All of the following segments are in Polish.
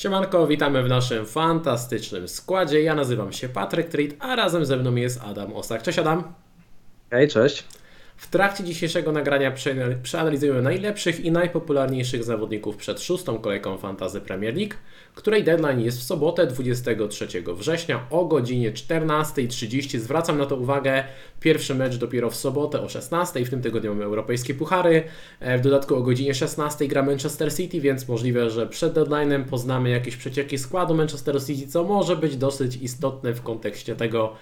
Siemanko, witamy w naszym fantastycznym składzie. Ja nazywam się Patryk Treat, a razem ze mną jest Adam Osak. Cześć Adam. Hej, cześć. W trakcie dzisiejszego nagrania przeanalizujemy najlepszych i najpopularniejszych zawodników przed szóstą kolejką Fantazy Premier League, której deadline jest w sobotę 23 września o godzinie 14.30. Zwracam na to uwagę, pierwszy mecz dopiero w sobotę o 16.00, w tym tygodniu mamy europejskie puchary, e, w dodatku o godzinie 16.00 gra Manchester City, więc możliwe, że przed deadline'em poznamy jakieś przecieki składu Manchester City, co może być dosyć istotne w kontekście tego,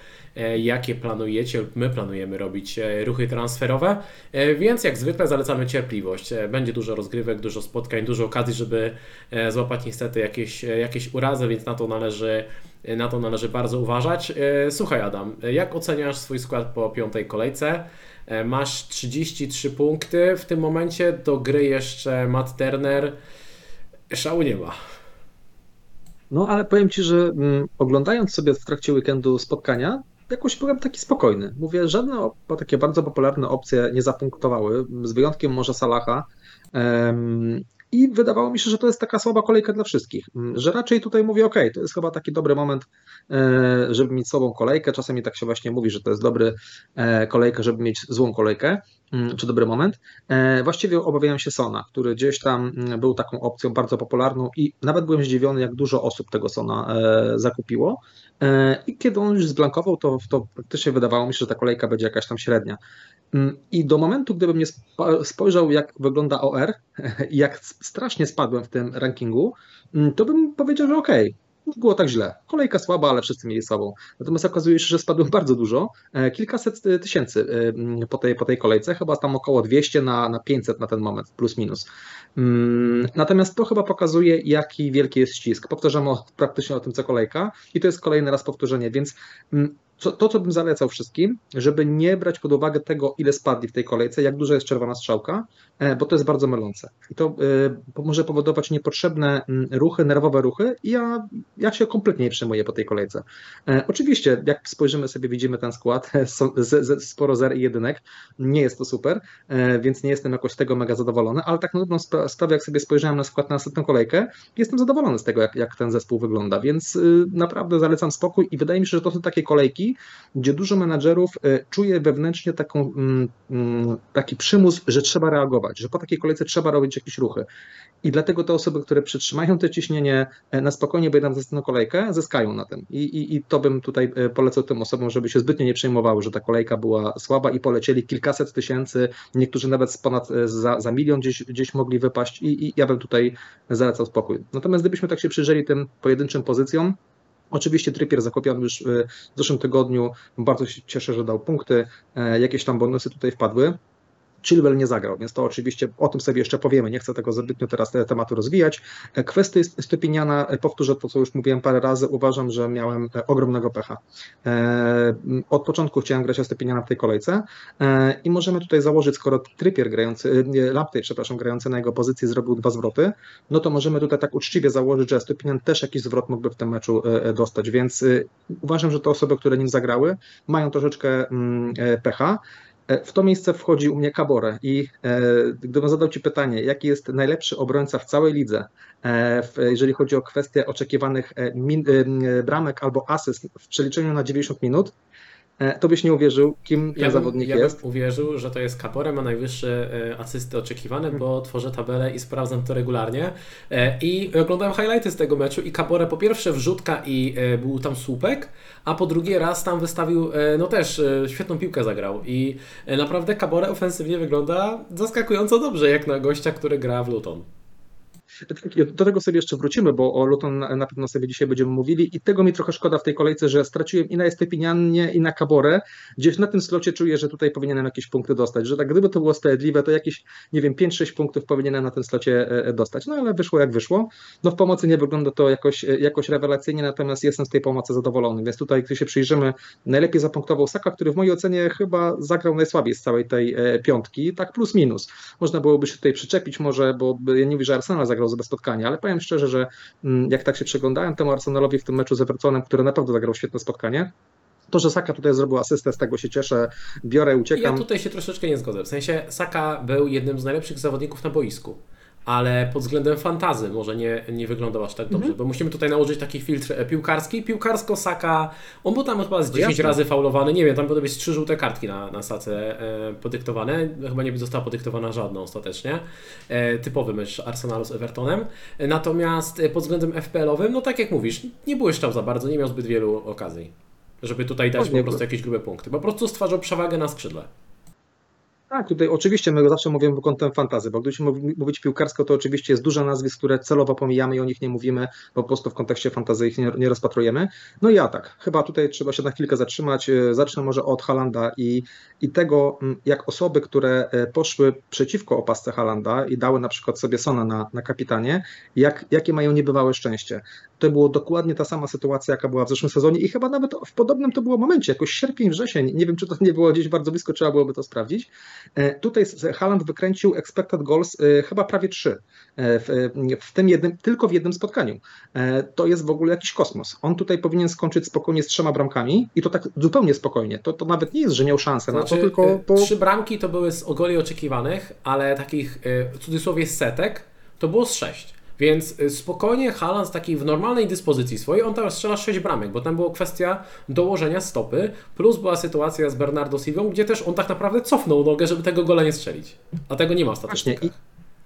jakie planujecie lub my planujemy robić e, ruchy transferowe, więc jak zwykle zalecamy cierpliwość. Będzie dużo rozgrywek, dużo spotkań, dużo okazji, żeby złapać niestety jakieś jakieś, urazy, więc na to należy na to należy bardzo uważać. E, słuchaj Adam, jak oceniasz swój skład po piątej kolejce? E, masz 33 punkty, w tym momencie do gry jeszcze Matt Turner. Szału nie ma. No ale powiem Ci, że mm, oglądając sobie w trakcie weekendu spotkania, jakoś byłem taki spokojny. Mówię, żadne takie bardzo popularne opcje nie zapunktowały, z wyjątkiem może Salaha. I wydawało mi się, że to jest taka słaba kolejka dla wszystkich, mm, że raczej tutaj mówię, ok, to jest chyba taki dobry moment, e, żeby mieć słabą kolejkę. Czasami tak się właśnie mówi, że to jest dobry e, kolejka, żeby mieć złą kolejkę, czy dobry moment. E, właściwie obawiałem się Sona, który gdzieś tam mm, był taką opcją bardzo popularną i nawet byłem zdziwiony, jak dużo osób tego Sona zakupiło. I kiedy on już zblankował, to, to praktycznie wydawało mi się, że ta kolejka będzie jakaś tam średnia. I do momentu, gdybym nie spojrzał, jak wygląda OR, jak strasznie spadłem w tym rankingu, mm, to bym powiedział, że okej, okay, było tak źle. Kolejka słaba, ale wszyscy mieli słabą. Natomiast okazuje się, że spadłem bardzo dużo, e, kilkaset e, tysięcy e, mm, po tej, po tej kolejce, chyba tam około 200 na, na 500 na ten moment, plus minus. Mm, natomiast to chyba pokazuje, jaki wielki jest ścisk. Powtarzam o, praktycznie o tym co kolejka i to jest kolejny raz powtórzenie, więc co, to, co bym zalecał wszystkim, żeby nie brać pod uwagę tego, ile spadli w tej kolejce, jak duża jest czerwona strzałka, e, bo to jest bardzo mylące. I to y, może powodować niepotrzebne mm, ruchy, nerwowe ruchy i ja, ja się kompletnie nie przejmuję po tej kolejce. E, oczywiście, jak spojrzymy sobie, widzimy ten skład, z, z, sporo zer i jedynek, nie jest to super, e, więc nie jestem jakoś tego mega zadowolony, ale tak na pewno sprawę, jak sobie spojrzałem na skład na następną kolejkę, jestem zadowolony z tego, jak, jak ten zespół wygląda, więc y, naprawdę zalecam spokój i wydaje mi się, że to są takie kolejki, gdzie dużo menadżerów e, czuje wewnętrznie taką, mm, mm, taki przymus, że trzeba reagować, że po takiej kolejce trzeba robić jakieś ruchy. I dlatego te osoby, które przytrzymają to ciśnienie e, na spokojnie, będą za następną kolejkę, zyskają na tym. I, i, I to bym tutaj e, polecał tym osobom, żeby się zbytnio nie przejmowały, że ta kolejka była słaba i polecieli kilkaset tysięcy, niektórzy nawet ponad za, za milion gdzieś, gdzieś mogli wypaść i, i ja bym tutaj zalecał spokój. Natomiast gdybyśmy tak się przyjrzeli tym pojedynczym pozycjom, Oczywiście Trippier zakopiony już w zeszłym tygodniu, bardzo się cieszę, że dał punkty, e, jakieś tam bonusy tutaj wpadły. Chilwell nie zagrał, więc to oczywiście o tym sobie jeszcze powiemy. Nie chcę tego zbytnio teraz te tematu rozwijać. E, kwestia Stypiniana, e, powtórzę to, co już mówiłem parę razy, uważam, że miałem e, ogromnego pecha. Od początku chciałem grać Stypiniana w tej kolejce i możemy tutaj założyć, skoro Trippier grający, Lamptey, przepraszam, grający na jego pozycji zrobił dwa zwroty, no to możemy tutaj tak uczciwie założyć, że Stypinian też jakiś zwrot mógłby w tym meczu dostać, więc uważam, że te osoby, które nim zagrały, mają troszeczkę mm, pecha. E, w to miejsce wchodzi u mnie Kabore i e, gdybym zadał Ci pytanie, jaki jest najlepszy obrońca w całej lidze, e, jeżeli chodzi o kwestię oczekiwanych bramek albo asyst w przeliczeniu na 90 minut, to byś nie uwierzył, kim ten ja zawodnik ja jest. bym uwierzył, że to jest Kapore, ma najwyższe e, asysty oczekiwane, bo tworzę tabelę i sprawdzam to regularnie. E, I oglądałem highlighty z tego meczu i Kapore po pierwsze wrzutka i był tam słupek, a po drugie raz tam wystawił, no też świetną piłkę zagrał. I naprawdę Kapore ofensywnie wygląda zaskakująco dobrze, jak na gościa, który gra w Luton. Do tego sobie jeszcze wrócimy, bo o Luton na pewno sobie dzisiaj będziemy mówili i tego mi trochę szkoda w tej kolejce, że straciłem i na Estepinianie i na Caborę. Gdzieś na tym slocie czuję, że tutaj powinienem jakieś punkty dostać, że tak gdyby to było sprawiedliwe, to jakieś, nie wiem, 5-6 punktów powinienem na tym slocie e, e, dostać. No ale wyszło jak wyszło. No w pomocy nie wygląda to jakoś, e, jakoś rewelacyjnie, natomiast jestem z tej pomocy zadowolony, więc tutaj, gdy się przyjrzymy, najlepiej zapunktował Saka, który w mojej ocenie chyba zagrał najsłabiej z całej tej piątki, tak plus minus. Można byłoby się tutaj przyczepić może, bo ja nie mówię, że Arsenal zagrał zagrał za spotkania, ale powiem szczerze, że mm, jak tak się przeglądałem temu Arsenalowi w tym meczu z Evertonem, który naprawdę zagrał świetne spotkanie, to, że Saka tutaj zrobił asystę, z tego się cieszę, biorę, uciekam. Ja tutaj się troszeczkę nie zgodzę. W sensie Saka był jednym z najlepszych zawodników na boisku ale pod względem fantazy może nie, nie wyglądał aż tak dobrze, Mhm. bo musimy tutaj nałożyć taki filtr e, piłkarski. Piłkarsko Saka, on był tam chyba z 10 jasne. razy faulowany, nie wiem, tam były być trzy żółte kartki na, na Sace e, podyktowane, chyba nie została podyktowana żadna ostatecznie. E, typowy mecz Arsenalu z Evertonem. Natomiast e, pod względem FPL-owym, no tak jak mówisz, nie błyszczał za bardzo, nie miał zbyt wielu okazji. Żeby tutaj dać po prostu jakieś grube punkty. Po prostu stwarzał przewagę na skrzydle. Tak, tutaj oczywiście my zawsze mówimy pod kątem fantazy, bo gdybyśmy mówić piłkarsko, to oczywiście jest dużo nazwisk, które celowo pomijamy i o nich nie mówimy, po prostu w kontekście fantazy ich nie, nie rozpatrujemy. No i atak. Chyba tutaj trzeba się na chwilkę zatrzymać. E, Zacznę może od Halanda i, i tego, m, jak osoby, które e, poszły przeciwko opasce Halanda i dały na przykład sobie Sona na, na kapitanie, jak, jakie mają niebywałe szczęście. To było dokładnie ta sama sytuacja, jaka była w zeszłym sezonie i chyba nawet w podobnym to było momencie, jakoś sierpień, wrzesień. Nie wiem, czy to nie było gdzieś bardzo blisko, trzeba byłoby to sprawdzić. E, Tutaj Haaland wykręcił expected goals e, chyba prawie trzy w, w tym jednym, tylko w jednym spotkaniu. To jest w ogóle jakiś kosmos. On tutaj powinien skończyć spokojnie z trzema bramkami i to tak zupełnie spokojnie. To, to nawet nie jest, że miał szansę na to, Znaczy, tylko y, po... Trzy bramki to były z ogoli oczekiwanych, ale takich y, w cudzysłowie setek to było z sześć. Więc y, spokojnie Haaland takiej w normalnej dyspozycji swojej, on tam strzela sześć bramek, bo tam była kwestia dołożenia stopy, plus była sytuacja z Bernardo Silvą, gdzie też on tak naprawdę cofnął nogę, żeby tego gola nie strzelić. A tego nie ma w Właśnie.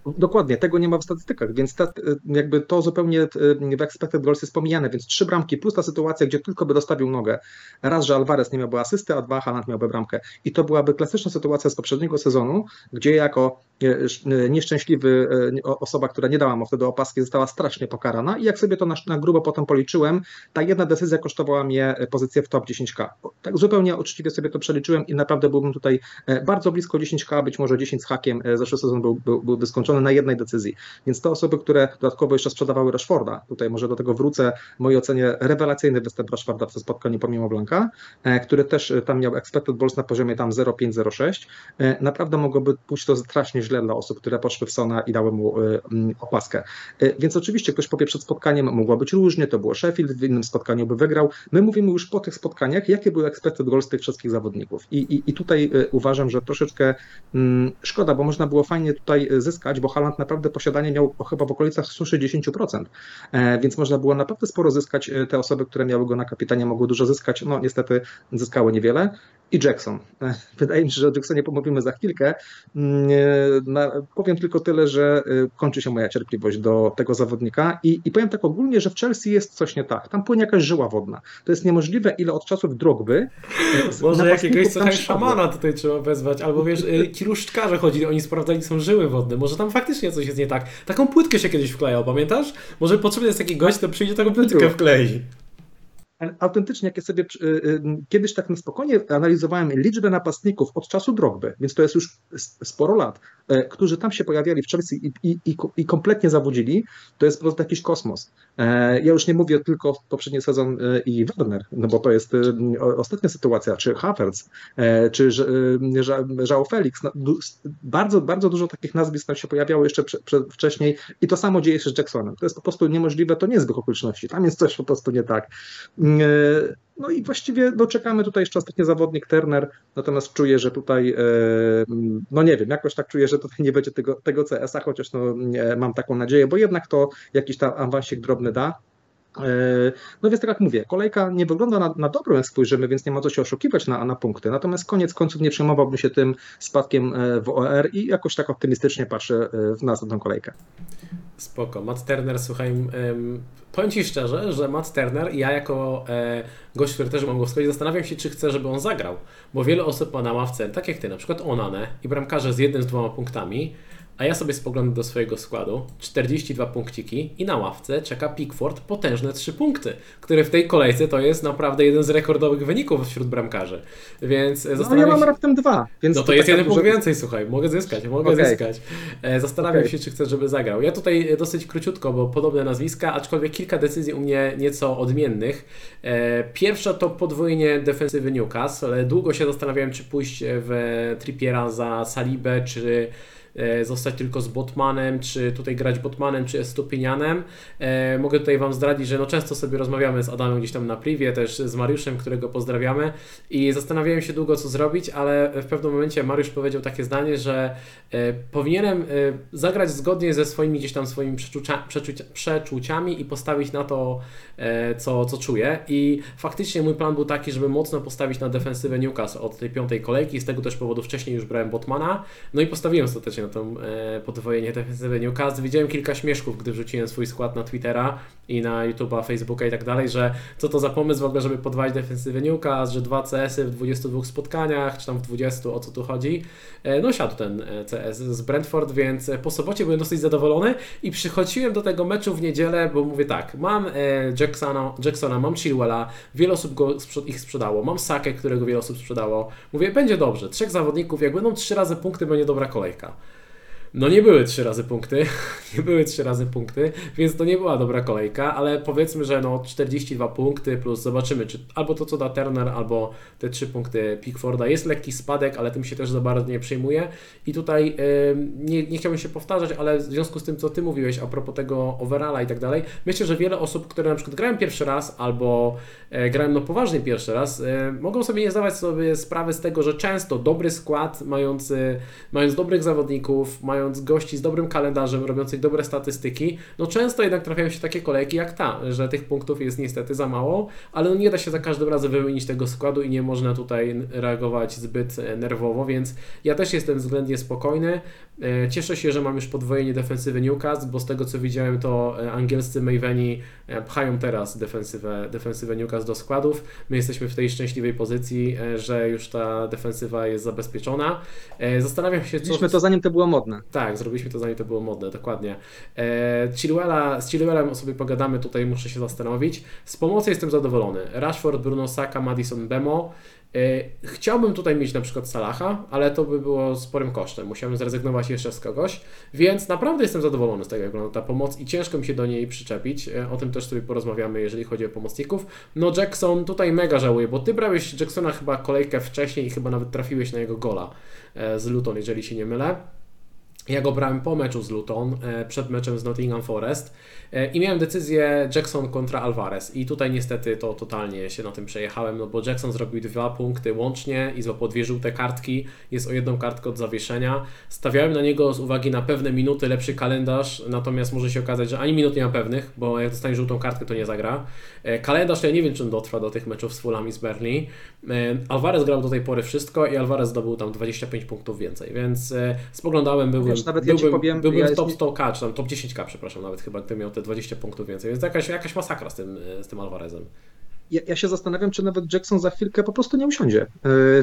Dokładnie, tego nie ma w statystykach, więc ta, jakby to zupełnie e, w expected goals jest pomijane, więc trzy bramki plus ta sytuacja, gdzie tylko by dostawił nogę. Raz, że Alvarez nie miałby asysty, a dwa, Haaland miałby bramkę. I to byłaby klasyczna sytuacja z poprzedniego sezonu, gdzie jako e, sz- e, nieszczęśliwy e, osoba, która nie dała mu wtedy opaski, została strasznie pokarana i jak sobie to na, na grubo potem policzyłem, ta jedna decyzja kosztowała mnie e, pozycję w top 10k. Tak zupełnie uczciwie sobie to przeliczyłem i naprawdę byłbym tutaj e, bardzo blisko 10k, być może 10 z hakiem. E, Zeszły sezon był, był, byłby skończony na jednej decyzji. Więc te osoby, które dodatkowo jeszcze sprzedawały Rashforda, tutaj może do tego wrócę, w mojej ocenie rewelacyjny występ Rashforda w tym spotkaniu pomimo Blanka, e, który też e, tam miał expected balls na poziomie tam 0,5-0,6. E, Naprawdę mogłoby pójść to strasznie źle dla osób, które poszły w Sona i dały mu opaskę. Więc oczywiście ktoś powie przed spotkaniem, mogło być różnie, to było Sheffield, w innym spotkaniu by wygrał. My mówimy już po tych spotkaniach, jakie były expected goals tych wszystkich zawodników. I, i, i tutaj uważam, że troszeczkę mm, szkoda, bo można było fajnie tutaj zyskać, bo Haaland naprawdę posiadanie miał chyba w okolicach 160%, e, więc można było naprawdę sporo zyskać. E, Te osoby, które miały go na kapitanie, mogły dużo zyskać. No niestety zyskały niewiele. I Jackson. Wydaje mi się, że o Jacksonie pomówimy za chwilkę. Mm, e, Powiem tylko tyle, że e, kończy się moja cierpliwość do tego zawodnika i, i powiem tak ogólnie, że w Chelsea jest coś nie tak. Tam płynie jakaś żyła wodna. To jest niemożliwe, ile od czasów Drogby. Może jakiegoś spadło. szamana tutaj trzeba wezwać, albo wiesz, y, ci ruszczkarze chodzili, oni sprawdzali, są żyły wodne, może tam faktycznie coś jest nie tak. Taką płytkę się kiedyś wklejał, pamiętasz? Może potrzebny jest taki gość, to przyjdzie taką płytkę wklei. Autentycznie, jak ja sobie y, y, kiedyś tak na spokojnie analizowałem liczbę napastników od czasu Drogby, więc to jest już sporo lat, którzy tam się pojawiali w Chelsea i, i, i, i kompletnie zawodzili, to jest po prostu jakiś kosmos. E, Ja już nie mówię tylko poprzedni sezon e, i Werner, no bo to jest ostatnia sytuacja, czy Havertz, e, czy Żao Felix. No, Bardzo, bardzo dużo takich nazwisk tam się pojawiało jeszcze wcześniej i to samo dzieje się z Jacksonem. To jest po prostu niemożliwe, to nie jest okoliczności, tam jest coś po prostu nie tak. No i właściwie no, czekamy tutaj jeszcze ostatni zawodnik Turner, natomiast czuję, że tutaj, e, no nie wiem, jakoś tak czuję, że tutaj nie będzie tego, tego CS-a, chociaż no, mam taką nadzieję, bo jednak to jakiś tam awansik drobny da. E, No więc tak jak mówię, kolejka nie wygląda na, na dobrą, jak spojrzymy, więc nie ma co się oszukiwać na, na punkty. Natomiast koniec końców nie przejmowałbym się tym spadkiem e, w OR i jakoś tak optymistycznie patrzę e, w następną kolejkę. Spoko. Matt Turner, słuchaj, em, powiem Ci szczerze, że Matt Turner, ja jako gość, który też mam go wskazać, zastanawiam się, czy chcę, żeby on zagrał. Bo wiele osób ma na ławce, tak jak Ty, na przykład Onane i bramkarze z jednym, z dwoma punktami, a ja sobie spoglądam do swojego składu, 42 punkciki i na ławce czeka Pickford potężne 3 punkty, które w tej kolejce to jest naprawdę jeden z rekordowych wyników wśród bramkarzy. Więc e, No ja zastanawiam mam się... raptem dwa, więc No to jest taka jeden punkt więcej, słuchaj, mogę zyskać, mogę Okej. zyskać. E, Zastanawiam Okej. się, czy chcę, żeby zagrał. Ja tutaj e, dosyć króciutko, bo podobne nazwiska, aczkolwiek kilka decyzji u mnie nieco odmiennych. Pierwsza to podwójnie defensywy Newcastle. Długo się zastanawiałem, czy pójść w Trippiera za Salibę, czy zostać tylko z Botmanem, czy tutaj grać Botmanem, czy Estupinianem. E, mogę tutaj Wam zdradzić, że no często sobie rozmawiamy z Adamem gdzieś tam na privie, też z Mariuszem, którego pozdrawiamy. I zastanawiałem się długo, co zrobić, ale w pewnym momencie Mariusz powiedział takie zdanie, że e, powinienem zagrać zgodnie ze swoimi gdzieś tam swoimi przeczucia, przeczucia, przeczuciami i postawić na to, co, co czuję. I faktycznie mój plan był taki, żeby mocno postawić na defensywę Newcastle od tej piątej kolejki, z tego też powodu wcześniej już brałem Botmana, no i postawiłem ostatecznie na tą e, podwojenie defensywę Newcastle. Widziałem kilka śmieszków, gdy wrzuciłem swój skład na Twittera i na YouTube'a, Facebooka i tak dalej, że co to za pomysł w ogóle, żeby podwalić defensywę Newcastle, że dwa CS-y w 22 spotkaniach, czy tam w 20, o co tu chodzi. E, no siadł ten e, CS z Brentford, więc po sobocie byłem dosyć zadowolony i przychodziłem do tego meczu w niedzielę, bo mówię tak, mam e, Jacksona, Jacksona mam Chilwella, wiele osób go, ich sprzedało, mam Sakę, którego wiele osób sprzedało. Mówię, będzie dobrze, trzech zawodników, jak będą trzy razy punkty, będzie dobra kolejka. No nie były trzy razy punkty, nie były trzy razy punkty, więc to nie była dobra kolejka, ale powiedzmy, że no 42 punkty plus zobaczymy, czy albo to co da Turner, albo te trzy punkty Pickforda. Jest lekki spadek, ale tym się też za bardzo nie przejmuje i tutaj yy, nie, nie chciałbym się powtarzać, ale w związku z tym, co Ty mówiłeś a propos tego overalla i tak dalej, myślę, że wiele osób, które na przykład grają pierwszy raz albo e, grają no poważnie pierwszy raz, e, mogą sobie nie zdawać sobie sprawy z tego, że często dobry skład, mający, mając dobrych zawodników, mają mając gości z dobrym kalendarzem, robiących dobre statystyki, no często jednak trafiają się takie kolejki jak ta, że tych punktów jest niestety za mało, ale no nie da się za każdym razem wymienić tego składu i nie można tutaj reagować zbyt e, nerwowo, więc ja też jestem względnie spokojny. Cieszę się, że mam już podwojenie defensywy Newcastle, bo z tego co widziałem to angielscy Maveni pchają teraz defensywę, defensywę Newcastle do składów. My jesteśmy w tej szczęśliwej pozycji, że już ta defensywa jest zabezpieczona. Zastanawiam się, co... Mieliśmy to zanim to było modne. Tak, zrobiliśmy to zanim to było modne, dokładnie. E, Chilwella, z Chilwellem sobie pogadamy, tutaj muszę się zastanowić. Z pomocy jestem zadowolony. Rashford, Bruno Saka, Madison, Bemo. E, chciałbym tutaj mieć na przykład Salaha, ale to by było sporym kosztem. Musiałbym zrezygnować jeszcze z kogoś, więc naprawdę jestem zadowolony z tego, jak wygląda ta pomoc i ciężko mi się do niej przyczepić. E, o tym też sobie porozmawiamy, jeżeli chodzi o pomocników. No Jackson tutaj mega żałuję, bo ty brałeś Jacksona chyba kolejkę wcześniej i chyba nawet trafiłeś na jego gola e, z Luton, jeżeli się nie mylę. Ja go brałem po meczu z Luton, e, przed meczem z Nottingham Forest e, i miałem decyzję Jackson kontra Alvarez i tutaj niestety to totalnie się na tym przejechałem, no bo Jackson zrobił dwa punkty łącznie i złapał dwie żółte kartki, jest o jedną kartkę od zawieszenia. Stawiałem na niego z uwagi na pewne minuty lepszy kalendarz, natomiast może się okazać, że ani minut nie ma pewnych, bo jak dostanie żółtą kartkę to nie zagra. E, kalendarz ja nie wiem, czy on dotrwa do tych meczów z Fulami z Berlin. Alvarez grał do tej pory wszystko i Alvarez zdobył tam 25 punktów więcej, więc spoglądałem, były Wiesz, nawet byłbym, ja powiem, byłbym ja top 100k, czy tam top 10k, przepraszam, nawet chyba, gdybym miał te 20 punktów więcej, więc jakaś, jakaś masakra z tym, z tym Alvarezem. Ja, ja, się zastanawiam, czy nawet Jackson za chwilkę po prostu nie usiądzie.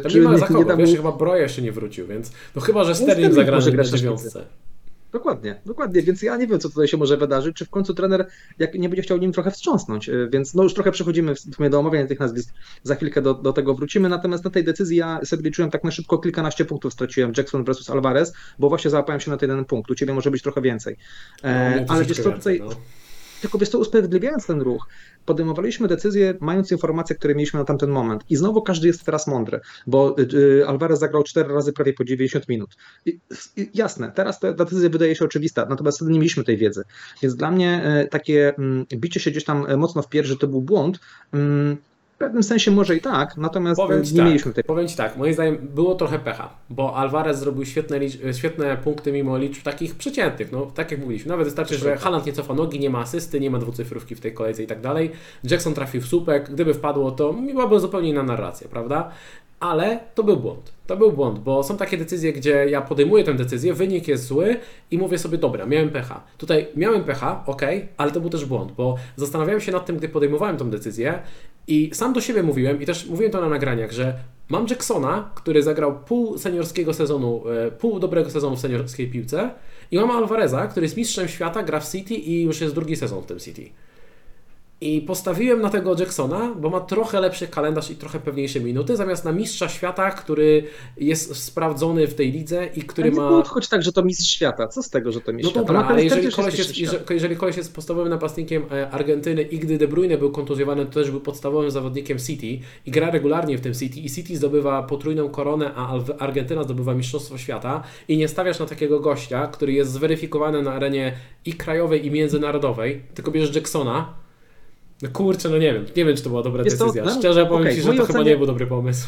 Yy, czy nie ma za kogo, nie, nie wiesz, chyba Broja jeszcze nie wrócił, więc no chyba, że Sterling zagra na dziewiątce. Dokładnie, dokładnie, więc ja nie wiem, co tutaj się może wydarzyć, czy w końcu trener jak nie będzie chciał nim trochę wstrząsnąć, e, więc no już trochę przechodzimy w sumie do omawiania tych nazwisk, za chwilkę do, do tego wrócimy, natomiast na tej decyzji ja sobie liczyłem tak na szybko, kilkanaście punktów straciłem. Jackson versus Alvarez, bo właśnie załapałem się na ten jeden punkt, u Ciebie może być trochę więcej, e, no, ale wiesz co, tutaj... No tylko wiesz to usprawiedliwiając ten ruch, podejmowaliśmy decyzje mając informacje, które mieliśmy na tamten moment. I znowu każdy jest teraz mądry, bo y, Alvarez zagrał cztery razy prawie po 90 minut. I, i, jasne, teraz ta decyzja wydaje się oczywista, natomiast wtedy nie mieliśmy tej wiedzy. Więc dla mnie y, takie mm, bicie się gdzieś tam mocno w pierś, że to był błąd, mm, w pewnym sensie może i tak, natomiast powiem nie tak, mieliśmy tej. Powiem Ci tak, moim zdaniem było trochę pecha, bo Alvarez zrobił świetne, świetne punkty mimo liczb takich przeciętnych, no tak jak mówiliśmy, nawet wystarczy, że Haaland nie cofa nogi, nie ma asysty, nie ma dwucyfrówki w tej kolejce i tak dalej, Jackson trafił w słupek, gdyby wpadło to byłaby zupełnie inna narracja, prawda? ale to był błąd. To był błąd, bo są takie decyzje, gdzie ja podejmuję tę decyzję, wynik jest zły i mówię sobie, dobra, miałem pecha. Tutaj miałem pecha, ok, ale to był też błąd, bo zastanawiałem się nad tym, gdy podejmowałem tę decyzję i sam do siebie mówiłem i też mówiłem to na nagraniach, że mam Jacksona, który zagrał pół seniorskiego sezonu, e, pół dobrego sezonu w seniorskiej piłce i mam Alvareza, który jest mistrzem świata, gra w City i już jest drugi sezon w tym City. I postawiłem na tego Jacksona, bo ma trochę lepszy kalendarz i trochę pewniejsze minuty, zamiast na mistrza świata, który jest sprawdzony w tej lidze i który ma. Nie podchodź tak, że to mistrz świata. Co z tego, że to mistrz No świata? dobra, Ma ale jeżeli koleś, jest jeżeli, koleś jest podstawowym napastnikiem e, Argentyny i gdy De Bruyne był kontuzjowany, to też był podstawowym zawodnikiem City i gra regularnie w tym City i City zdobywa potrójną koronę, a Argentyna zdobywa Mistrzostwo Świata i nie stawiasz na takiego gościa, który jest zweryfikowany na arenie i krajowej i międzynarodowej, tylko bierzesz Jacksona, no kurczę, no nie wiem, nie wiem czy to była dobra Jest to- decyzja. no, Szczerze powiem okej, Ci, że to chyba ocenie- nie był dobry pomysł.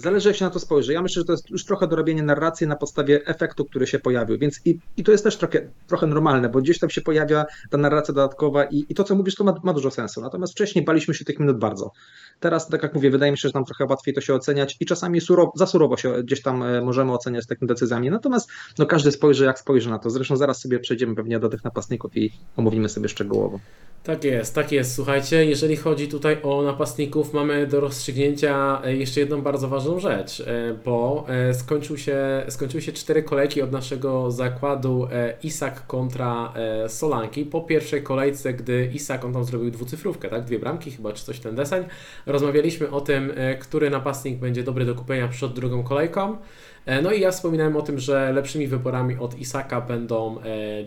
Zależy jak się na to spojrzy. Ja myślę, że to jest już trochę dorobienie narracji na podstawie efektu, który się pojawił, więc i, i to jest też trochę, trochę normalne, bo gdzieś tam się pojawia ta narracja dodatkowa i, i to, co mówisz, to ma, ma dużo sensu. Natomiast wcześniej baliśmy się tych minut bardzo. Teraz, tak jak mówię, wydaje mi się, że tam trochę łatwiej to się oceniać i czasami surowo, za surowo się gdzieś tam e, możemy oceniać takimi decyzjami. Natomiast no, każdy spojrzy, jak spojrzy na to. Zresztą zaraz sobie przejdziemy pewnie do tych napastników i omówimy sobie szczegółowo. Tak jest, tak jest. Słuchajcie, jeżeli chodzi tutaj o napastników, mamy do rozstrzygnięcia e, jeszcze jedną bardzo ważną rzecz, e, bo e, skończył się, skończyły się cztery kolejki od naszego zakładu e, Isak kontra Solanki. Po pierwszej kolejce, gdy Isak, on tam zrobił dwucyfrówkę, tak? Dwie bramki chyba, czy coś ten deseń. Rozmawialiśmy o tym, który napastnik będzie dobry do kupienia przed drugą kolejką. No i ja wspominałem o tym, że lepszymi wyborami od Isaka będą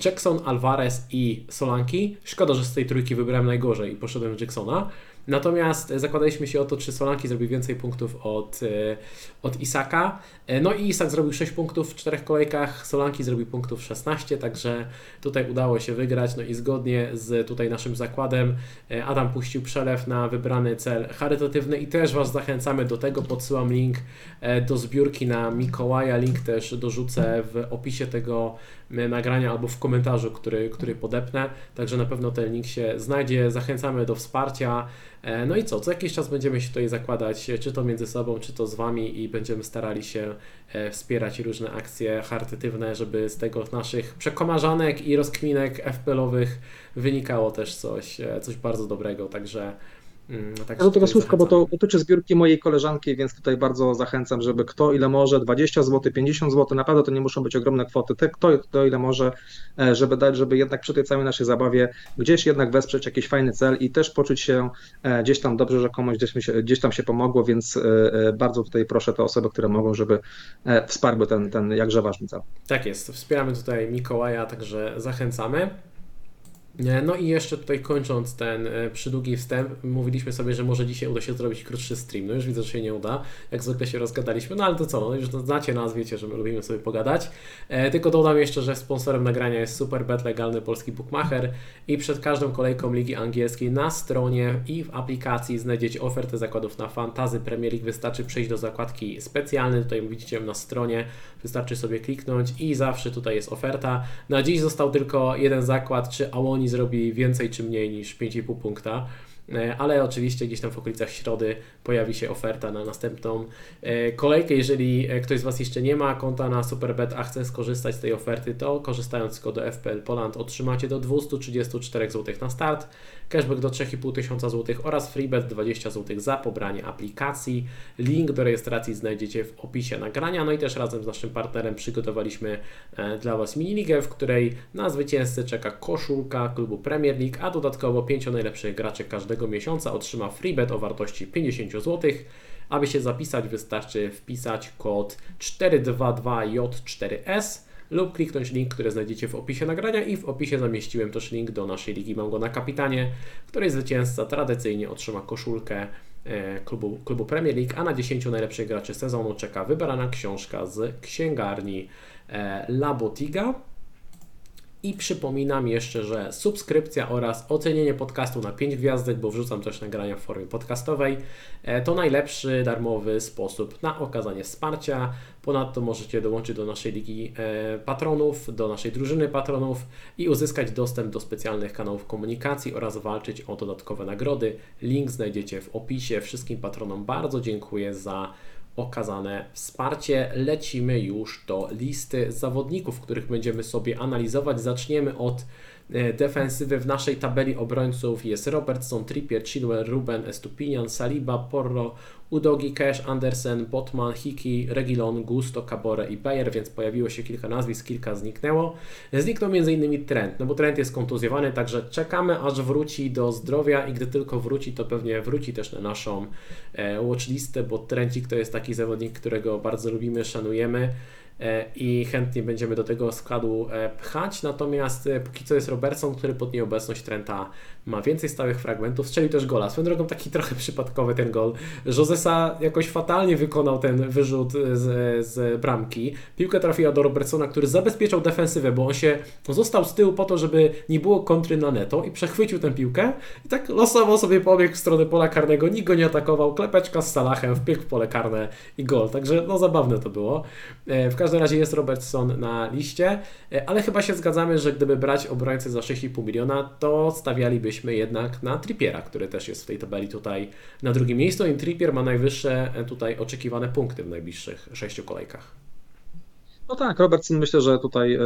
Jackson, Alvarez i Solanki. Szkoda, że z tej trójki wybrałem najgorzej i poszedłem Jacksona. Natomiast zakładaliśmy się o to, czy Solanki zrobi więcej punktów od, e, od Isaka. E, No i Isak zrobił 6 punktów w czterech kolejkach, Solanki zrobił punktów 16, także tutaj udało się wygrać. No i zgodnie z tutaj naszym zakładem e, Adam puścił przelew na wybrany cel charytatywny i też Was zachęcamy do tego. Podsyłam link do zbiórki na Mikołaja. Link też dorzucę w opisie tego nagrania albo w komentarzu, który, który podepnę. Także na pewno ten link się znajdzie. Zachęcamy do wsparcia. E, No i co? Co jakiś czas będziemy się tutaj zakładać, e, czy to między sobą, czy to z Wami i będziemy starali się e, wspierać różne akcje charytatywne, żeby z tego naszych przekomarzanek i rozkminek FPL-owych wynikało też coś, e, coś bardzo dobrego. Także. Mm, Ja do tego tutaj słówka, bo to dotyczy zbiórki mojej koleżanki, więc tutaj bardzo zachęcam, żeby kto ile może, 20 zł, 50 zł, naprawdę to nie muszą być ogromne kwoty, te, kto, kto ile może, e, żeby dać, żeby jednak przy tej całej naszej zabawie gdzieś jednak wesprzeć jakiś fajny cel i też poczuć się e, gdzieś tam dobrze, że komuś gdzieś, się, gdzieś tam się pomogło, więc e, bardzo tutaj proszę te osoby, które mogą, żeby wsparły ten, ten jakże ważny cel. Tak jest, wspieramy tutaj Mikołaja, także zachęcamy. No i jeszcze tutaj kończąc ten e, przydługi wstęp, mówiliśmy sobie, że może dzisiaj uda się zrobić krótszy stream. No już widzę, że się nie uda. Jak zwykle się rozgadaliśmy, no ale to co, no już znacie nas, wiecie, że my lubimy sobie pogadać. E, tylko dodam jeszcze, że sponsorem nagrania jest Superbet, legalny polski bookmacher i przed każdą kolejką Ligi Angielskiej na stronie i w aplikacji znajdziecie ofertę zakładów na Fantazy Premier League. Wystarczy przejść do zakładki specjalnej, tutaj widzicie na stronie, wystarczy sobie kliknąć i zawsze tutaj jest oferta. Na dziś został tylko jeden zakład, czy Awoni zrobi więcej czy mniej niż 5,5 punkta. E, Ale oczywiście gdzieś tam w okolicach środy pojawi się oferta na następną e, kolejkę. Jeżeli e, ktoś z Was jeszcze nie ma konta na Superbet, a chce skorzystać z tej oferty, to korzystając z kodu FPL Poland otrzymacie do 234 zł na start, cashback do 3,5 tysiąca zł oraz freebet 20 zł za pobranie aplikacji. Link do rejestracji znajdziecie w opisie nagrania. No i też razem z naszym partnerem przygotowaliśmy dla Was miniligę, w której na zwycięzcę czeka koszulka klubu Premier League, a dodatkowo 5 najlepszych graczy każdego miesiąca otrzyma freebet o wartości 50 zł. Aby się zapisać, wystarczy wpisać kod 422J4S lub kliknąć link, który znajdziecie w opisie nagrania i w opisie zamieściłem też link do naszej ligi Mam go na kapitanie, której zwycięzca tradycyjnie otrzyma koszulkę e, klubu, klubu Premier League, a na 10 najlepszych graczy sezonu czeka wybrana książka z księgarni e, La Botiga. I przypominam jeszcze, że subskrypcja oraz ocenienie podcastu na 5 gwiazdek, bo wrzucam też nagrania w formie podcastowej, e, to najlepszy darmowy sposób na okazanie wsparcia. Ponadto możecie dołączyć do naszej ligi e, patronów, do naszej drużyny patronów i uzyskać dostęp do specjalnych kanałów komunikacji oraz walczyć o dodatkowe nagrody. Link znajdziecie w opisie. Wszystkim patronom bardzo dziękuję za okazane wsparcie. Lecimy już do listy zawodników, których będziemy sobie analizować. Zaczniemy od defensywy w naszej tabeli obrońców jest Robertson, Trippier, Chilwell, Ruben, Estupinian, Saliba, Porro, Udogi, Cash, Andersen, Botman, Hiki, Regilon, Gusto, Cabore i Bayer, więc pojawiło się kilka nazwisk, kilka zniknęło. Zniknął m.in. Trent, no bo Trent jest kontuzjowany, także czekamy aż wróci do zdrowia i gdy tylko wróci, to pewnie wróci też na naszą e, watchlistę, bo Trencik to jest taki zawodnik, którego bardzo lubimy, szanujemy. E, i chętnie będziemy do tego składu e, pchać. Natomiast e, póki co jest Robertson, który pod nieobecność Trenta ma więcej stałych fragmentów. Strzelił też gola. Swoją drogą taki trochę przypadkowy ten gol. Josesa jakoś fatalnie wykonał ten wyrzut z, z bramki. Piłka trafiła do Robertsona, który zabezpieczał defensywę, bo on się został z tyłu po to, żeby nie było kontry na neto i przechwycił tę piłkę i tak losowo sobie pobiegł w stronę pola karnego. Nikt go nie atakował. Klepeczka z Salahem, wbiegł w pole karne i gol. Także no zabawne to było. W każdym razie jest Robertson na liście, e, ale chyba się zgadzamy, że gdyby brać obrońcę za 6,5 miliona, to stawialibyśmy jednak na Trippiera, który też jest w tej tabeli tutaj na drugim miejscu i Trippier ma najwyższe e, tutaj oczekiwane punkty w najbliższych sześciu kolejkach. No tak, Robertson myślę, że tutaj e,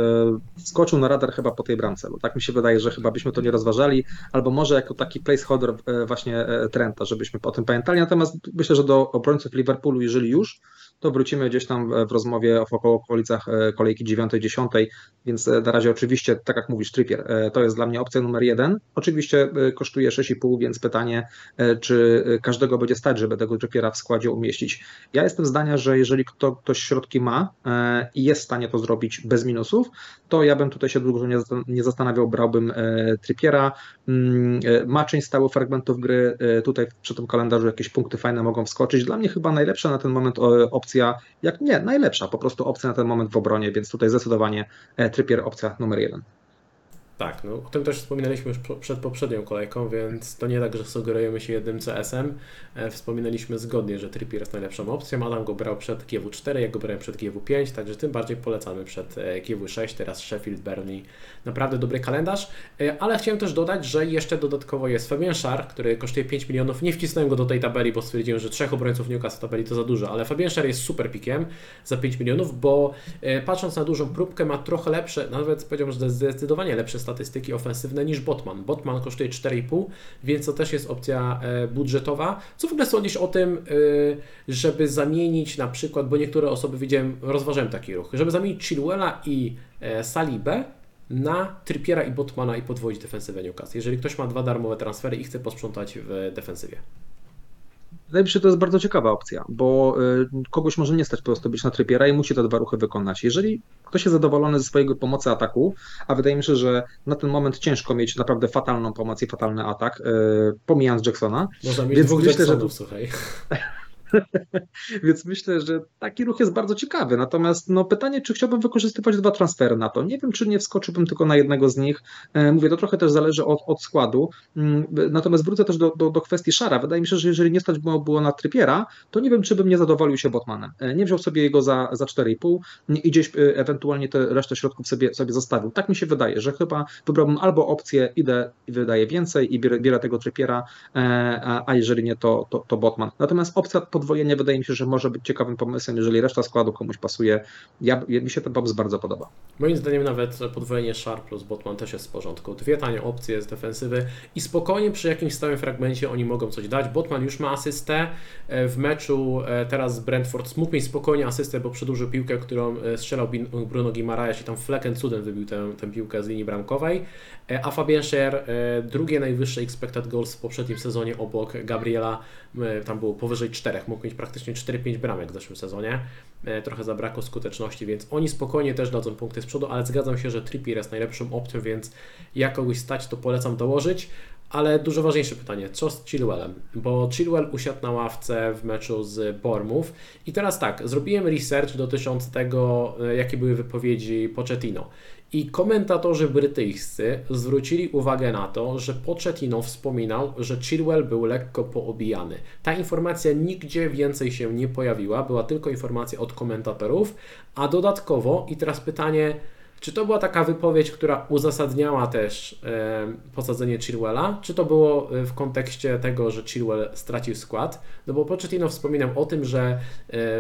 skoczył na radar chyba po tej bramce, bo tak mi się wydaje, że chyba byśmy to nie rozważali, albo może jako taki placeholder właśnie Trenta, żebyśmy o tym pamiętali. Natomiast myślę, że do obrońców Liverpoolu, jeżeli już, to wrócimy gdzieś tam w rozmowie w około okolicach e, kolejki 9-10, więc e, na razie oczywiście, tak jak mówisz, Trippier, e, to jest dla mnie opcja numer jeden. Oczywiście kosztuje 6,5, więc pytanie, czy każdego będzie stać, żeby tego Trippiera w składzie umieścić. Ja jestem zdania, że jeżeli kto, ktoś środki ma i jest w stanie to zrobić bez minusów, to ja bym tutaj się długo nie zastanawiał, brałbym Trippiera. Mm, ma część stałych fragmentów gry, tutaj przy tym kalendarzu jakieś punkty fajne mogą wskoczyć. Dla mnie chyba najlepsza na ten moment opcja opcja, jak nie, najlepsza po prostu opcja na ten moment w obronie, więc tutaj zdecydowanie e, Trippier opcja numer jeden. Tak, no, o tym też wspominaliśmy już przed poprzednią kolejką, więc to nie tak, że sugerujemy się jednym CS-em. E, wspominaliśmy zgodnie, że Trippier jest najlepszą opcją. Adam go brał przed GW4, ja go brałem przed GW5, także tym bardziej polecamy przed e, GW6, teraz Sheffield, Burnley. Naprawdę dobry kalendarz, e, ale chciałem też dodać, że jeszcze dodatkowo jest Fabian Schär, który kosztuje 5 milionów. Nie wcisnąłem go do tej tabeli, bo stwierdziłem, że trzech obrońców Newcastle tabeli to za dużo, ale Fabian Schär jest super pikiem za 5 milionów, bo patrząc na dużą próbkę ma trochę lepsze, nawet powiedziałbym, że zdecydowanie lepsze statystyki ofensywne niż Botman. Botman kosztuje 4,5, więc to też jest opcja e, budżetowa. Co w ogóle sądzisz o tym, e, żeby zamienić na przykład, bo niektóre osoby widziałem, rozważałem taki ruch, żeby zamienić Chilwella i e, Salibę na Trippiera i Botmana i podwoić defensywę Newcastle, jeżeli ktoś ma dwa darmowe transfery i chce posprzątać w defensywie. Wydaje mi się, że to jest bardzo ciekawa opcja, bo y, kogoś może nie stać po prostu być na trybiera i musi te dwa ruchy wykonać. Jeżeli ktoś jest zadowolony ze swojego pomocy ataku, a wydaje mi się, że na ten moment ciężko mieć naprawdę fatalną pomoc i fatalny atak, y, pomijając Jacksona. Można mieć więc dwóch myślę, Jacksonów, że... słuchaj. Więc myślę, że taki ruch jest bardzo ciekawy. Natomiast no, pytanie, czy chciałbym wykorzystywać dwa transfery na to. Nie wiem, czy nie wskoczyłbym tylko na jednego z nich. E, mówię, to trochę też zależy od, od składu. Mm, natomiast wrócę też do, do, do kwestii Szara. Wydaje mi się, że jeżeli nie stać było, było na Trypiera, to nie wiem, czy bym nie zadowolił się Botmanem. E, nie wziął sobie jego za, za 4,5 i gdzieś e, ewentualnie te resztę środków sobie, sobie zostawił. Tak mi się wydaje, że chyba wybrałbym albo opcję, idę i wydaję więcej i bierę, bierę tego Trypiera, a, a jeżeli nie, to, to, to Botman. Natomiast opcja podwojenie wydaje mi się, że może być ciekawym pomysłem, jeżeli reszta składu komuś pasuje. Ja, mi się ten pomysł bardzo podoba. Moim zdaniem nawet podwojenie Sharp plus Botman też jest w porządku. Dwie tanie opcje z defensywy i spokojnie przy jakimś stałym fragmencie oni mogą coś dać. Botman już ma asystę e, w meczu e, teraz z Brentford. Mógł mieć spokojnie asystę, bo przedłużył piłkę, którą e, strzelał Bruno Guimaraes i tam flecken cudem wybił tę, tę piłkę z linii bramkowej. A Fabian Scher drugie najwyższe expected goals w poprzednim sezonie obok Gabriela, tam było powyżej 4 mógł mieć praktycznie 4-5 bramek w zeszłym sezonie. E, trochę zabrakło skuteczności, więc oni spokojnie też dadzą punkty z przodu, ale zgadzam się, że Trippier jest najlepszą opcją, więc jak kogoś stać, to polecam dołożyć. Ale dużo ważniejsze pytanie, co z Chilwellem? Bo Chilwell usiadł na ławce w meczu z Bormów i teraz tak, zrobiłem research dotyczący tego, e, jakie były wypowiedzi Pochettino. I komentatorzy brytyjscy zwrócili uwagę na to, że Pochettino wspominał, że Chilwell był lekko poobijany. Ta informacja nigdzie więcej się nie pojawiła, była tylko informacja od komentatorów, a dodatkowo, i teraz pytanie, Czy to była taka wypowiedź, która uzasadniała też e, posadzenie Chilwella, czy to było e, w kontekście tego, że Chilwell stracił skład? No bo Pochettino wspominał o tym, że e,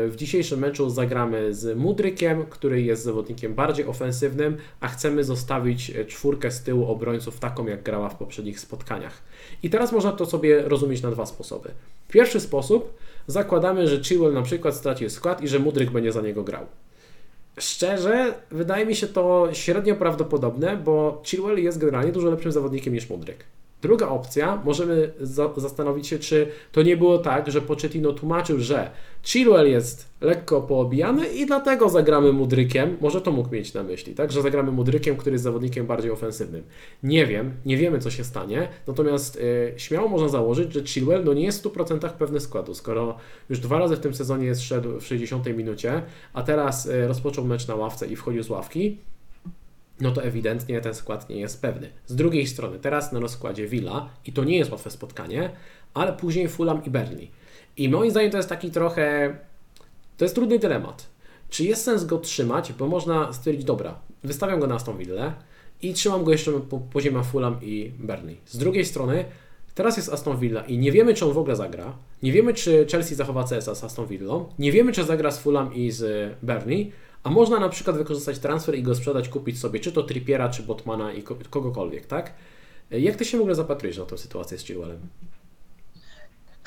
w dzisiejszym meczu zagramy z Mudrykiem, który jest zawodnikiem bardziej ofensywnym, a chcemy zostawić e, czwórkę z tyłu obrońców taką, jak grała w poprzednich spotkaniach. I teraz można to sobie rozumieć na dwa sposoby. Pierwszy sposób, zakładamy, że Chilwell na przykład stracił skład i że Mudryk będzie za niego grał. Szczerze, wydaje mi się to średnio prawdopodobne, bo Chilwell jest generalnie dużo lepszym zawodnikiem niż Mudryk. Druga opcja, możemy za zastanowić się, czy to nie było tak, że Pochettino tłumaczył, że Chilwell jest lekko poobijany i dlatego zagramy Mudrykiem. Może to mógł mieć na myśli, tak? Że zagramy Mudrykiem, który jest zawodnikiem bardziej ofensywnym. Nie wiem, nie wiemy co się stanie, natomiast yy, śmiało można założyć, że Chilwell no nie jest w 100% pewny składu, skoro już dwa razy w tym sezonie jest szedł w 60 minucie, a teraz yy, rozpoczął mecz na ławce i wchodził z ławki, no to ewidentnie ten skład nie jest pewny. Z drugiej strony, teraz na rozkładzie Villa i to nie jest łatwe spotkanie, ale później Fulham i Burnley. I moim zdaniem to jest taki trochę, to jest trudny dylemat. Czy jest sens go trzymać, bo można stwierdzić, dobra, wystawiam go na Aston Villa i trzymam go jeszcze po poziomie Fulham i Burnley. Z drugiej strony, teraz jest Aston Villa i nie wiemy, czy on w ogóle zagra. Nie wiemy, czy Chelsea zachowa CSA z Aston Villą. Nie wiemy, czy zagra z Fulham i z Burnley. A można na przykład wykorzystać transfer i go sprzedać, kupić sobie czy to Trippiera, czy Botmana i kogokolwiek, tak? Jak Ty się w ogóle zapatrujesz na tę sytuację z Chilwellem?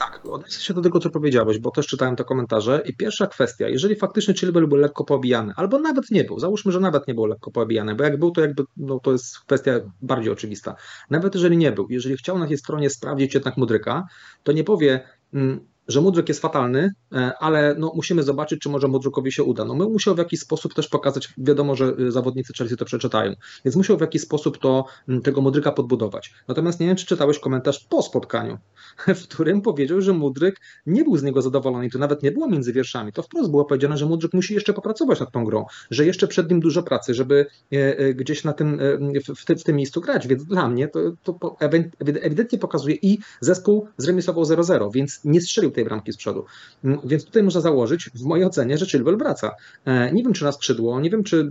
Tak, odniosę się do tego, co powiedziałeś, bo też czytałem te komentarze. I pierwsza kwestia, jeżeli faktycznie Chilwell był lekko poobijany, albo nawet nie był, załóżmy, że nawet nie był lekko poobijany, bo jak był, to jakby, no to jest kwestia bardziej oczywista. Nawet jeżeli nie był, jeżeli chciał na tej stronie sprawdzić jednak Mudryka, to nie powie, mm, że Mudryk jest fatalny, e, ale no, musimy zobaczyć, czy może Mudrykowi się uda. No, my musiał w jakiś sposób też pokazać, wiadomo, że y, zawodnicy Chelsea to przeczytają, więc musiał w jakiś sposób to, tego Mudryka podbudować. Natomiast nie wiem, czy czytałeś komentarz po spotkaniu, w którym powiedział, że Mudryk nie był z niego zadowolony i to nawet nie było między wierszami. To wprost było powiedziane, że Mudryk musi jeszcze popracować nad tą grą, że jeszcze przed nim dużo pracy, żeby e, e, gdzieś na tym, w, w tym miejscu grać, więc dla mnie to, to ewidentnie pokazuje i zespół zremisował 0-0, więc nie strzelił tej tej bramki z przodu. Mm, więc tutaj można założyć, w mojej ocenie, że Chilwell wraca. E, nie wiem, czy na skrzydło, nie wiem, czy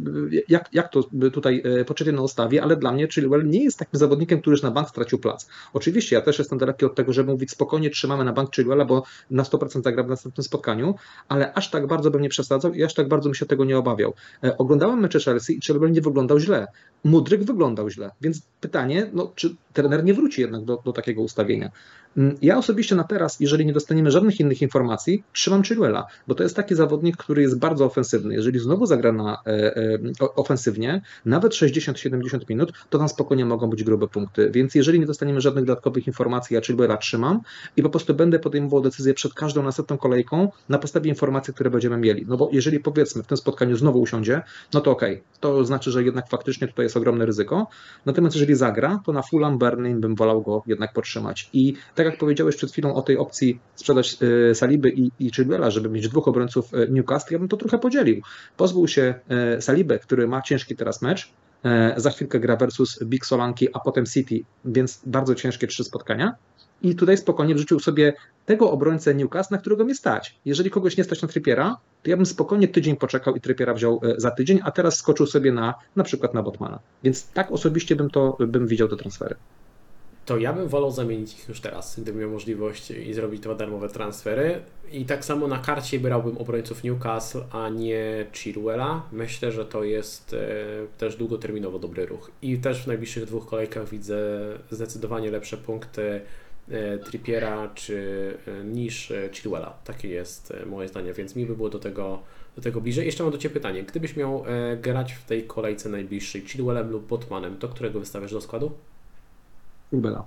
jak, jak to tutaj e, Pochettino ustawi, ale dla mnie Chilwell nie jest takim zawodnikiem, który już na bank stracił plac. Oczywiście ja też jestem daleki od tego, żeby mówić spokojnie trzymamy na bank Chilwella, bo na 100% zagra w następnym spotkaniu, ale aż tak bardzo bym nie przesadzał i aż tak bardzo bym się tego nie obawiał. E, oglądałem mecze Chelsea i Chilwell nie wyglądał źle. Mudryk wyglądał źle, więc pytanie, no, czy trener nie wróci jednak do, do takiego ustawienia. Mm, ja osobiście na teraz, jeżeli nie dostaniemy żadnych innych informacji, trzymam Chilwella, bo to jest taki zawodnik, który jest bardzo ofensywny. Jeżeli znowu zagra na e, e, ofensywnie, nawet 60-70 minut, to tam spokojnie mogą być grube punkty. Więc jeżeli nie dostaniemy żadnych dodatkowych informacji, ja Chilwella trzymam i po prostu będę podejmował decyzję przed każdą następną kolejką na podstawie informacji, które będziemy mieli. No bo jeżeli powiedzmy w tym spotkaniu znowu usiądzie, no to okej, okay. to znaczy, że jednak faktycznie tutaj jest ogromne ryzyko. Natomiast jeżeli zagra, to na Fulham Berlin bym wolał go jednak podtrzymać. I tak jak powiedziałeś przed chwilą o tej opcji sprzedać e, Saliby i, i Chilwella, żeby mieć dwóch obrońców e, Newcastle, ja bym to trochę podzielił. Pozbył się e, Salibę, który ma ciężki teraz mecz, za chwilkę gra versus Big Solanki, a potem City, więc bardzo ciężkie trzy spotkania. I tutaj spokojnie wrzucił sobie tego obrońcę Newcastle, na którego mnie stać. Jeżeli kogoś nie stać na Trippiera, to ja bym spokojnie tydzień poczekał i Trippiera wziął za tydzień, a teraz skoczył sobie na na przykład na Botmana. Więc tak osobiście bym to bym widział te transfery to ja bym wolał zamienić ich już teraz, gdybym miał możliwość i zrobić dwa darmowe transfery. I tak samo na karcie brałbym obrońców Newcastle, a nie Chilwella. Myślę, że to jest e, też długoterminowo dobry ruch. I też w najbliższych dwóch kolejkach widzę zdecydowanie lepsze punkty e, Trippiera czy e, niż Chilwella. Takie jest moje zdanie, więc mi by było do tego, do tego bliżej. Jeszcze mam do Ciebie pytanie. Gdybyś miał grać w tej kolejce najbliższej Chilwellem lub Botmanem, to którego wystawiasz do składu? Chilwella.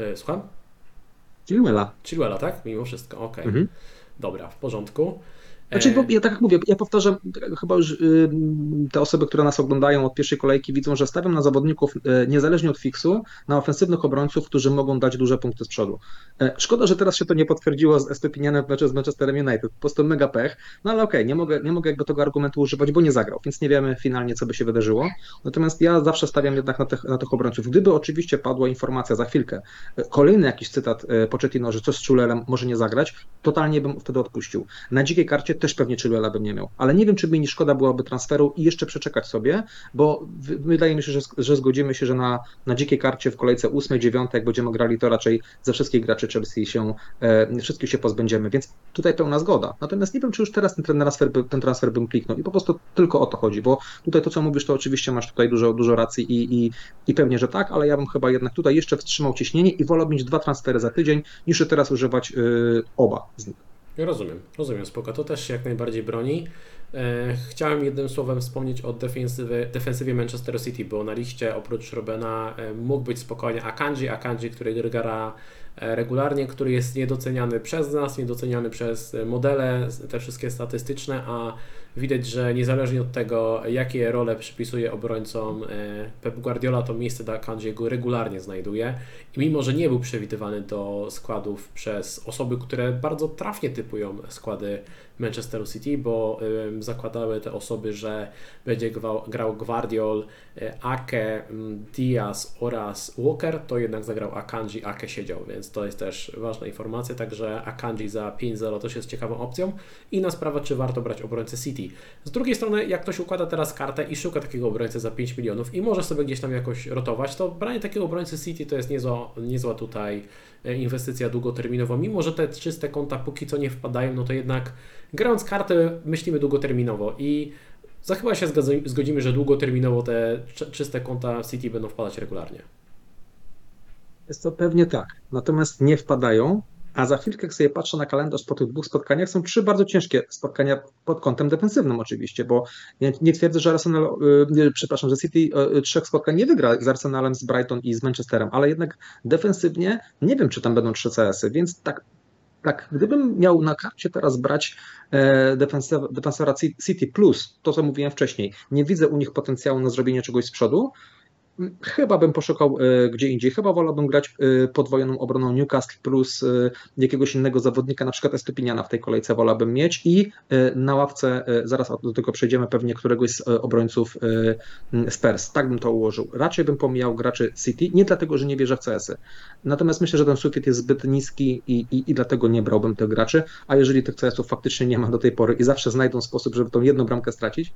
E, słucham? Chilwella. Chilwella, tak? Mimo wszystko, okej. Okay. Mhm. Dobra, w porządku. Znaczy, bo ja tak jak mówię, ja powtarzam, chyba już te osoby, które nas oglądają od pierwszej kolejki widzą, że stawiam na zawodników y, niezależnie od fiksu, na ofensywnych obrońców, którzy mogą dać duże punkty z przodu. E, szkoda, że teraz się to nie potwierdziło z Estepinianem w meczu z Manchesterem United. Po prostu mega pech, no ale okej, okay, nie mogę, nie mogę jakby tego argumentu używać, bo nie zagrał, więc nie wiemy finalnie, co by się wydarzyło. Natomiast ja zawsze stawiam jednak na tych, na tych obrońców. Gdyby oczywiście padła informacja za chwilkę, e, kolejny jakiś cytat e, Pochettino, że coś z Czulelem może nie zagrać, totalnie bym wtedy odpuścił. Na dzikiej karcie też pewnie Chilwella bym nie miał, ale nie wiem, czy mi nie szkoda byłaby transferu i jeszcze przeczekać sobie, bo wydaje mi się, że, że zgodzimy się, że na, na dzikiej karcie w kolejce 8, 9, jak będziemy grali, to raczej ze wszystkich graczy Chelsea się, e, wszystkich się pozbędziemy, więc tutaj pełna zgoda. Natomiast nie wiem, czy już teraz ten transfer, ten transfer bym kliknął i po prostu tylko o to chodzi, bo tutaj to, co mówisz, to oczywiście masz tutaj dużo, dużo racji i, i, i pewnie, że tak, ale ja bym chyba jednak tutaj jeszcze wstrzymał ciśnienie i wolałbym mieć dwa transfery za tydzień, niż teraz używać y, oba z nich. Rozumiem, rozumiem, spoko. To też się jak najbardziej broni. E, chciałem jednym słowem wspomnieć o defensywie, defensywie Manchester City, bo na liście oprócz Robena e, mógł być spokojnie Akanji, Akanji, który gra e, regularnie, który jest niedoceniany przez nas, niedoceniany przez modele, te wszystkie statystyczne, a widać, że niezależnie od tego, jakie role przypisuje obrońcom Pep Guardiola, to miejsce dla Akanjiego regularnie znajduje i mimo, że nie był przewidywany do składów przez osoby, które bardzo trafnie typują składy Manchesteru City, bo zakładały te osoby, że będzie grał Guardiol, e, Ake, Diaz oraz Walker, to jednak zagrał Akanji, Ake siedział, więc to jest też ważna informacja, także Akanji za 5-0 też jest ciekawą opcją. Inna sprawa, czy warto brać obrońcę City. Z drugiej strony, jak ktoś układa teraz kartę i szuka takiego obrońcy za 5 milionów i może sobie gdzieś tam jakoś rotować, to branie takiego obrońcy City to jest niezła, niezła tutaj e, inwestycja długoterminowa. Mimo, że te czyste konta póki co nie wpadają, no to jednak grając kartę myślimy długoterminowo i za chyba się zgodzimy, że długoterminowo te czyste konta City będą wpadać regularnie. Jest to pewnie tak, natomiast nie wpadają, a za chwilkę, jak sobie patrzę na kalendarz po tych dwóch spotkaniach, są trzy bardzo ciężkie spotkania pod kątem defensywnym oczywiście, bo ja nie twierdzę, że Arsenal, yy, przepraszam, że City yy, trzech spotkań nie wygra z Arsenalem, z Brighton i z Manchesterem, ale jednak defensywnie nie wiem, czy tam będą trzy CS-y, więc tak tak, gdybym miał na karcie teraz brać e, defensora City Plus, to co mówiłem wcześniej, nie widzę u nich potencjału na zrobienie czegoś z przodu, Chyba bym poszukał e, gdzie indziej. Chyba wolałbym grać e, podwojoną obroną Newcastle plus e, jakiegoś innego zawodnika, na przykład Estupiniana w tej kolejce wolałbym mieć i na ławce, zaraz do tego przejdziemy, pewnie któregoś z obrońców Spurs. Tak bym to ułożył. Raczej bym pomijał graczy City, nie dlatego, że nie wierzę w CS-y. Natomiast myślę, że ten sufit jest zbyt niski i, i, i dlatego nie brałbym tych graczy, a jeżeli tych CS-ów faktycznie nie ma do tej pory i zawsze znajdą sposób, żeby tą jedną bramkę stracić,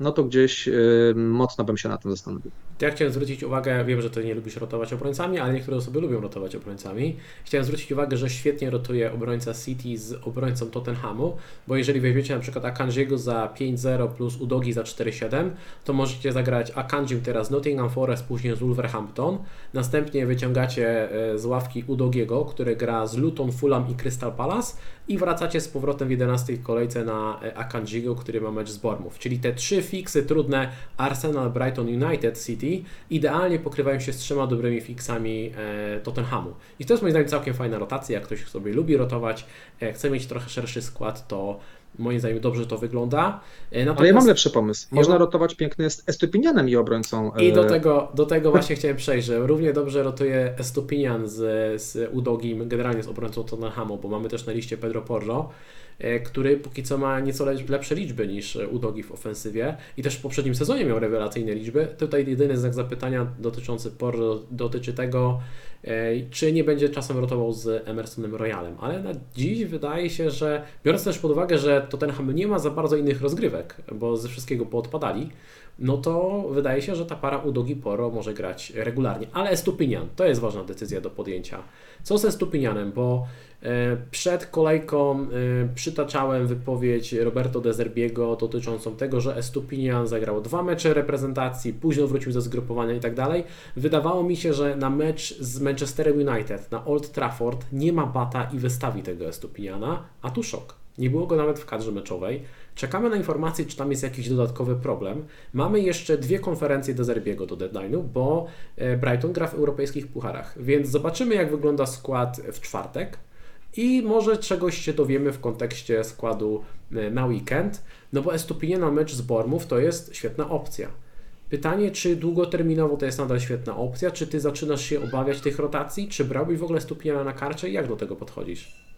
no to gdzieś mocno bym się na tym zastanowił. Ja chciałem zwrócić uwagę, wiem, że ty nie lubisz rotować obrońcami, ale niektóre osoby lubią rotować obrońcami. Chciałem zwrócić uwagę, że świetnie rotuje obrońca City z obrońcą Tottenhamu, bo jeżeli weźmiecie na przykład Akanjiego za 5-0 plus Udogi za 4-7, to możecie zagrać Akanjim teraz Nottingham Forest, później z Wolverhampton, następnie wyciągacie e, z ławki Udogiego, który gra z Luton, Fulham i Crystal Palace i wracacie z powrotem w 11 kolejce na e, Akanjiego, który ma mecz z Bormów. Czyli te trzy fiksy trudne Arsenal, Brighton, United, City idealnie pokrywają się z trzema dobrymi fiksami e, Tottenhamu. I to jest moim zdaniem całkiem fajna rotacja, jak ktoś sobie lubi rotować, e, chce mieć trochę szerszy skład, to moim zdaniem dobrze to wygląda. Natomiast... Ale ja mam lepszy pomysł. Można rotować pięknie z Estupinianem i obrońcą. I do tego, do tego właśnie chciałem przejść, że równie dobrze rotuje Estupinian z, z Udogim, generalnie z obrońcą Tottenhamu, bo mamy też na liście Pedro Porro. E, który póki co ma nieco lepsze liczby niż Udogi w ofensywie i też w poprzednim sezonie miał rewelacyjne liczby. Tutaj jedyny znak zapytania dotyczący Porro dotyczy tego, e, czy nie będzie czasem rotował z Emersonem Royalem, ale na dziś wydaje się, że biorąc też pod uwagę, że Tottenham nie ma za bardzo innych rozgrywek, bo ze wszystkiego poodpadali, no to wydaje się, że ta para Udogi Poro może grać regularnie. Ale Estupinian, to jest ważna decyzja do podjęcia. Co ze Estupinianem, bo E, przed kolejką e, przytaczałem wypowiedź Roberto De Zerbiego dotyczącą tego, że Estupinian zagrał dwa mecze reprezentacji, później wrócił ze zgrupowania i tak dalej. Wydawało mi się, że na mecz z Manchesterem United na Old Trafford nie ma bata i wystawi tego Estupiniana, a tu szok. Nie było go nawet w kadrze meczowej. Czekamy na informację, czy tam jest jakiś dodatkowy problem. Mamy jeszcze dwie konferencje do Zerbiego do deadline'u, bo e, Brighton gra w europejskich pucharach, więc zobaczymy, jak wygląda skład w czwartek i może czegoś się dowiemy w kontekście składu e, na weekend, no bo Estupinie na mecz z Bormów to jest świetna opcja. Pytanie, czy długoterminowo to jest nadal świetna opcja, czy Ty zaczynasz się obawiać tych rotacji, czy brałbyś w ogóle Stupiniana na karcie i jak do tego podchodzisz?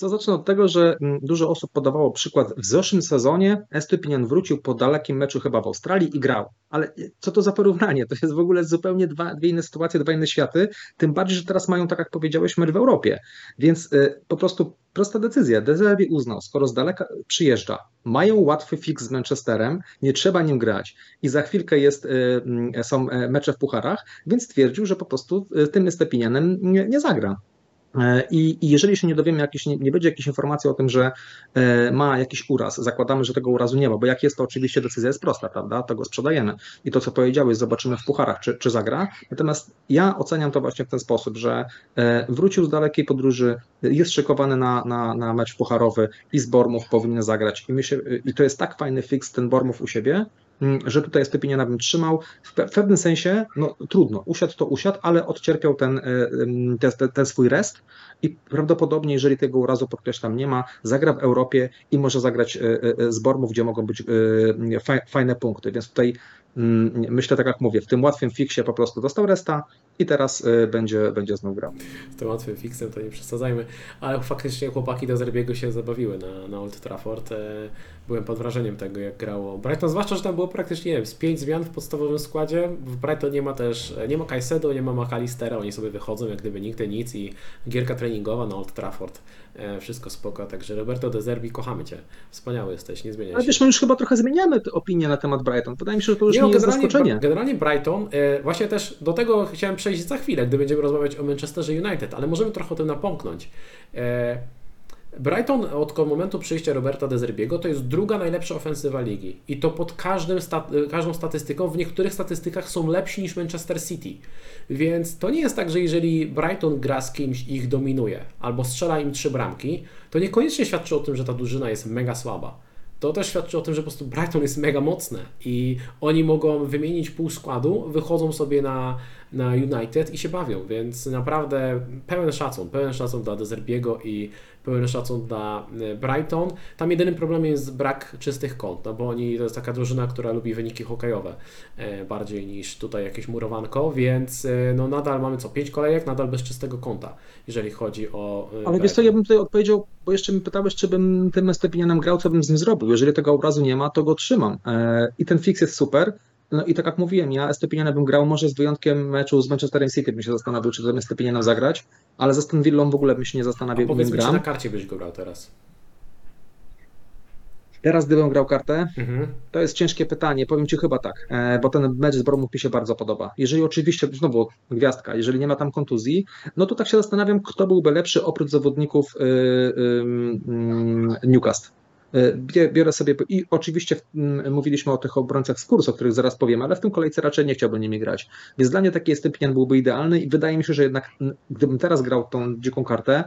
To zacznę od tego, że mm, dużo osób podawało przykład. W zeszłym sezonie Estypinian wrócił po dalekim meczu chyba w Australii i grał. Ale co to za porównanie? To jest w ogóle zupełnie dwa, dwie inne sytuacje, dwa inne światy. Tym bardziej, że teraz mają, tak jak powiedziałeś, mecz w Europie. Więc y, po prostu prosta decyzja. Dezerbi uznał, skoro z daleka przyjeżdża, mają łatwy fix z Manchesterem, nie trzeba nim grać i za chwilkę jest, y, y, są e, mecze w pucharach, więc stwierdził, że po prostu tym Estepinianem nie, nie zagra. E, I, I, jeżeli się nie dowiemy, nie, nie, będzie jakiejś informacji o tym, że e, ma jakiś uraz, zakładamy, że tego urazu nie ma, bo jak jest, to oczywiście decyzja jest prosta, prawda? To go sprzedajemy. I to, co powiedziałeś, zobaczymy w pucharach, czy, czy zagra. Natomiast ja oceniam to właśnie w ten sposób, że e, wrócił z dalekiej podróży, jest szykowany na, na, na mecz pucharowy i z Bormów powinien zagrać. I, myślę, I to jest tak fajny fix, ten Bormów u siebie, że tutaj Estepiniana bym trzymał. W pewnym sensie, no trudno, usiadł to usiadł, ale odcierpiał ten, e, ten, ten swój rest i prawdopodobnie, jeżeli tego urazu podkreślam nie ma, zagra w Europie i może zagrać e, e, z Bormów, gdzie mogą być fajne punkty, więc tutaj mm, myślę tak jak mówię, w tym łatwym fiksie po prostu dostał resta i teraz będzie, będzie znów grał. Z tym łatwym fiksem to nie przesadzajmy, ale faktycznie chłopaki do Zerbiego się zabawiły na, na Old Trafford byłem pod wrażeniem tego, jak grało Brighton, zwłaszcza, że tam było praktycznie, nie wiem, z pięć zmian w podstawowym składzie. W Brighton nie ma też, nie ma Kajsedo, nie ma McAllistera, oni sobie wychodzą jak gdyby nigdy nic i gierka treningowa na Old Trafford. E, wszystko spoko, także Roberto De Zerbi, kochamy Cię. Wspaniały jesteś, nie zmieniaj się. Ale wiesz, my już chyba trochę zmieniamy opinię na temat Brighton. Wydaje mi się, że to już nie, nie jest zaskoczenie. Generalnie Brighton, e, właśnie też do tego chciałem przejść za chwilę, gdy będziemy rozmawiać o Manchesterze United, ale możemy trochę o tym napomknąć. Brighton od momentu przyjścia Roberta De Zerbiego to jest druga najlepsza ofensywa ligi. I to pod każdym każdą statystyką. W niektórych statystykach są lepsi niż Manchester City. Więc to nie jest tak, że jeżeli Brighton gra z kimś i ich dominuje, albo strzela im trzy bramki, to niekoniecznie świadczy o tym, że ta drużyna jest mega słaba. To też świadczy o tym, że po prostu Brighton jest mega mocne i oni mogą wymienić pół składu, wychodzą sobie na, na United i się bawią, więc naprawdę pełen szacun, pełen szacun dla Dezerbiego i pełen szacun dla e, Brighton. Tam jedynym problemem jest brak czystych kąt, no bo oni to jest taka drużyna, która lubi wyniki hokejowe e, bardziej niż tutaj jakieś murowanko, więc e, no nadal mamy co, pięć kolejek, nadal bez czystego kąta, jeżeli chodzi o... Ale wiesz co, ja bym tutaj odpowiedział, bo jeszcze mi pytałeś, czy bym tym Stepinianem grał, co bym z nim zrobił. Jeżeli tego obrazu nie ma, to go trzymam. I ten fix jest super, no i tak jak mówiłem, ja Estepiniana bym grał może z wyjątkiem meczu z Manchesterem City, bym się zastanowił, czy ten Estepiniana zagrać, ale za Aston Villą w ogóle bym się nie zastanawiał, mi, czy na karcie byś go grał teraz? Teraz gdybym grał kartę, mhm. to jest ciężkie pytanie. Powiem Ci chyba tak, e, bo ten mecz z Bromów mi się bardzo podoba. Jeżeli oczywiście, znowu gwiazdka, jeżeli nie ma tam kontuzji, no to tak się zastanawiam, kto byłby lepszy oprócz zawodników yy, yy, Newcastle. E, biorę sobie i oczywiście mówiliśmy o tych obrońcach z kursu, o których zaraz powiem, ale w tym kolejce raczej nie chciałbym nimi grać. Więc dla mnie taki Estypian byłby idealny i wydaje mi się, że jednak gdybym teraz grał tą dziką kartę,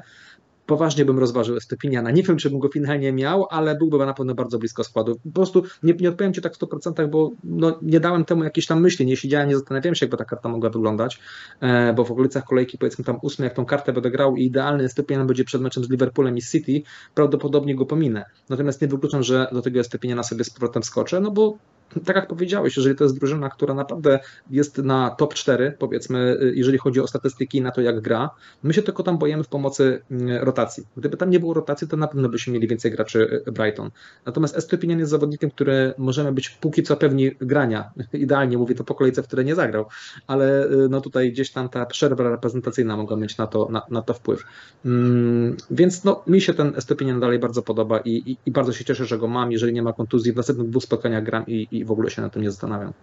poważnie bym rozważył Estepiniana. Nie wiem, czy bym go finalnie miał, ale byłby na pewno bardzo blisko składu. Po prostu nie, nie odpowiem Ci tak w 100%, bo no, nie dałem temu jakiejś tam myśli, nie siedziałem, nie zastanawiałem się, jakby ta karta mogła wyglądać, e, bo w okolicach kolejki powiedzmy tam ósmy, jak tą kartę będę grał i idealny Estepinian będzie przed meczem z Liverpoolem i City, prawdopodobnie go pominę. Natomiast nie wykluczam, że do tego Estepiniana sobie z powrotem skoczę, no bo tak jak powiedziałeś, jeżeli to jest drużyna, która naprawdę jest na top 4, powiedzmy, jeżeli chodzi o statystyki na to, jak gra, my się tylko tam boimy w pomocy mm, rotacji. Gdyby tam nie było rotacji, to na pewno byśmy mieli więcej graczy y, Brighton. Natomiast Estupinian jest zawodnikiem, który możemy być póki co pewni grania. Idealnie mówię to po kolejce, w której nie zagrał, ale y, no tutaj gdzieś tam ta przerwa reprezentacyjna mogła mieć na to, na, na to wpływ. Mm, więc no, mi się ten Estupinian dalej bardzo podoba i, i, i, bardzo się cieszę, że go mam. Jeżeli nie ma kontuzji, w następnych dwóch spotkaniach gram i w ogóle się na tym nie zastanawiam.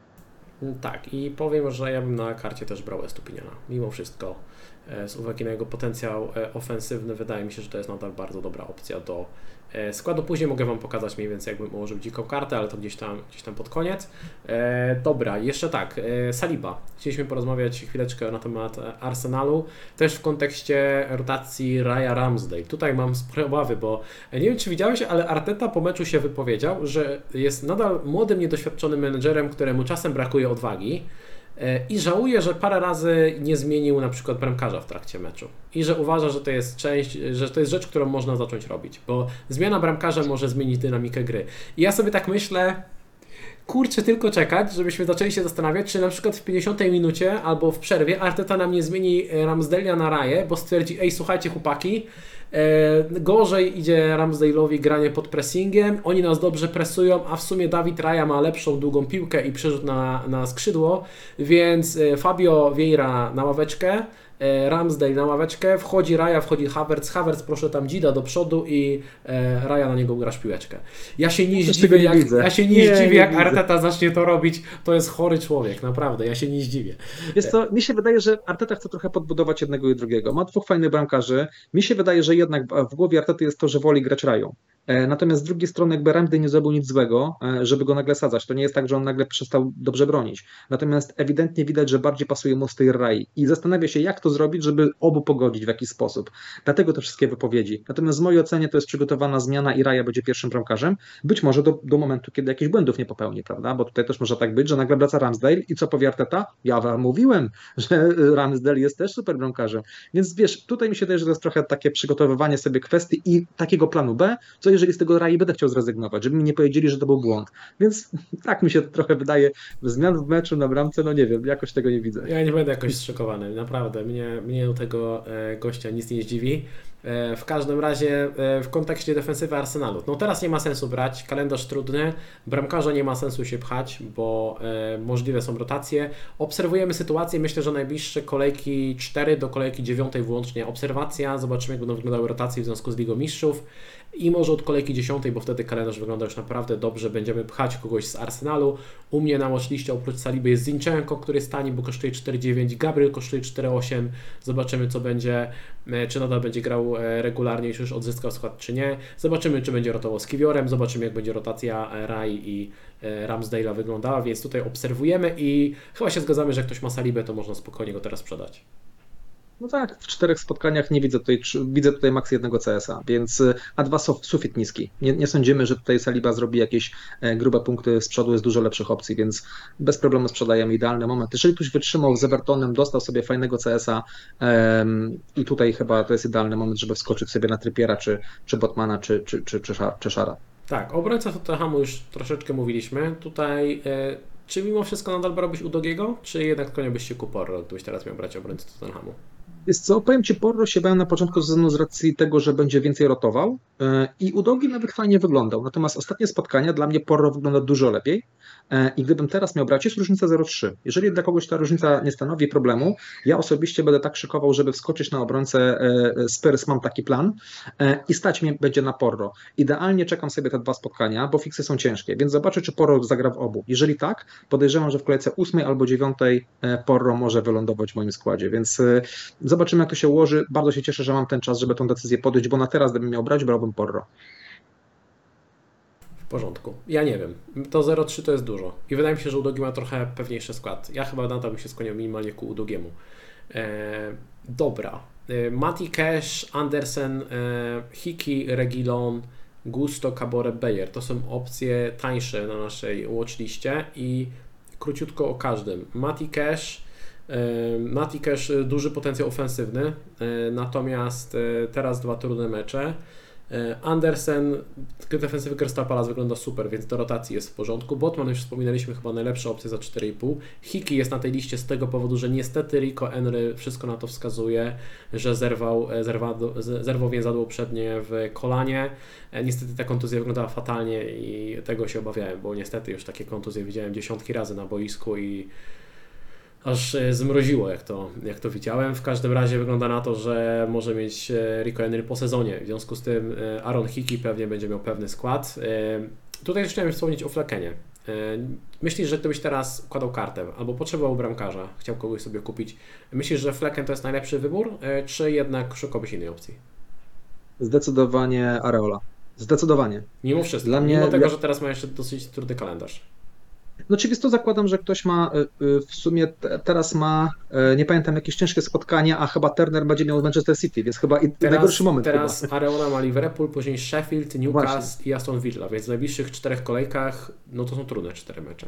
Tak, i powiem, że ja bym na karcie też brał Estupiniana, mimo wszystko. E, z uwagi na jego potencjał e, ofensywny, wydaje mi się, że to jest nadal bardzo dobra opcja do składu później mogę Wam pokazać mniej więcej, jakbym ułożył dziką kartę, ale to gdzieś tam, gdzieś tam pod koniec. E, dobra, jeszcze tak, e, Saliba. Chcieliśmy porozmawiać chwileczkę na temat Arsenalu, też w kontekście rotacji Raya Ramsdale. Tutaj mam spore obawy, bo nie wiem, czy widziałeś, ale Arteta po meczu się wypowiedział, że jest nadal młodym, niedoświadczonym menedżerem, któremu czasem brakuje odwagi. E, i żałuje, że parę razy nie zmienił na przykład bramkarza w trakcie meczu i że uważa, że to jest część, że to jest rzecz, którą można zacząć robić, bo zmiana bramkarza może zmienić dynamikę gry. I ja sobie tak myślę, kurczę tylko czekać, żebyśmy zaczęli się zastanawiać, czy na przykład w 50 minucie albo w przerwie Arteta nam nie zmieni Ramsdelia na Raję, bo stwierdzi, ej słuchajcie chłopaki, gorzej idzie Ramsdale'owi granie pod pressingiem, oni nas dobrze presują, a w sumie Dawid Raja ma lepszą długą piłkę i przerzut na, na skrzydło, więc e, Fabio Vieira na ławeczkę, E, Ramsdale na ławeczkę, wchodzi Raja, wchodzi Havertz, Havertz proszę tam Dzida do przodu i e, Raja na niego grasz piłeczkę. Ja się nie zdziwię, jak, widzę. ja się nie, nie zdziwię, nie jak widzę. Arteta zacznie to robić. To jest chory człowiek, naprawdę, ja się nie zdziwię. Wiesz co, mi się wydaje, że Arteta chce trochę podbudować jednego i drugiego. Ma dwóch fajnych bramkarzy. Mi się wydaje, że jednak w głowie Artety jest to, że woli grać Rają. E, natomiast z drugiej strony, jakby Ramsey nie zrobił nic złego, e, żeby go nagle sadzać. To nie jest tak, że on nagle przestał dobrze bronić. Natomiast ewidentnie widać, że bardziej pasuje mu z tej rai i zastanawia się, jak to zrobić, żeby obu pogodzić w jakiś sposób. Dlatego te wszystkie wypowiedzi. Natomiast w mojej ocenie to jest przygotowana zmiana i Raja będzie pierwszym bramkarzem. Być może do, do momentu, kiedy jakichś błędów nie popełni, prawda? Bo tutaj też może tak być, że nagle wraca Ramsdale i co powie Arteta? Ja wam mówiłem, że Ramsdale jest też super bramkarzem. Więc wiesz, tutaj mi się wydaje, że to jest trochę takie przygotowywanie sobie kwestii i takiego planu B, co jeżeli z tego Rai będę chciał zrezygnować, żeby mi nie powiedzieli, że to był błąd. Więc tak mi się trochę wydaje, zmian w meczu na bramce, no nie wiem, jakoś tego nie widzę. Ja nie będę jakoś zszokowany, naprawdę. Mnie, mnie do tego e, gościa nic nie zdziwi. E, w każdym razie e, w kontekście defensywy Arsenalu. No teraz nie ma sensu brać, kalendarz trudny, bramkarza nie ma sensu się pchać, bo możliwe są rotacje. Obserwujemy sytuację, myślę, że najbliższe kolejki 4 do kolejki 9 wyłącznie obserwacja, zobaczymy jak będą wyglądały rotacje w związku z Ligą Mistrzów i może od kolejki 10, bo wtedy kalendarz wygląda już naprawdę dobrze, będziemy pchać kogoś z Arsenalu. U mnie na watchliście oprócz Saliby jest Zinchenko, który jest tani, bo kosztuje 4,9, Gabriel kosztuje 4,8, zobaczymy co będzie, e, czy nadal będzie grał e, regularnie, czy już odzyskał skład, czy nie. Zobaczymy, czy będzie rotował z Kiwiorem, zobaczymy jak będzie rotacja e, Rai i Ramsdale'a wyglądała, więc tutaj obserwujemy i chyba się zgadzamy, że jak ktoś ma Salibę, to można spokojnie go teraz sprzedać. No tak, w czterech spotkaniach nie widzę tutaj, widzę tutaj maks jednego CS-a, więc y, a dwa sufit niski. Nie, nie, sądzimy, że tutaj Saliba zrobi jakieś e, grube punkty z przodu, jest dużo lepszych opcji, więc bez problemu sprzedajemy idealny moment. Jeżeli ktoś wytrzymał z Evertonem, dostał sobie fajnego CS-a um, i tutaj chyba to jest idealny moment, żeby wskoczyć sobie na Trypiera, czy, czy Botmana, czy, czy, czy, czy, czy Szara. Tak, obrońca Tottenhamu już troszeczkę mówiliśmy. Tutaj e, czy mimo wszystko nadal brałbyś Udogiego, czy jednak koniowbyś się Kuporro, gdybyś teraz miał brać obrońcę Tottenhamu? Jest co, powiem Ci, Porro się bałem na początku sezonu z racji tego, że będzie więcej rotował e, i u Dogi nawet fajnie wyglądał. Natomiast ostatnie spotkania dla mnie Porro wygląda dużo lepiej. E, I gdybym teraz miał brać, jest różnica 0,3. Jeżeli dla kogoś ta różnica nie stanowi problemu, ja osobiście będę tak szykował, żeby wskoczyć na obrońcę e, Spurs, mam taki plan i stać mnie będzie na Porro. Idealnie czekam sobie te dwa spotkania, bo fiksy są ciężkie, więc zobaczę, czy Porro zagra w obu. Jeżeli tak, podejrzewam, że w kolejce ósmej albo dziewiątej Porro może wylądować w moim składzie, więc Zobaczymy, jak to się ułoży. Bardzo się cieszę, że mam ten czas, żeby tę decyzję podjąć, bo na teraz, gdybym miał brać, brałbym Porro. W porządku. Ja nie wiem. To 0,3 to jest dużo. I wydaje mi się, że Udogi ma trochę pewniejszy skład. Ja chyba nadal się skłaniał minimalnie ku Udogiemu. Eee, dobra. Eee, Mati Cash, Andersen, eee, Hiki, Regilon, Gusto, Cabore, Bayer. To są opcje tańsze na naszej watchliście i króciutko o każdym. Mati Cash Mati Cash y, duży potencjał ofensywny, y, natomiast y, teraz dwa trudne mecze. Andersen, defensywy Crystal Palace wygląda super, więc do rotacji jest w porządku. Botman już wspominaliśmy, chyba najlepsza opcja za 4,5. Hiki jest na tej liście z tego powodu, że niestety Rico Henry wszystko na to wskazuje, że zerwał, e, zerwał, więzadło przednie w kolanie. E, niestety ta kontuzja wyglądała fatalnie i tego się obawiałem, bo niestety już takie kontuzje widziałem dziesiątki razy na boisku i aż e, zmroziło, jak to, jak to widziałem. W każdym razie wygląda na to, że może mieć e, Rico Henry po sezonie. W związku z tym e, Aaron Hickey pewnie będzie miał pewny skład. Tutaj jeszcze chciałem wspomnieć o Flakenie. Myślisz, że gdybyś teraz układał kartę albo potrzebował bramkarza, chciał kogoś sobie kupić, myślisz, że Flecken to jest najlepszy wybór, czy jednak szukałbyś innej opcji? Zdecydowanie Areola. Zdecydowanie. Mimo wszystko, Dla mnie, mimo tego, ja... że teraz ma jeszcze dosyć trudny kalendarz. No oczywiście zakładam, że ktoś ma y, y, w sumie teraz ma, y, nie pamiętam, jakieś ciężkie spotkania, a chyba Turner będzie miał Manchester City, więc chyba i teraz, najgorszy moment. Teraz chyba. Areola ma Liverpool, później Sheffield, Newcastle Właśnie. i Aston Villa, więc w najbliższych czterech kolejkach, no to są trudne cztery mecze.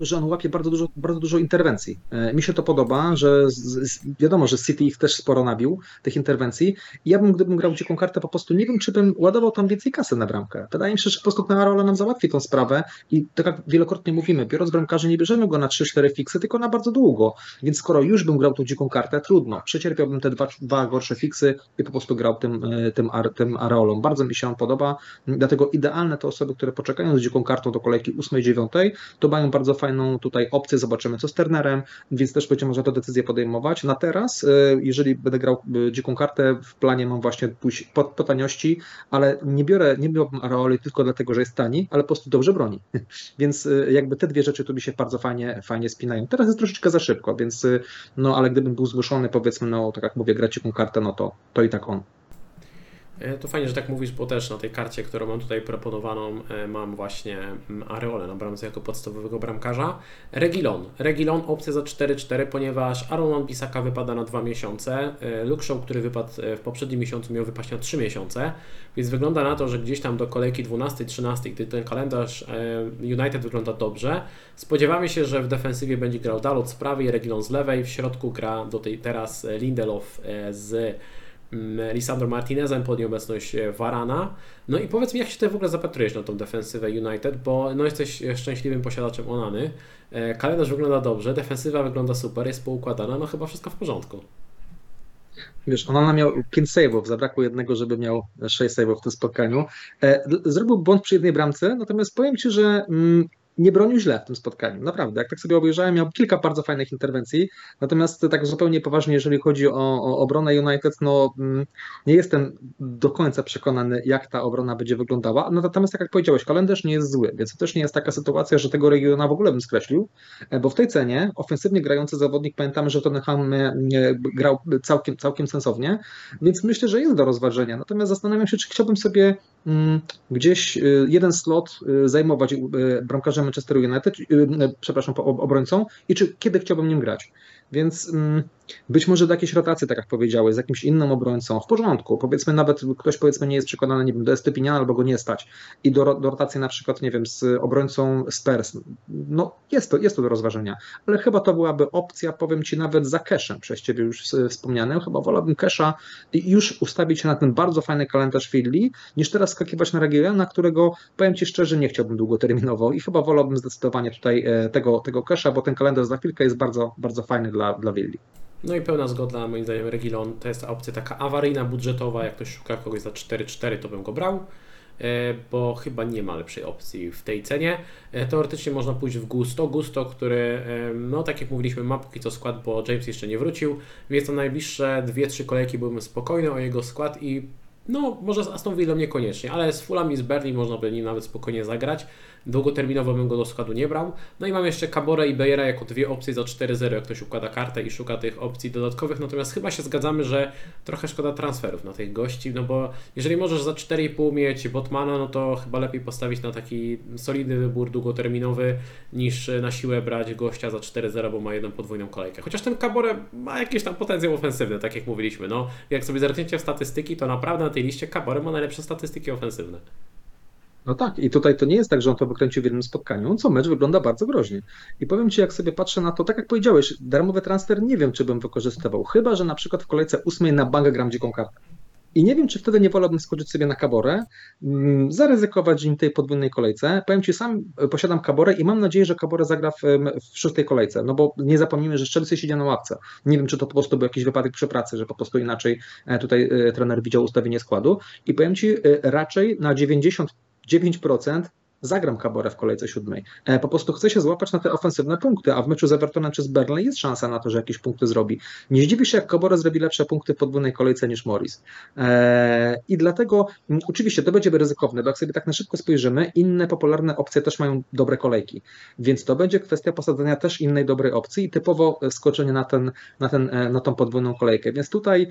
Że on łapie bardzo dużo, bardzo dużo interwencji. E, mi się to podoba, że z, z, wiadomo, że City ich też sporo nabił, tych interwencji. I ja bym, gdybym grał dziką kartę, po prostu nie wiem, czy bym ładował tam więcej kasy na bramkę. Wydaje mi się, że po prostu ten Arola nam załatwi tą sprawę i tak jak wielokrotnie mówimy, biorąc bramkarzy, nie bierzemy go na 3-4 fiksy, tylko na bardzo długo. Więc skoro już bym grał tą dziką kartę, trudno. Przecierpiałbym te dwa, dwa gorsze fiksy i po prostu grał tym, e, tym, tym Areolą. Bardzo mi się on podoba, dlatego idealne to osoby, które poczekają z dziką kartą do kolejki 8-9, to mają bardzo fajną tutaj opcję, zobaczymy co z Turnerem, więc też będzie można tę decyzję podejmować. Na teraz, y, jeżeli będę grał y, dziką kartę, w planie mam właśnie pójść po, po taniości, ale nie biorę, nie biorę Areoli tylko dlatego, że jest tani, ale po prostu dobrze broni. Więc y, jakby te dwie rzeczy tu mi się bardzo fajnie, fajnie spinają. Teraz jest troszeczkę za szybko, więc no ale gdybym był zgłoszony, powiedzmy, no tak jak mówię, grać dziką kartę, no to, to i tak on. E, to fajnie, że tak mówisz, bo też na tej karcie, którą mam tutaj proponowaną, e, mam właśnie mm, Areole na bramce jako podstawowego bramkarza. Regilon. Regilon opcja za 4-4, ponieważ Aaron Bisaka wypada na 2 miesiące. E, Luke Show, który wypadł w poprzednim miesiącu, miał wypaść na 3 miesiące, więc wygląda na to, że gdzieś tam do kolejki 12-13, gdy ten kalendarz United wygląda dobrze, spodziewamy się, że w defensywie będzie grał Dalot z prawej, Regilon z lewej, w środku gra do tej teraz Lindelof z Lisandro Martinezem pod nieobecność e, Varana. No i powiedz mi, jak się ty w ogóle zapatrujesz na tą defensywę United, bo no jesteś szczęśliwym posiadaczem Onany. E, kalendarz wygląda dobrze, defensywa wygląda super, jest poukładana, no chyba wszystko w porządku. Wiesz, Onana miał 5 save'ów, zabrakło jednego, żeby miał 6 save'ów w tym spotkaniu. E, zrobił błąd przy jednej bramce, natomiast powiem Ci, że mm, nie bronił źle w tym spotkaniu. Naprawdę, jak tak sobie obejrzałem, miał kilka bardzo fajnych interwencji. Natomiast tak zupełnie poważnie, jeżeli chodzi o, o obronę United, no mm, nie jestem do końca przekonany, jak ta obrona będzie wyglądała. No, natomiast, tak jak powiedziałeś, kalendarz nie jest zły, więc to też nie jest taka sytuacja, że tego regiona w ogóle bym skreślił, e, bo w tej cenie ofensywnie grający zawodnik, pamiętamy, że Tottenham e, grał całkiem, całkiem sensownie, więc myślę, że jest do rozważenia. Natomiast zastanawiam się, czy chciałbym sobie gdzieś e, jeden slot zajmować bramkarzem Manchester United, przepraszam, obrońcą i czy kiedy chciałbym nim grać. Więc mm, być może do jakiejś rotacji, tak jak powiedziałeś, z jakimś innym obrońcą, w porządku. Powiedzmy nawet, ktoś powiedzmy nie jest przekonany, nie wiem, do Estypiniana albo go nie stać i do, do rotacji na przykład, nie wiem, z obrońcą Spurs. No jest to, jest to do rozważenia, ale chyba to byłaby opcja, powiem Ci, nawet za Keszem, przez Ciebie już wspomnianym. Chyba wolałbym Kesza i już ustawić się na ten bardzo fajny kalendarz Filli, niż teraz skakiwać na Regiona, którego, powiem Ci szczerze, nie chciałbym długoterminowo i chyba wolałbym zdecydowanie tutaj e, tego, tego Kesza, bo ten kalendarz za chwilkę jest bardzo, bardzo fajny dla, dla Willi. No i pełna zgoda, moim zdaniem Regilon to jest opcja taka awaryjna, budżetowa, jak ktoś szuka kogoś za 4-4, to bym go brał, e, bo chyba nie ma lepszej opcji w tej cenie. E, teoretycznie można pójść w Gusto, Gusto, który, no tak jak mówiliśmy, ma póki co skład, bo James jeszcze nie wrócił, więc na najbliższe 2-3 kolejki byłbym spokojny o jego skład i no, może z Aston Villa niekoniecznie, ale z Fulham i z Berlin można by nim nawet spokojnie zagrać. Długoterminowo bym go do składu nie brał. No i mam jeszcze Caborę i Bejera jako dwie opcje za 4-0, jak ktoś układa kartę i szuka tych opcji dodatkowych. Natomiast chyba się zgadzamy, że trochę szkoda transferów na tych gości, no bo jeżeli możesz za 4,5 mieć Botmana, no to chyba lepiej postawić na taki solidny wybór długoterminowy niż na siłę brać gościa za 4-0, bo ma jedną podwójną kolejkę. Chociaż ten Caborę ma jakiś tam potencjał ofensywny, tak jak mówiliśmy. No, jak sobie zerkniecie w statystyki, to naprawdę na tej liście Caborę ma najlepsze statystyki ofensywne. No tak, i tutaj to nie jest tak, że on to wykręcił w jednym spotkaniu, co mecz wygląda bardzo groźnie. I powiem Ci, jak sobie patrzę na to, tak jak powiedziałeś, darmowy transfer nie wiem, czy bym wykorzystywał, chyba, że na przykład w kolejce ósmej na bank gram dziką kartę. I nie wiem, czy wtedy nie wolałbym skoczyć sobie na kaborę, mm, zaryzykować im tej podwójnej kolejce. Powiem Ci, sam posiadam kaborę i mam nadzieję, że kaborę zagra w, w szóstej kolejce, no bo nie zapomnijmy, że Chelsea siedzi na ławce. Nie wiem, czy to po prostu był jakiś wypadek przy pracy, że po prostu inaczej e, tutaj e, trener widział ustawienie składu. I powiem Ci, e, raczej na 90 9% zagram Caborę w kolejce siódmej. E, po prostu chcę się złapać na te ofensywne punkty, a w meczu z Evertonem czy z jest szansa na to, że jakieś punkty zrobi. Nie zdziwi się, jak Caborę zrobi lepsze punkty w podwójnej kolejce niż Morris. E, I dlatego, oczywiście to będzie ryzykowne, bo jak sobie tak na szybko spojrzymy, inne popularne opcje też mają dobre kolejki, więc to będzie kwestia posadzenia też innej dobrej opcji i typowo skoczenie na, ten, na, ten, e, na tą podwójną kolejkę. Więc tutaj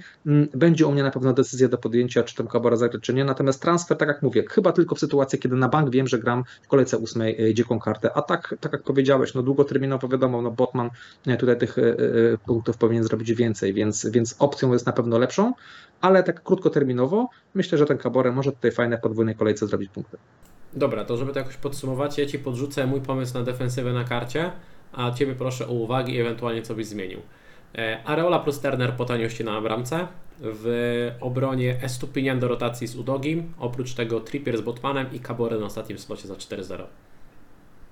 będzie u mnie na pewno decyzja do podjęcia, czy ten Caborę zagra, czy nie. Natomiast transfer, tak jak mówię, chyba tylko w sytuacji, kiedy na bank wiem, że gram w kolejce ósmej e, dziką kartę. A tak, tak jak powiedziałeś, no długoterminowo wiadomo, no Botman e, tutaj tych e, punktów powinien zrobić więcej, więc, więc opcją jest na pewno lepszą, ale tak krótkoterminowo myślę, że ten Kabore może tutaj fajne podwójnej kolejce zrobić punkty. Dobra, to żeby to jakoś podsumować, ja Ci podrzucę mój pomysł na defensywę na karcie, a Ciebie proszę o uwagi i ewentualnie co byś zmienił. E, Areola plus Turner po taniości na bramce. W obronie Estupinian do rotacji z Udogim. Oprócz tego Trippier z Botmanem i Cabore na ostatnim slocie za 4-0.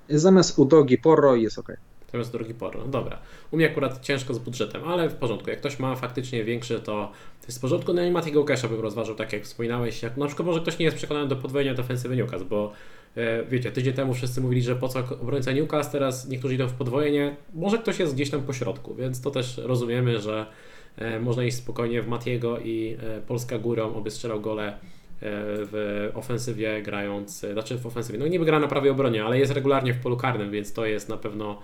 Zamiast Udogi Porro jest ok. Zamiast drugi porno. No dobra. U mnie akurat ciężko z budżetem, ale w porządku. Jak ktoś ma faktycznie większy, to, jest w porządku. No i Matiego Kesha bym rozważył, tak jak wspominałeś. Jak na przykład może ktoś nie jest przekonany do podwojenia defensywy Newcastle, bo e, wiecie, tydzień temu wszyscy mówili, że po co obrońca Newcastle, teraz niektórzy idą w podwojenie. Może ktoś jest gdzieś tam po środku, więc to też rozumiemy, że e, można iść spokojnie w Matiego i e, Polska górą, oby strzelał gole w ofensywie grając, znaczy w ofensywie, no niby gra na prawej obronie, ale jest regularnie w polu karnym, więc to jest na pewno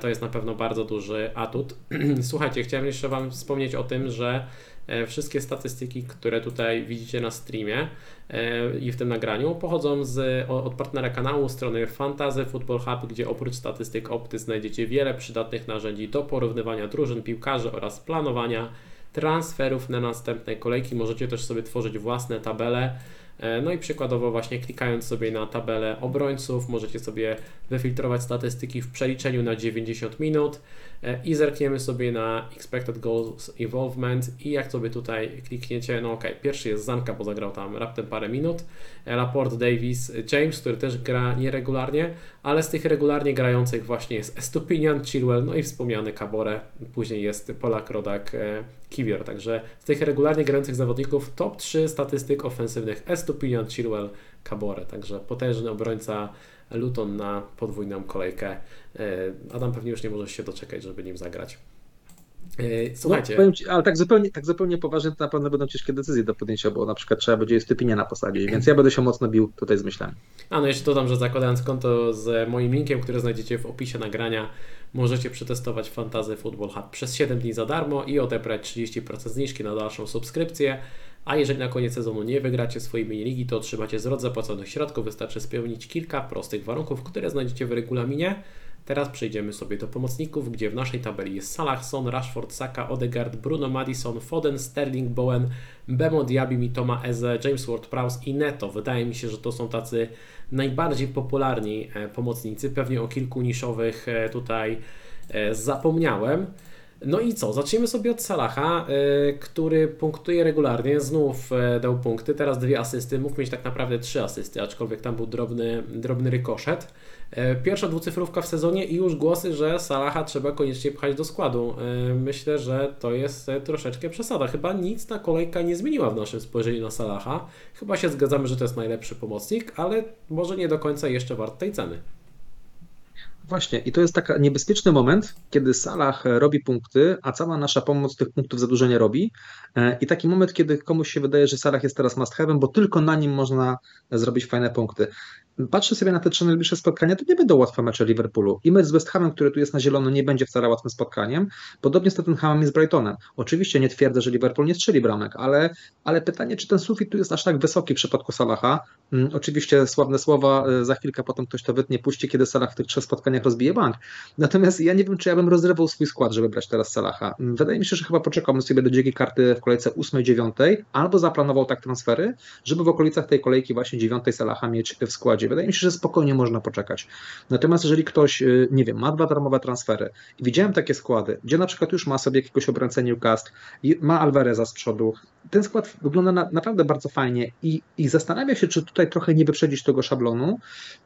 To jest na pewno bardzo duży atut. Słuchajcie, chciałem jeszcze Wam wspomnieć o tym, że e, wszystkie statystyki, które tutaj widzicie na streamie e, i w tym nagraniu, pochodzą z, od partnera kanału, strony Fantazy Football Hub, gdzie oprócz statystyk Opty znajdziecie wiele przydatnych narzędzi do porównywania drużyn piłkarzy oraz planowania transferów na następne kolejki. Możecie też sobie tworzyć własne tabele E, no i przykładowo właśnie klikając sobie na tabelę obrońców, możecie sobie wyfiltrować statystyki w przeliczeniu na 90 minut e, i zerkniemy sobie na Expected Goals Involvement i jak sobie tutaj klikniecie, no ok, pierwszy jest Zanka, bo zagrał tam raptem parę minut, e, Laporte Davis, James, który też gra nieregularnie, ale z tych regularnie grających właśnie jest Estupinian, Chilwell, no i wspomniany Cabore, później jest Polak, Rodak, Kiwior, także z tych regularnie grających zawodników top 3 statystyk ofensywnych Estupinian, Chilwell, Cabore, także potężny obrońca Luton na podwójną kolejkę. E, Adam pewnie już nie może się doczekać, żeby nim zagrać. E, słuchajcie. No, ci, ale tak zupełnie, tak zupełnie poważnie to na pewno będą ciężkie decyzje do podjęcia, bo na przykład trzeba będzie Stypinia na postawić, więc ja będę się mocno bił tutaj z myślami. A no jeszcze dodam, że zakładając konto z moim linkiem, który znajdziecie w opisie nagrania, możecie przetestować Fantazy Football Hub przez 7 dni za darmo i odebrać 30% zniżki na dalszą subskrypcję. A jeżeli na koniec sezonu nie wygracie swojej mini-ligi, to otrzymacie zwrot zapłaconych środków. Wystarczy spełnić kilka prostych warunków, które znajdziecie w regulaminie. Teraz przejdziemy sobie do pomocników, gdzie w naszej tabeli jest Salah, Son, Rashford, Saka, Odegaard, Bruno Madison, Foden, Sterling, Bowen, Bemo, Diaby, Mitoma, Eze, James Ward-Prowse i Neto. Wydaje mi się, że to są tacy najbardziej popularni e, pomocnicy. Pewnie o kilku niszowych e, tutaj e, zapomniałem. No i co? Zacznijmy sobie od Salaha, który punktuje regularnie. Znów dał punkty, teraz dwie asysty. Mógł mieć tak naprawdę trzy asysty, aczkolwiek tam był drobny, drobny rykoszet. Pierwsza dwucyfrówka w sezonie i już głosy, że Salaha trzeba koniecznie pchać do składu. Myślę, że to jest troszeczkę przesada. Chyba nic ta kolejka nie zmieniła w naszym spojrzeniu na Salaha. Chyba się zgadzamy, że to jest najlepszy pomocnik, ale może nie do końca jeszcze wart tej ceny. Właśnie, i to jest taki niebezpieczny moment, kiedy Salah robi punkty, a cała nasza pomoc tych punktów za nie robi. E, I taki moment, kiedy komuś się wydaje, że Salah jest teraz must have'em, bo tylko na nim można zrobić fajne punkty patrzę sobie na te trzy najbliższe spotkania, to nie będą łatwe mecze Liverpoolu. I mecz z West Hamem, który tu jest na zielono, nie będzie wcale łatwym spotkaniem. Podobnie z Tottenhamem i z Brightonem. Oczywiście nie twierdzę, że Liverpool nie strzeli bramek, ale, ale pytanie, czy ten sufit tu jest aż tak wysoki w przypadku Salaha. Hmm, oczywiście sławne słowa, e, za chwilkę potem ktoś to wytnie, puści, kiedy Salah w tych trzech spotkaniach rozbije bank. Natomiast ja nie wiem, czy ja bym rozrywał swój skład, żeby brać teraz Salaha. Hmm, wydaje mi się, że chyba poczekałbym sobie do dzięki karty w kolejce 8-9, albo zaplanował tak transfery, żeby w okolicach tej kolejki właśnie 9 Salaha mieć w składzie Wydaje mi się, że spokojnie można poczekać. Natomiast jeżeli ktoś, y, nie wiem, ma dwa darmowe transfery i widziałem takie składy, gdzie na przykład już ma sobie jakiegoś obrońcę Newcastle, ma Alvareza z przodu, ten skład wygląda na, naprawdę bardzo fajnie i, i zastanawia się, czy tutaj trochę nie wyprzedzić tego szablonu,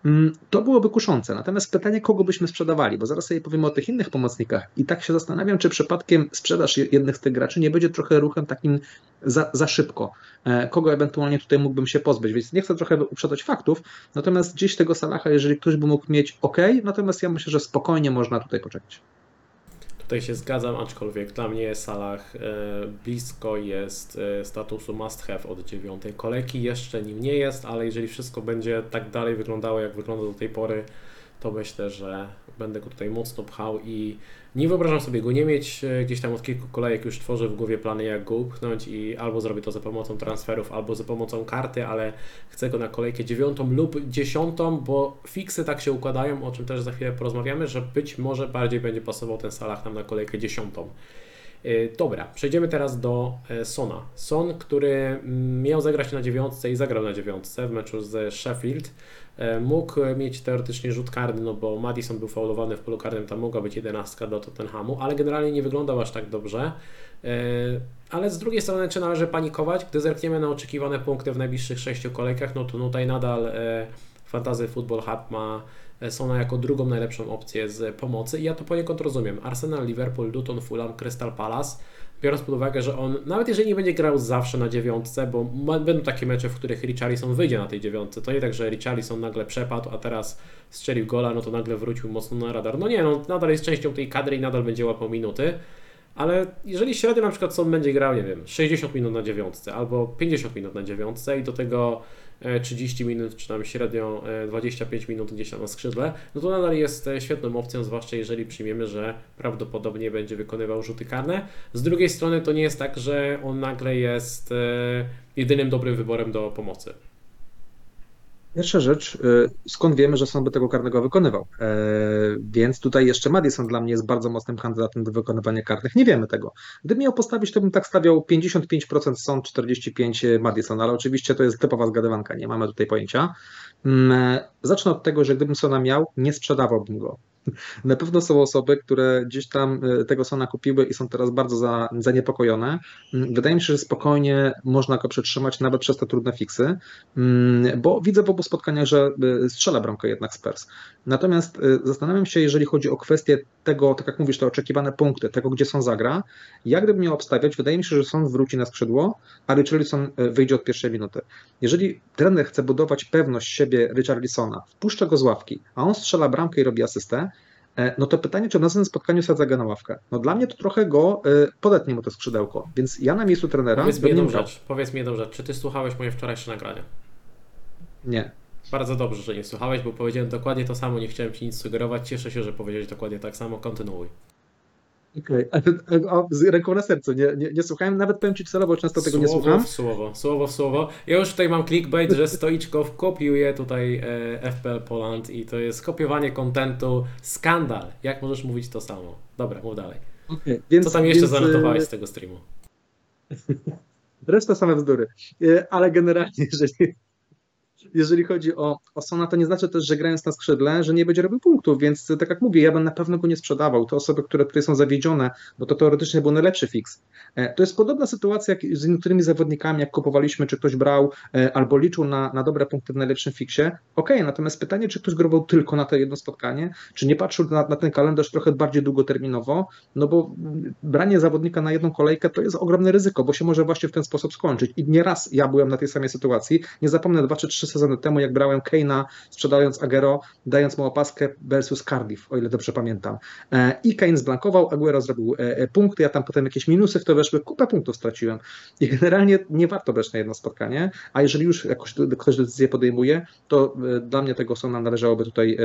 mm, to byłoby kuszące. Natomiast pytanie, kogo byśmy sprzedawali, bo zaraz sobie powiemy o tych innych pomocnikach i tak się zastanawiam, czy przypadkiem sprzedaż jednych z tych graczy nie będzie trochę ruchem takim za, za szybko. E, kogo ewentualnie tutaj mógłbym się pozbyć, więc nie chcę trochę uprzedzać faktów, natomiast gdzieś tego Salaha, jeżeli ktoś by mógł mieć ok, natomiast ja myślę, że spokojnie można tutaj poczekać. Tutaj się zgadzam, aczkolwiek dla mnie Salah e, blisko jest e, statusu must have od dziewiątej kolejki. Jeszcze nim nie jest, ale jeżeli wszystko będzie tak dalej wyglądało, jak wygląda do tej pory, to myślę, że będę go tutaj mocno pchał i nie wyobrażam sobie go nie mieć. E, gdzieś tam od kilku kolejek już tworzę w głowie plany, jak go upchnąć i albo zrobię to za pomocą transferów, albo za pomocą karty, ale chcę go na kolejkę dziewiątą lub dziesiątą, bo fiksy tak się układają, o czym też za chwilę porozmawiamy, że być może bardziej będzie pasował ten Salah nam na kolejkę dziesiątą. Dobra, przejdziemy teraz do Sona. Son, który mm, miał zagrać na dziewiątce i zagrał na dziewiątce w meczu z Sheffield. Mógł mieć teoretycznie rzut karny, no bo Madison był faulowany w polu karnym, tam mogła być jedenastka do Tottenhamu, ale generalnie nie wyglądał aż tak dobrze. Ale z drugiej strony, czy należy panikować? Gdy zerkniemy na oczekiwane punkty w najbliższych sześciu kolejkach, no to tutaj nadal Fantasy Football Hub ma Sona jako drugą najlepszą opcję z pomocy i ja to poniekąd rozumiem. Arsenal, Liverpool, Luton, Fulham, Crystal Palace, biorąc pod uwagę, że on, nawet jeżeli nie będzie grał zawsze na dziewiątce, bo będą takie mecze, w których Richarlison wyjdzie na tej dziewiątce, to nie tak, że Richarlison nagle przepadł, a teraz strzelił gola, no to nagle wrócił mocno na radar. No nie, no nadal jest częścią tej kadry i nadal będzie łapał minuty, ale jeżeli średnio na przykład Son będzie grał, nie wiem, 60 minut na dziewiątce albo 50 minut na dziewiątce i do tego 30 e, minut, czy tam średnio 25 e, minut gdzieś tam na skrzydle, no to nadal jest e, świetną opcją, zwłaszcza jeżeli przyjmiemy, że prawdopodobnie będzie wykonywał rzuty karne. Z drugiej strony to nie jest tak, że on nagle jest jedynym dobrym wyborem do pomocy. Pierwsza rzecz, y, skąd wiemy, że sąd by tego karnego wykonywał? E, więc tutaj jeszcze Madison dla mnie jest bardzo mocnym kandydatem do wykonywania karnych. Nie wiemy tego. Gdybym miał postawić, to bym tak stawiał 55% sąd, 45% Madison, ale oczywiście to jest typowa zgadywanka, nie mamy tutaj pojęcia. Mm, e, zacznę od tego, że gdybym Sona miał, nie sprzedawałbym go. Na pewno są osoby, które gdzieś tam e, tego Sona kupiły i są teraz bardzo za, zaniepokojone. Mm, wydaje mi się, że spokojnie można go przetrzymać nawet przez te trudne fiksy, mm, bo widzę w obu spotkaniach, że e, strzela bramkę jednak Spurs. Natomiast e, zastanawiam się, jeżeli chodzi o kwestię tego, tak jak mówisz, te oczekiwane punkty, tego gdzie są zagra, jak gdybym miał obstawiać, wydaje mi się, że Son wróci na skrzydło, a Richarlison wyjdzie od pierwszej minuty. Jeżeli trener chce budować pewność siebie Richarlisona, wpuszcza go z ławki, a on strzela bramkę i robi asystę, no to pytanie, czy w następnym spotkaniu sadza go na ławkę? No dla mnie to trochę go y, podetnie mu to skrzydełko, więc ja na miejscu trenera... Powiedz mi jedną rzecz, powiedz mi jedną rzecz, czy ty słuchałeś moje wczorajsze nagranie? Nie. Bardzo dobrze, że nie słuchałeś, bo powiedziałem dokładnie to samo, nie chciałem ci nic sugerować, cieszę się, że powiedziałeś dokładnie tak samo, kontynuuj. Okej, okay. z ręką na sercu, nie, nie, nie słuchałem, nawet powiem Ci celowo, często tego słowo nie słucham. W słowo, słowo w słowo. Ja już tutaj mam clickbait, że Stoiczkow kopiuje tutaj e, FPL Poland i to jest kopiowanie kontentu, skandal. Jak możesz mówić to samo? Dobra, mów dalej. Okay, więc, Co tam jeszcze więc, zanotowałeś z tego streamu? Reszta same bzdury. E, ale generalnie, jeżeli jeżeli chodzi o, o Sona, to nie znaczy też, że grając na skrzydle, że nie będzie robił punktów, więc tak jak mówię, ja bym na pewno go nie sprzedawał. Te osoby, które tutaj są zawiedzione, bo to teoretycznie był najlepszy fix. E, to jest podobna sytuacja jak z niektórymi zawodnikami, jak kupowaliśmy, czy ktoś brał e, albo liczył na, na dobre punkty w najlepszym fiksie. Ok, natomiast pytanie, czy ktoś grował tylko na to jedno spotkanie, czy nie patrzył na, na ten kalendarz trochę bardziej długoterminowo, no bo branie zawodnika na jedną kolejkę to jest ogromne ryzyko, bo się może właśnie w ten sposób skończyć. I nieraz ja byłem na tej samej sytuacji. Nie zapomnę dwa czy trzy sezony temu, jak brałem Keina, sprzedając Agero, dając mu opaskę versus Cardiff, o ile dobrze pamiętam. E, I Kane zblankował, Aguero zrobił e, e, punkty, ja tam potem jakieś minusy w to weszły, kupę punktów straciłem. I generalnie nie warto brać na jedno spotkanie, a jeżeli już jakoś ktoś decyzję podejmuje, to dla mnie tego Sona należałoby tutaj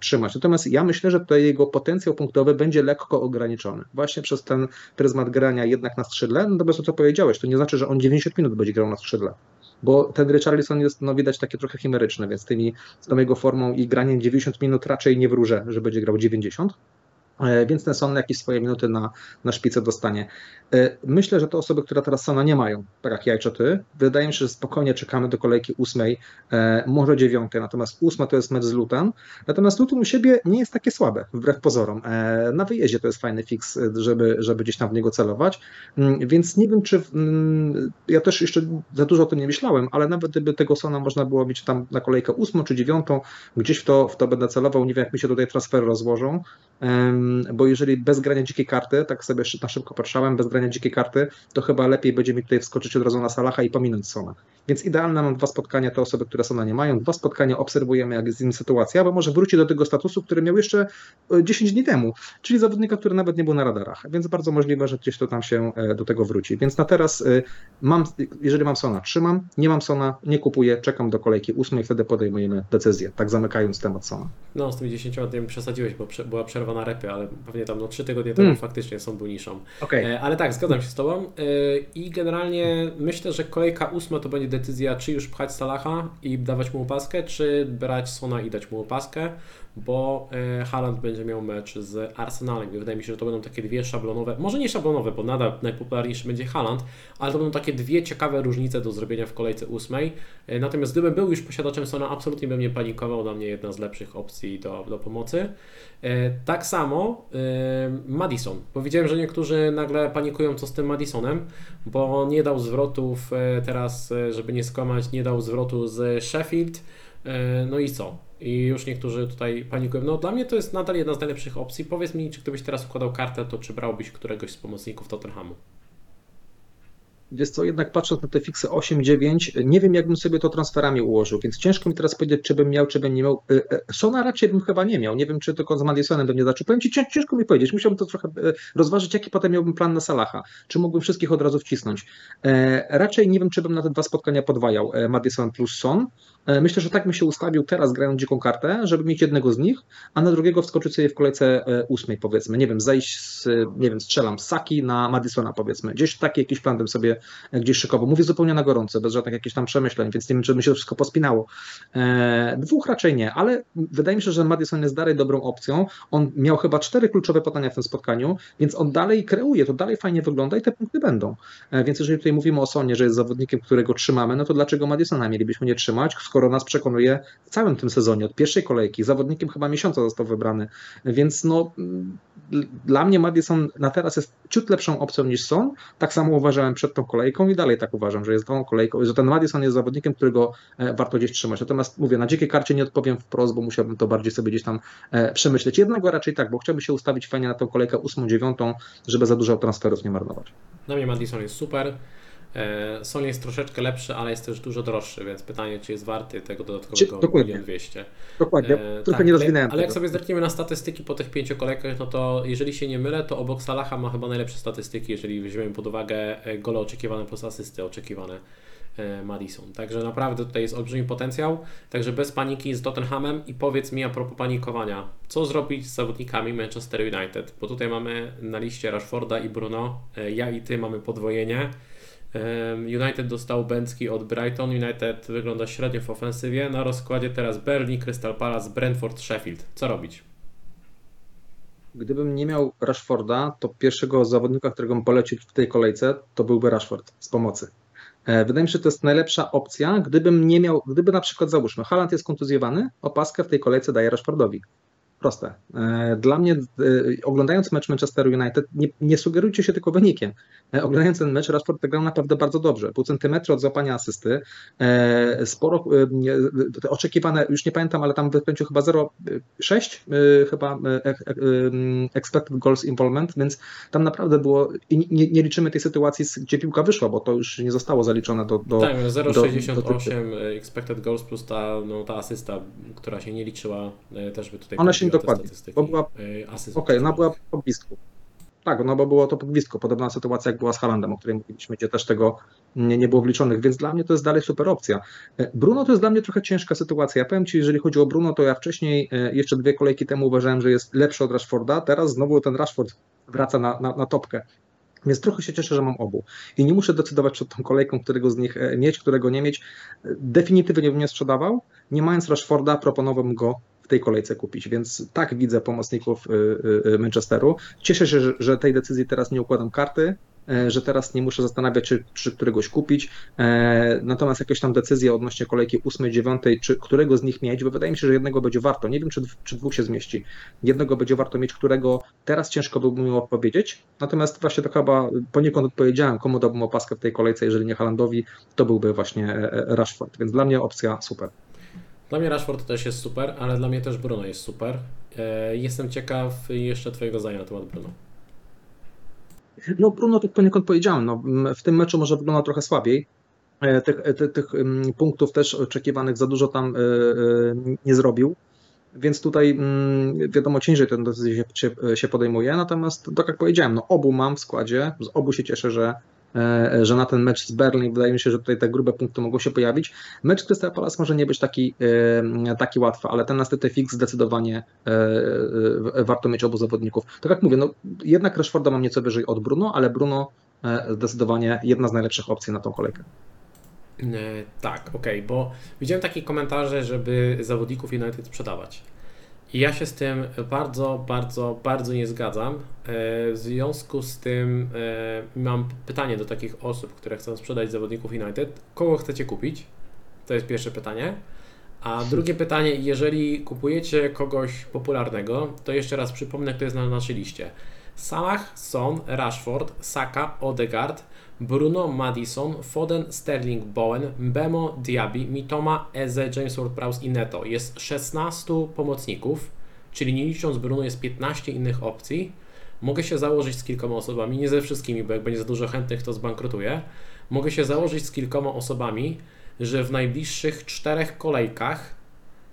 trzymać. Natomiast ja myślę, że tutaj jego potencjał punktowy będzie lekko ograniczony. Właśnie przez ten pryzmat grania jednak na skrzydle, no to bez to co powiedziałeś, to nie znaczy, że on 90 minut będzie grał na skrzydle bo ten Richarlison jest, no widać, takie trochę chimeryczne, więc tymi, z tą jego formą i graniem 90 minut raczej nie wróżę, że będzie grał 90. E, więc ten Son jakieś swoje minuty na, na szpicę dostanie. E, myślę, że to osoby, które teraz Sona nie mają, tak jak wydaje mi się, że spokojnie czekamy do kolejki ósmej, e, może dziewiątej, natomiast ósma to jest mecz z Luton, natomiast Luton u siebie nie jest takie słabe, wbrew pozorom. Na wyjeździe to jest fajny fix, żeby, żeby gdzieś tam w niego celować, mm, więc nie wiem, czy mm, ja też jeszcze za dużo o tym nie myślałem, ale nawet gdyby tego Sona można było mieć tam na kolejkę ósmą czy dziewiątą, gdzieś w to, w to będę celował, nie wiem, jak mi się tutaj transfery rozłożą, bo jeżeli bez grania dzikiej karty, tak sobie na szybko patrzałem, bez grania dzikiej karty, to chyba lepiej będzie mi tutaj wskoczyć od razu na Salaha i pominąć Sona. Więc idealne mam dwa spotkania, te osoby, które Sona nie mają, dwa spotkania obserwujemy, jak jest z nim sytuacja, bo może wróci do tego statusu, który miał jeszcze 10 e, dni temu, czyli zawodnika, który nawet nie był na radarach, więc bardzo możliwe, że gdzieś to tam się e, do tego wróci. Więc na teraz e, mam, jeżeli mam Sona, trzymam, nie mam Sona, nie kupuję, czekam do kolejki ósmej, wtedy podejmujemy decyzję, tak zamykając temat Sona. No, z tymi 10 dniami przesadziłeś, bo była przerwa na repy, ale pewnie tam no, 3 tygodnie temu hmm. faktycznie są był niszą. Okay. Ale tak, zgadzam się z Tobą i generalnie myślę, że kolejka ósma to będzie decyzja, czy już pchać Salaha i dawać mu opaskę, czy brać Sona i dać mu opaskę. Bo e, Haaland będzie miał mecz z Arsenalem. Wydaje mi się, że to będą takie dwie szablonowe, może nie szablonowe, bo nadal najpopularniejszy będzie Haaland, ale to będą takie dwie ciekawe różnice do zrobienia w kolejce ósmej. E, natomiast gdybym był już posiadaczem Sona, absolutnie bym nie panikował, dla mnie jedna z lepszych opcji do, do pomocy. E, tak samo Madison. Powiedziałem, że niektórzy nagle panikują co z tym Madisonem, bo nie dał zwrotów teraz, żeby nie skłamać, nie dał zwrotu z Sheffield. No i co? I już niektórzy tutaj panikują. No dla mnie to jest nadal jedna z najlepszych opcji. Powiedz mi, czy gdybyś teraz układał kartę, to czy brałbyś któregoś z pomocników Tottenhamu? Wiesz co, jednak patrząc na te fiksy 8-9, nie wiem jakbym sobie to transferami ułożył, więc ciężko mi teraz powiedzieć, czy bym miał, czy bym nie miał. E, e, Sona raczej bym chyba nie miał, nie wiem, czy tylko z Madisonem bym nie zaczął. Powiem Ci, ciężko mi powiedzieć, musiałbym to trochę e, rozważyć, jaki potem miałbym plan na Salaha, czy mógłbym wszystkich od razu wcisnąć. Raczej nie wiem, czy bym na te dwa spotkania podwajał Madison plus Son, myślę, że tak bym się ustawił teraz, grając dziką kartę, żeby mieć jednego z nich, a na drugiego wskoczyć sobie w kolejce e, ósmej, powiedzmy. Nie wiem, zejść z, nie wiem, strzelam Saki na Madisona, powiedzmy. Gdzieś taki jakiś plan bym sobie e, gdzieś szykował. Mówię zupełnie na gorąco, bez żadnych jakichś tam przemyśleń, więc nie wiem, czy by się to wszystko pospinało. dwóch raczej nie, ale wydaje mi się, że Madison jest dalej dobrą opcją. On miał chyba cztery kluczowe podania w tym spotkaniu, więc on dalej kreuje, to dalej fajnie wygląda i te punkty będą. więc jeżeli tutaj mówimy o Sonie, że jest zawodnikiem, którego trzymamy, no to dlaczego Madisona mielibyśmy nie trzymać, skoro nas przekonuje w całym tym sezonie, od pierwszej kolejki. Zawodnikiem chyba miesiąca został wybrany, więc no dla mnie Madison na teraz jest ciut lepszą opcją niż Son. Tak samo uważałem przed tą kolejką i dalej tak uważam, że jest tą kolejką, że ten Madison jest zawodnikiem, którego e, warto gdzieś trzymać. Natomiast mówię, na dzikiej karcie nie odpowiem wprost, bo musiałbym to bardziej sobie gdzieś tam e, przemyśleć. Jednego raczej tak, bo chciałbym się ustawić fajnie na tą kolejkę 8-9, żeby za dużo transferów nie marnować. Dla mnie Madison jest super. E, Sony jest troszeczkę lepszy, ale jest też dużo droższy, więc pytanie, czy jest warty tego dodatkowego 1 200. Dokładnie, e, trochę tak, nie rozwinąłem Ale, ale jak sobie zerkniemy na statystyki po tych pięciu kolejkach, no to jeżeli się nie mylę, to obok Salaha ma chyba najlepsze statystyki, jeżeli weźmiemy pod uwagę e, gole oczekiwane plus asysty oczekiwane e, Madison. Także naprawdę tutaj jest olbrzymi potencjał. Także bez paniki z Tottenhamem i powiedz mi a propos panikowania, co zrobić z zawodnikami Manchester United? Bo tutaj mamy na liście Rashforda i Bruno, ja i ty mamy podwojenie. United dostał Bęcki od Brighton. United wygląda średnio w ofensywie. Na rozkładzie teraz Berlin, Crystal Palace, Brentford, Sheffield. Co robić? Gdybym nie miał Rashforda, to pierwszego zawodnika, którego bym polecił w tej kolejce, to byłby Rashford z pomocy. E, wydaje mi się, że to jest najlepsza opcja, gdybym nie miał, gdyby na przykład załóżmy, Haaland jest kontuzjowany, opaskę w tej kolejce daje Rashfordowi. Proste. E, dla mnie, e, oglądając mecz Manchester United, nie, nie sugerujcie się tylko wynikiem. E, oglądając ten mecz, Rashford grał naprawdę bardzo dobrze. Pół centymetra od złapania asysty. Sporo oczekiwane, już nie pamiętam, ale tam wykręcił chyba 0,6 chyba expected goals involvement, więc tam naprawdę było, i nie, nie, liczymy tej sytuacji, gdzie piłka wyszła, bo to już nie zostało zaliczone do... do tak, 0,68 expected goals plus ta, no, ta asysta, która się nie liczyła, też by tutaj... Ona się dokładnie, bo była, okej, okay, ona była po blisku. Tak, no bo było to po blisku. Podobna sytuacja jak była z Halandem, o której mówiliśmy, gdzie też tego nie, nie było wliczonych, więc dla mnie to jest dalej super opcja. Bruno to jest dla mnie trochę ciężka sytuacja. Ja powiem Ci, jeżeli chodzi o Bruno, to ja wcześniej, e, jeszcze dwie kolejki temu uważałem, że jest lepszy od Rashforda, teraz znowu ten Rashford wraca na, na, na topkę. Więc trochę się cieszę, że mam obu. I nie muszę decydować przed tą kolejką, którego z nich e, mieć, którego nie mieć. Definitywnie bym nie sprzedawał. Nie mając Rashforda, proponowałbym go w tej kolejce kupić. Więc tak widzę pomocników y, y, y, Manchesteru. Cieszę się, że, tej decyzji teraz nie układam karty, e, że teraz nie muszę zastanawiać się, czy któregoś kupić. E, natomiast jakieś tam decyzje odnośnie kolejki 8, 9, czy którego z nich mieć, bo wydaje mi się, że jednego będzie warto. Nie wiem, czy, czy dwóch się zmieści. Jednego będzie warto mieć, którego teraz ciężko byłbym mi odpowiedzieć. Natomiast właśnie to chyba poniekąd odpowiedziałem, komu dałbym opaskę w tej kolejce, jeżeli nie Halandowi, to byłby właśnie e, Rashford. Więc dla mnie opcja super. Dla mnie Rashford też jest super, ale dla mnie też Bruno jest super. E, jestem ciekaw jeszcze Twojego zdania na temat Bruno. No Bruno, tak poniekąd powiedziałem, no, w tym meczu może wygląda trochę słabiej. E, tych, e, tych, tych punktów też oczekiwanych za dużo tam nie zrobił, więc tutaj wiadomo ciężej ten decyzję się, podejmuje, natomiast tak jak powiedziałem, no obu mam w składzie, z obu się cieszę, że, że na ten mecz z Berlin wydaje mi się, że tutaj te grube punkty mogą się pojawić. Mecz Crystal Palace może nie być taki, e, taki łatwy, ale ten następny fix zdecydowanie e, warto mieć obu zawodników. Tak jak mówię, no jednak Rashforda mam nieco wyżej od Bruno, ale Bruno zdecydowanie jedna z najlepszych opcji na tą kolejkę. Tak, okej, okay, bo widziałem takie komentarze, żeby zawodników United sprzedawać. Ja się z tym bardzo, bardzo, bardzo nie zgadzam. E, w związku z tym e, mam pytanie do takich osób, które chcą sprzedać zawodników United. Kogo chcecie kupić? To jest pierwsze pytanie. A drugie pytanie, jeżeli kupujecie kogoś popularnego, to jeszcze raz przypomnę, kto jest na naszej liście. Salah, Son, Rashford, Saka, Odegaard, Bruno, Madison, Foden, Sterling, Bowen, Bemo, Diaby, Mitoma, Eze, James Ward-Prowse i Neto. Jest 16 pomocników, czyli nie licząc Bruno jest 15 innych opcji. Mogę się założyć z kilkoma osobami, nie ze wszystkimi, bo jak będzie za dużo chętnych, to zbankrutuje. Mogę się założyć z kilkoma osobami, że w najbliższych czterech kolejkach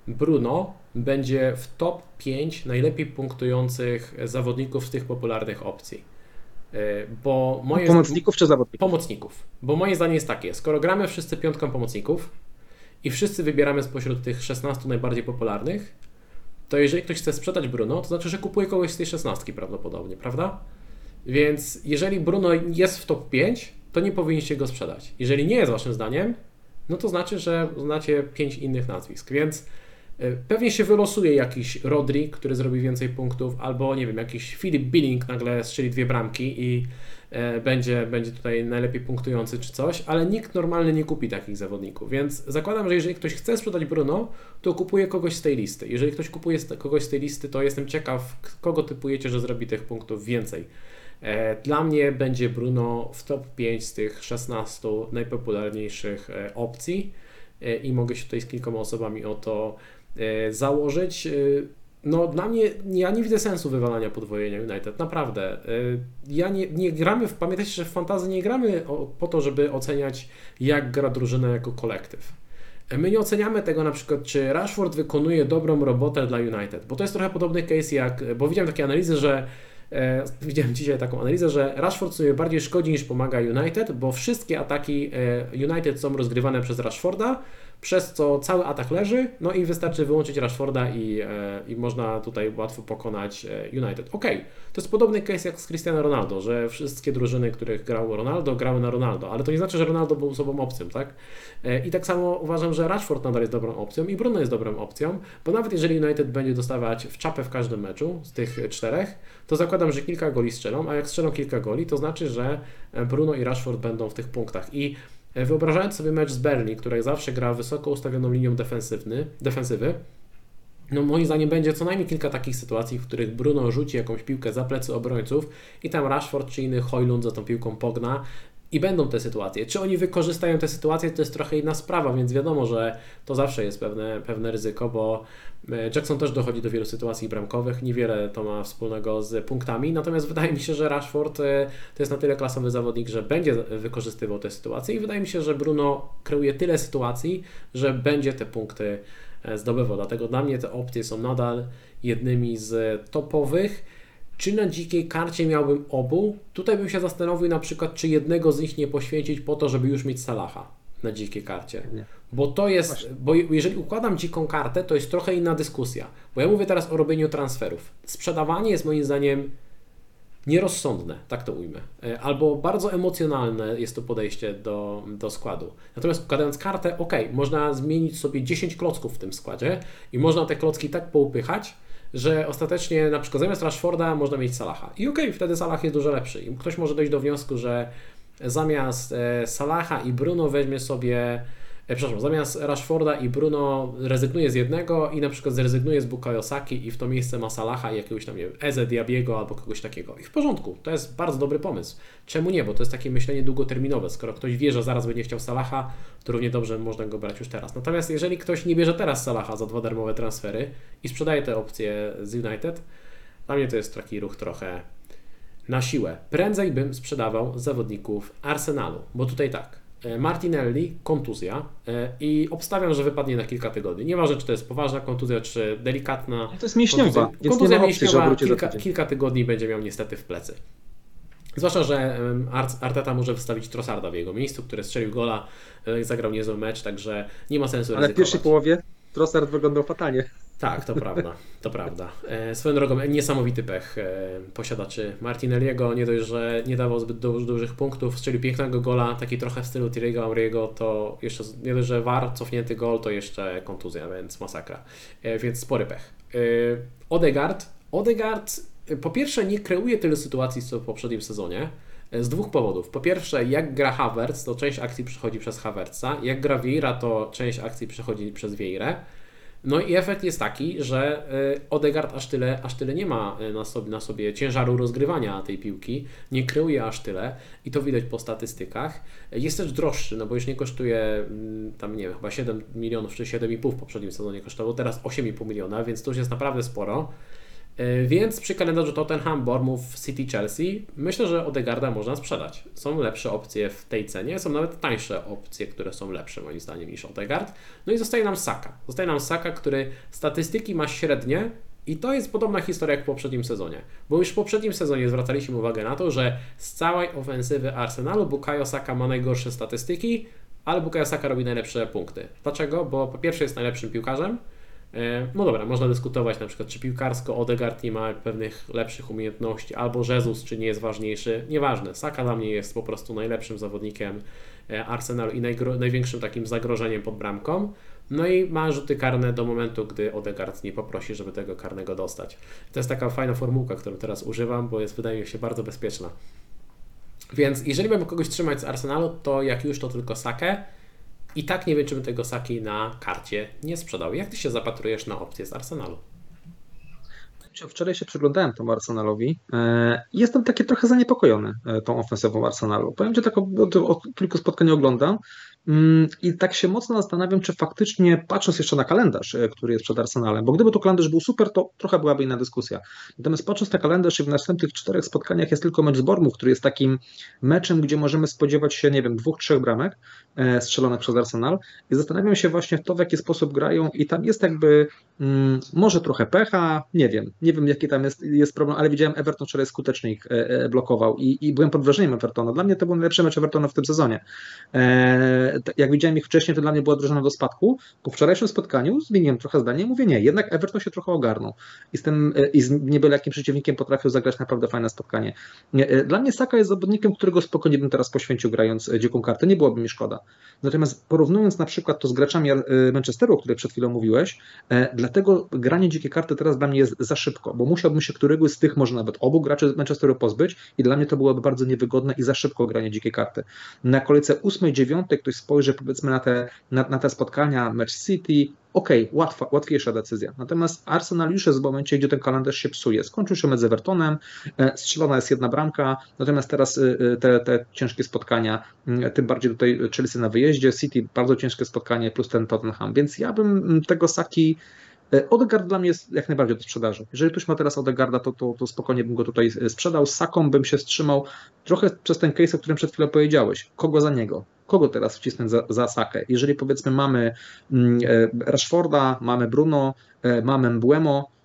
Bruno będzie w top 5 najlepiej punktujących zawodników z tych popularnych opcji. E, bo moje pomocników czy zawodników? Pomocników. Bo moje zdanie jest takie, skoro gramy wszyscy piątką pomocników i wszyscy wybieramy spośród tych 16 najbardziej popularnych, to jeżeli ktoś chce sprzedać Bruno, to znaczy, że kupuje kogoś z tej 16 prawdopodobnie, prawda? Więc jeżeli Bruno jest w top 5, to nie powinniście go sprzedać. Jeżeli nie jest waszym zdaniem, no to znaczy, że znacie 5 innych nazwisk, więc pewnie się wylosuje jakiś Rodri, który zrobi więcej punktów, albo nie wiem, jakiś Filip Billing nagle strzeli dwie bramki i e, będzie, będzie tutaj najlepiej punktujący czy coś, ale nikt normalny nie kupi takich zawodników, więc zakładam, że jeżeli ktoś chce sprzedać Bruno, to kupuje kogoś z tej listy. Jeżeli ktoś kupuje kogoś z tej listy, to jestem ciekaw, kogo typujecie, że zrobi tych punktów więcej. E, dla mnie będzie Bruno w top 5 z tych 16 najpopularniejszych opcji i mogę się tutaj z kilkoma osobami o to E, założyć. E, no dla mnie, ja nie widzę sensu wywalania podwojenia United, naprawdę. E, ja nie, nie gramy, w, pamiętajcie, że w fantazy nie gramy po to, żeby oceniać jak gra drużyna jako kolektyw. My nie oceniamy tego na przykład, czy Rashford wykonuje dobrą robotę dla United, bo to jest trochę podobny case jak, bo widziałem takie analizy, że e, widziałem dzisiaj taką analizę, że Rashford sobie bardziej szkodzi niż pomaga United, bo wszystkie ataki United są rozgrywane przez Rashforda, przez co cały atak leży, no i wystarczy wyłączyć Rashforda i, e, i można tutaj łatwo pokonać e, United. Ok, to jest podobny case jak z Cristiano Ronaldo, że wszystkie drużyny, których grał Ronaldo, grały na Ronaldo, ale to nie znaczy, że Ronaldo był osobą opcją, tak? E, I tak samo uważam, że Rashford nadal jest dobrą opcją i Bruno jest dobrą opcją, bo nawet jeżeli United będzie dostawać w czapę w każdym meczu z tych czterech, to zakładam, że kilka goli strzelą, a jak strzelą kilka goli, to znaczy, że Bruno i Rashford będą w tych punktach i wyobrażając sobie mecz z Berlin, który zawsze gra wysoko ustawioną linią defensywny, defensywy, no moim zdaniem będzie co najmniej kilka takich sytuacji, w których Bruno rzuci jakąś piłkę za plecy obrońców i tam Rashford czy inny Hojlund za tą piłką pogna i będą te sytuacje. Czy oni wykorzystają te sytuacje, to jest trochę inna sprawa, więc wiadomo, że to zawsze jest pewne, pewne ryzyko, bo e, Jackson też dochodzi do wielu sytuacji bramkowych, niewiele to ma wspólnego z punktami, natomiast wydaje mi się, że Rashford e, to jest na tyle klasowy zawodnik, że będzie wykorzystywał te sytuacje i wydaje mi się, że Bruno kreuje tyle sytuacji, że będzie te punkty e, zdobywał. Dlatego dla mnie te opcje są nadal jednymi z topowych. Czy na dzikiej karcie miałbym obu? Tutaj bym się zastanowił na przykład, czy jednego z nich nie poświęcić po to, żeby już mieć Salaha na dzikiej karcie. Nie. Bo to jest, Właśnie. bo jeżeli układam dziką kartę, to jest trochę inna dyskusja. Bo ja mówię teraz o robieniu transferów. Sprzedawanie jest moim zdaniem nierozsądne, tak to ujmę. E, albo bardzo emocjonalne jest to podejście do, do składu. Natomiast układając kartę, ok, można zmienić sobie 10 klocków w tym składzie i można te klocki tak poupychać, że ostatecznie na przykład zamiast Rashforda można mieć Salaha. I okej, okay, wtedy Salah jest dużo lepszy. I ktoś może dojść do wniosku, że zamiast e, Salaha i Bruno weźmie sobie przepraszam, zamiast Rashforda i Bruno rezygnuje z jednego i na przykład zrezygnuje z Bukayo Saki i w to miejsce ma Salaha i jakiegoś tam, nie wiem, Eze Diabiego albo kogoś takiego. I w porządku, to jest bardzo dobry pomysł. Czemu nie? Bo to jest takie myślenie długoterminowe. Skoro ktoś wie, że zaraz będzie chciał Salaha, to równie dobrze można go brać już teraz. Natomiast jeżeli ktoś nie bierze teraz Salaha za dwa darmowe transfery i sprzedaje te opcje z United, dla mnie to jest taki ruch trochę na siłę. Prędzej bym sprzedawał zawodników Arsenalu, bo tutaj tak, E, Martinelli, kontuzja e, i obstawiam, że wypadnie na kilka tygodni. Nieważne, czy to jest poważna kontuzja, czy delikatna. To jest mięśniowa, kontuzja, więc kontuzja nie mięśniowa kilka, kilka tygodni będzie miał niestety w plecy. Zwłaszcza, że Arteta może wystawić Trossarda w jego miejscu, który strzelił gola, e, zagrał niezły mecz, także nie ma sensu Ale ryzykować. w pierwszej połowie Trossard wyglądał fatalnie. Tak, to prawda, to prawda. E, swoją drogą niesamowity pech e, posiadaczy Martinelliego, nie dość, że nie dawał zbyt du dużych punktów, strzelił pięknego gola, taki trochę w stylu Thierry'ego Henry'ego, to jeszcze nie dość, że VAR, cofnięty gol, to jeszcze kontuzja, więc masakra, e, więc spory pech. Odegaard. Odegaard po pierwsze nie kreuje tyle sytuacji co w poprzednim sezonie. Z dwóch powodów. Po pierwsze, jak gra Havertz, to część akcji przychodzi przez Havertza. Jak gra Vieira, to część akcji przychodzi przez Vieirę. No i efekt jest taki, że y, Odegaard aż tyle, aż tyle nie ma y, na sobie, na sobie ciężaru rozgrywania tej piłki, nie kreuje aż tyle i to widać po statystykach. Jest też droższy, no bo już nie kosztuje mm, tam nie wiem, chyba 7 milionów czy 7,5 w poprzednim sezonie kosztowało, teraz 8,5 miliona, więc to już jest naprawdę sporo. E, więc przy kalendarzu Tottenham, Bournemouth, City, Chelsea myślę, że Odegarda można sprzedać. Są lepsze opcje w tej cenie, są nawet tańsze opcje, które są lepsze moim zdaniem niż Odegard. No i zostaje nam Saka. Zostaje nam Saka, który statystyki ma średnie i to jest podobna historia jak w poprzednim sezonie. Bo już w poprzednim sezonie zwracaliśmy uwagę na to, że z całej ofensywy Arsenalu Bukayo Saka ma najgorsze statystyki, ale Bukayo Saka robi najlepsze punkty. Dlaczego? Bo po pierwsze jest najlepszym piłkarzem, no dobra, można dyskutować na przykład, czy piłkarsko Odegaard nie ma pewnych lepszych umiejętności, albo Jezus, czy nie jest ważniejszy. Nieważne. Saka dla mnie jest po prostu najlepszym zawodnikiem e, Arsenalu i największym takim zagrożeniem pod bramką. No i ma rzuty karne do momentu, gdy Odegaard nie poprosi, żeby tego karnego dostać. To jest taka fajna formułka, którą teraz używam, bo jest wydaje mi się bardzo bezpieczna. Więc jeżeli bym kogoś trzymać z Arsenalu, to jak już to tylko Sakę. I tak nie wiem, czy bym tego Saki na karcie nie sprzedał. Jak ty się zapatrujesz na opcję z Arsenalu? Wczoraj się przyglądałem temu Arsenalowi e, jestem taki trochę zaniepokojony e, tą ofensywą Arsenalu. Powiem Ci tak, od, od kilku spotkań oglądam I tak się mocno zastanawiam, czy faktycznie, patrząc jeszcze na kalendarz, e, który jest przed Arsenalem, bo gdyby to kalendarz był super, to trochę byłaby inna dyskusja. Natomiast patrząc na kalendarz i w następnych czterech spotkaniach jest tylko mecz z Bormów, który jest takim meczem, gdzie możemy spodziewać się, nie wiem, dwóch, trzech bramek e, strzelonych przez Arsenal i zastanawiam się właśnie w to, w jaki sposób grają i tam jest jakby mm, może trochę pecha, nie wiem, nie wiem jaki tam jest, jest problem, ale widziałem Everton wczoraj skutecznie ich e, blokował i, i byłem pod wrażeniem Evertona. Dla mnie to był najlepszy mecz Evertona w tym sezonie jak widziałem ich wcześniej, to dla mnie była drużyna do spadku. Po wczorajszym spotkaniu zmieniłem trochę zdanie i mówię nie, jednak Everton się trochę ogarnął i z tym i z nie byle jakim przeciwnikiem potrafił zagrać naprawdę fajne spotkanie. E, dla mnie Saka jest zawodnikiem, którego spokojnie bym teraz poświęcił grając e, dziką kartę, nie byłoby mi szkoda. Natomiast porównując na przykład to z graczami e, Manchesteru, o których przed chwilą mówiłeś, dlatego granie dzikiej karty teraz dla mnie jest za szybko, bo musiałbym się któregoś z tych, może nawet obu graczy Manchesteru pozbyć i dla mnie to byłoby bardzo niewygodne i za szybko granie dzikiej karty. Na kolejce 8-9 ktoś spojrzy powiedzmy na te, na, na te spotkania, mecz City, okej, okay, łatwa, łatwiejsza decyzja. Natomiast Arsenal już jest w momencie, gdzie ten kalendarz się psuje. Skończył się mecz z Evertonem, e, strzelona jest jedna bramka, natomiast teraz e, e, te, te ciężkie spotkania, tym bardziej tutaj Chelsea na wyjeździe, City bardzo ciężkie spotkanie, plus ten Tottenham, więc ja bym tego Saki Odegaard dla mnie jest jak najbardziej do sprzedaży. Jeżeli ktoś ma teraz Odegaarda, to, to, to spokojnie bym go tutaj sprzedał. Z Saką bym się wstrzymał trochę przez ten case, o którym przed chwilą powiedziałeś. Kogo za niego? Kogo teraz wcisnąć za, za Sakę? Jeżeli powiedzmy mamy mm, e, Rashforda, mamy Bruno, e, mamy Mbuemo, e,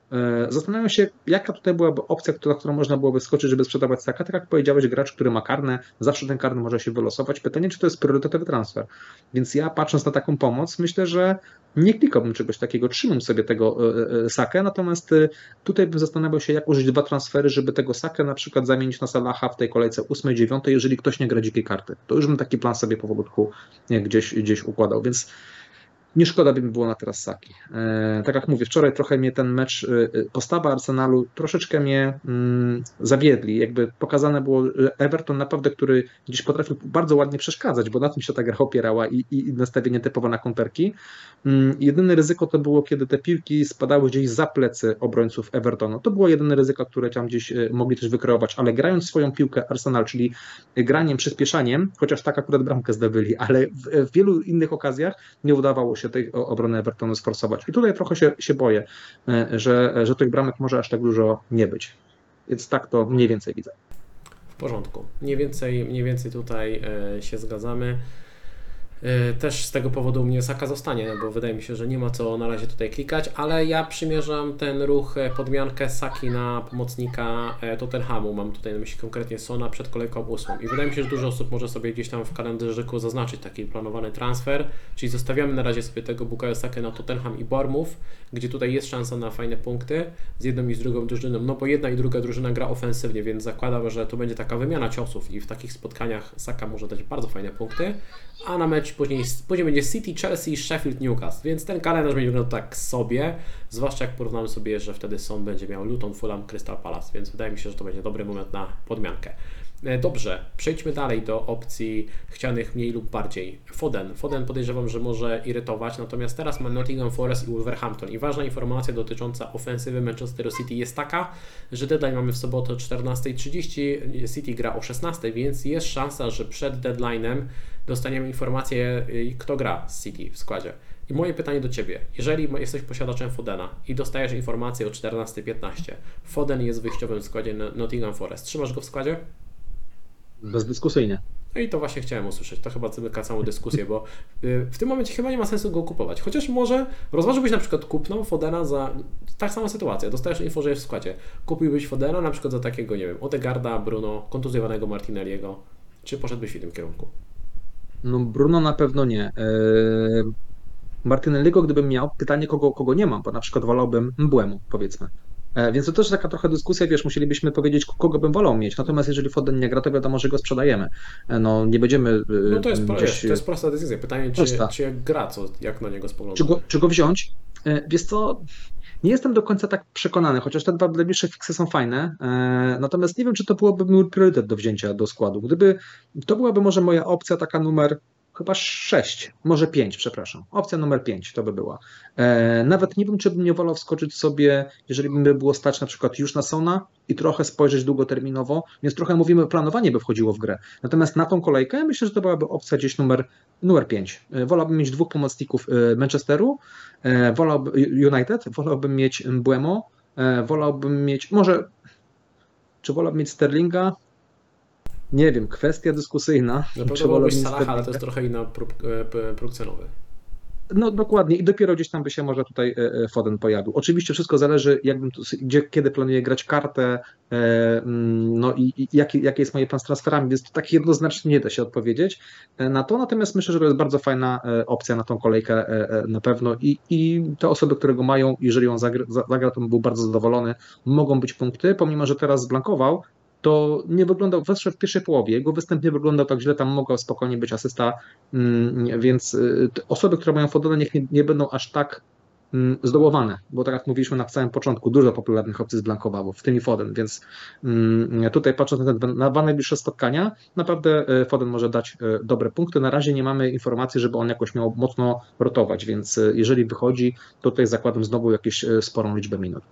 Zastanawiam się, jaka tutaj byłaby opcja, na którą można byłoby skoczyć, żeby sprzedawać Saka. Tak jak powiedziałeś, gracz, który ma karne, zawsze ten karny może się wylosować. Pytanie, czy to jest priorytetowy transfer. Więc ja patrząc na taką pomoc, myślę, że nie klikałbym czegoś takiego, trzymam sobie tego e, e, Sakę, natomiast e, tutaj bym zastanawiał się, jak użyć dwa transfery, żeby tego Sakę na przykład zamienić na Salaha w tej kolejce 8-9, jeżeli ktoś nie gra dzikiej karty. To już bym taki plan sobie powolutku gdzieś, gdzieś układał, więc nie szkoda by mi było na teraz Saki. E, tak jak mówię, wczoraj trochę mnie ten mecz, e, postawa Arsenalu troszeczkę mnie mm, zawiedli. Jakby pokazane było Everton naprawdę, który gdzieś potrafił bardzo ładnie przeszkadzać, bo na tym się ta gra opierała i, i nastawienie typowo na konterki. Mm, jedyne ryzyko to było, kiedy te piłki spadały gdzieś za plecy obrońców Evertonu. To było jedyne ryzyko, które tam gdzieś e, mogli też wykreować, ale grając swoją piłkę Arsenal, czyli graniem, przyspieszaniem, chociaż tak akurat bramkę zdobyli, ale w, w wielu innych okazjach nie udawało się tej obrony Evertonu sforsować. I tutaj trochę się, się boję, e, że, że tych bramek może aż tak dużo nie być. Więc tak to mniej więcej widzę. W porządku. Mniej więcej, mniej więcej tutaj e, się zgadzamy. Y, też z tego powodu mnie Saka zostanie, bo wydaje mi się, że nie ma co na razie tutaj klikać, ale ja przymierzam ten ruch, e, podmiankę Saki na pomocnika e, Tottenhamu. Mam tutaj na myśli konkretnie Sona przed kolejką ósmą. I wydaje mi się, że dużo osób może sobie gdzieś tam w kalendarzyku zaznaczyć taki planowany transfer, czyli zostawiamy na razie sobie tego Bukayo Sakę na Tottenham i Bormów, gdzie tutaj jest szansa na fajne punkty z jedną i z drugą drużyną, no bo jedna i druga drużyna gra ofensywnie, więc zakładam, że to będzie taka wymiana ciosów i w takich spotkaniach Saka może dać bardzo fajne punkty, a na mecz mecz, później, później będzie City, Chelsea, Sheffield, Newcastle, więc ten kalendarz będzie wyglądał tak sobie, zwłaszcza jak porównamy sobie, że wtedy Son będzie miał Luton, Fulham, Crystal Palace, więc wydaje mi się, że to będzie dobry moment na podmiankę. E, dobrze, przejdźmy dalej do opcji chcianych mniej lub bardziej. Foden. Foden podejrzewam, że może irytować, natomiast teraz ma Nottingham Forest i Wolverhampton. I ważna informacja dotycząca ofensywy Manchester City jest taka, że deadline mamy w sobotę o 14.30, City gra o 16.00, więc jest szansa, że przed deadline'em dostaniemy informację, y, kto gra z City w składzie. I moje pytanie do Ciebie, jeżeli jesteś posiadaczem Fodena i dostajesz informację o 14.15, Foden jest w wyjściowym składzie Nottingham Forest, trzymasz go w składzie? Bezdyskusyjnie. No i to właśnie chciałem usłyszeć. To chyba zamyka całą dyskusję, bo y, w tym momencie chyba nie ma sensu go kupować. Chociaż może rozważyłbyś na przykład kupno Fodena za tak sama sytuacja. Dostajesz info, że jest w składzie. Kupiłbyś Fodena na przykład za takiego, nie wiem, Odegarda, Bruno, kontuzjowanego Martinelliego. Czy poszedłbyś w tym kierunku? No Bruno na pewno nie. Eee, Martinelliego gdybym miał, pytanie kogo, kogo nie mam, bo na przykład wolałbym Mbłemu, powiedzmy. E, więc to też taka trochę dyskusja, wiesz, musielibyśmy powiedzieć, kogo bym wolał mieć. Natomiast jeżeli Foden nie gra, to wiadomo, że go sprzedajemy. E, no nie będziemy. E, no to jest, gdzieś... to jest prosta decyzja. Pytanie, czy, czy jak gra, co, jak na niego spoglądać. Czy go, czy go wziąć? Wiesz co, nie jestem do końca tak przekonany, chociaż te dwa najbliższe fiksy są fajne. Natomiast nie wiem, czy to byłoby mój priorytet do wzięcia do składu. Gdyby to byłaby może moja opcja taka numer chyba 6, może 5, przepraszam. Opcja numer 5 to by była. E, nawet nie wiem, czy bym nie wolał wskoczyć sobie, jeżeli by było stać na przykład już na Sona i trochę spojrzeć długoterminowo, więc trochę mówimy, planowanie by wchodziło w grę. Natomiast na tą kolejkę myślę, że to byłaby opcja gdzieś numer, numer 5. E, wolałbym mieć dwóch pomocników e, Manchesteru, e, wolałbym United, wolałbym mieć Mbuemo, e, wolałbym mieć, może, czy wolałbym mieć Sterlinga? Nie wiem, kwestia dyskusyjna. Na pewno byłbyś Salah, ale to jest trochę inny próg, e, próg cenowy. No dokładnie i dopiero gdzieś tam by się może tutaj e, e, Foden pojawił. Oczywiście wszystko zależy, jakbym gdzie, kiedy planuję grać kartę, mm, no i, i jaki, jaki jest moje plan z transferami, więc to tak jednoznacznie nie da się odpowiedzieć na to, natomiast myślę, że to jest bardzo fajna opcja na tą kolejkę na pewno i, i te osoby, które go mają, jeżeli on zagra, zagra, to był bardzo zadowolony, mogą być punkty, pomimo, że teraz zblankował, to nie wyglądał, zwłaszcza w pierwszej połowie, jego występ nie wyglądał tak źle, tam mogła spokojnie być asysta, mm, więc y, osoby, które mają Fodona, niech nie, nie będą aż tak mm, zdołowane, bo tak jak mówiliśmy na samym początku, dużo popularnych opcji zblankowało, w tym i Foden, więc mm, tutaj patrząc na, ten, na dwa najbliższe spotkania, naprawdę y, Foden może dać y, dobre punkty. Na razie nie mamy informacji, żeby on jakoś miał mocno rotować, więc jeżeli wychodzi, to tutaj zakładam znowu jakieś sporą liczbę minut.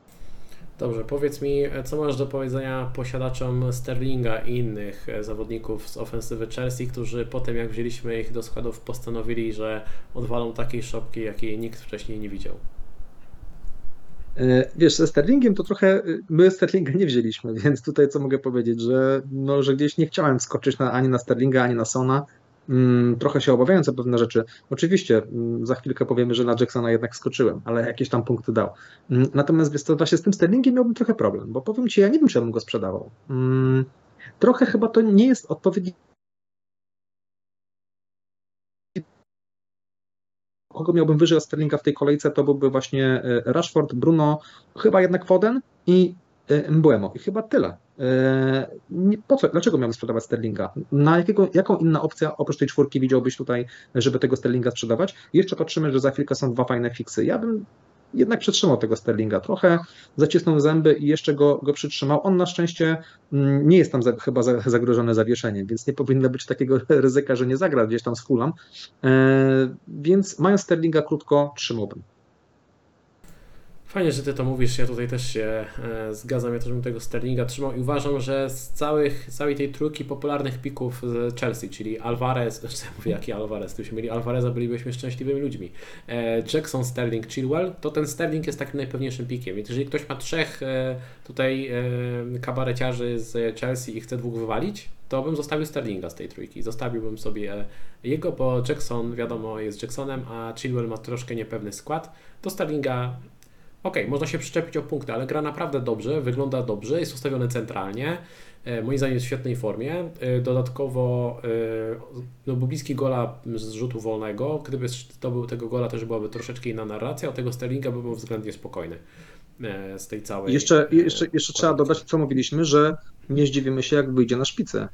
Dobrze, powiedz mi, co masz do powiedzenia posiadaczom Sterlinga i innych e, zawodników z ofensywy Chelsea, którzy potem jak wzięliśmy ich do składów postanowili, że odwalą takiej szopki, jakiej nikt wcześniej nie widział? E, wiesz, ze Sterlingiem to trochę e, my Sterlinga nie wzięliśmy, więc tutaj co mogę powiedzieć, że, no, że gdzieś nie chciałem skoczyć na, ani na Sterlinga, ani na Sona. Mm, trochę się obawiając o pewne rzeczy. Oczywiście mm, za chwilkę powiemy, że na Jacksona jednak skoczyłem, ale jakieś tam punkty dał. Mm, natomiast wiesz, to właśnie z tym Sterlingiem miałbym trochę problem, bo powiem Ci, ja nie wiem, czy ja bym go sprzedawał. Trochę chyba to nie jest odpowiedni kogo miałbym wyżej od Sterlinga w tej kolejce, to byłby właśnie e, Rashford, Bruno, chyba jednak Foden i Mbuemo. I chyba tyle. E, po co, dlaczego miałbym sprzedawać Sterlinga? Na jakiego, jaką inną opcję oprócz tej czwórki widziałbyś tutaj, żeby tego Sterlinga sprzedawać? Jeszcze patrzymy, że za chwilkę są dwa fajne fiksy. Ja bym jednak przytrzymał tego Sterlinga. Trochę zacisnął zęby i jeszcze go, go przytrzymał. On na szczęście mm, nie jest tam za, chyba zagrożony zawieszeniem, więc nie powinno być takiego ryzyka, że nie zagra gdzieś tam z Fulham. E, więc mając Sterlinga krótko, trzymałbym. Fajnie, że ty to mówisz. Ja tutaj też się e, zgadzam. Ja też bym tego Sterlinga trzymał i uważam, że z całych, całej tej trójki popularnych pików z Chelsea, czyli Alvarez, znaczy ja mówię jaki Alvarez, gdybyśmy mieli Alvareza, bylibyśmy szczęśliwymi ludźmi. E, Jackson, Sterling, Chilwell, to ten Sterling jest takim najpewniejszym pikiem. Więc jeżeli ktoś ma trzech e, tutaj e, kabareciarzy z Chelsea i chce dwóch wywalić, to bym zostawił Sterlinga z tej trójki. Zostawiłbym sobie e, jego, bo Jackson wiadomo jest Jacksonem, a Chilwell ma troszkę niepewny skład. Do Sterlinga ok, można się przyczepić o punkty, ale gra naprawdę dobrze, wygląda dobrze, jest ustawiony centralnie. E, moim zdaniem jest w świetnej formie. E, dodatkowo e, no, Bubiski gola z rzutu wolnego. Gdyby zdobył tego gola, też byłaby troszeczkę inna narracja. O tego Sterlinga byłbym względnie spokojny z tej całej. Jeszcze, jeszcze, jeszcze trzeba dodać, co mówiliśmy, że nie zdziwimy się, jak wyjdzie na szpicę.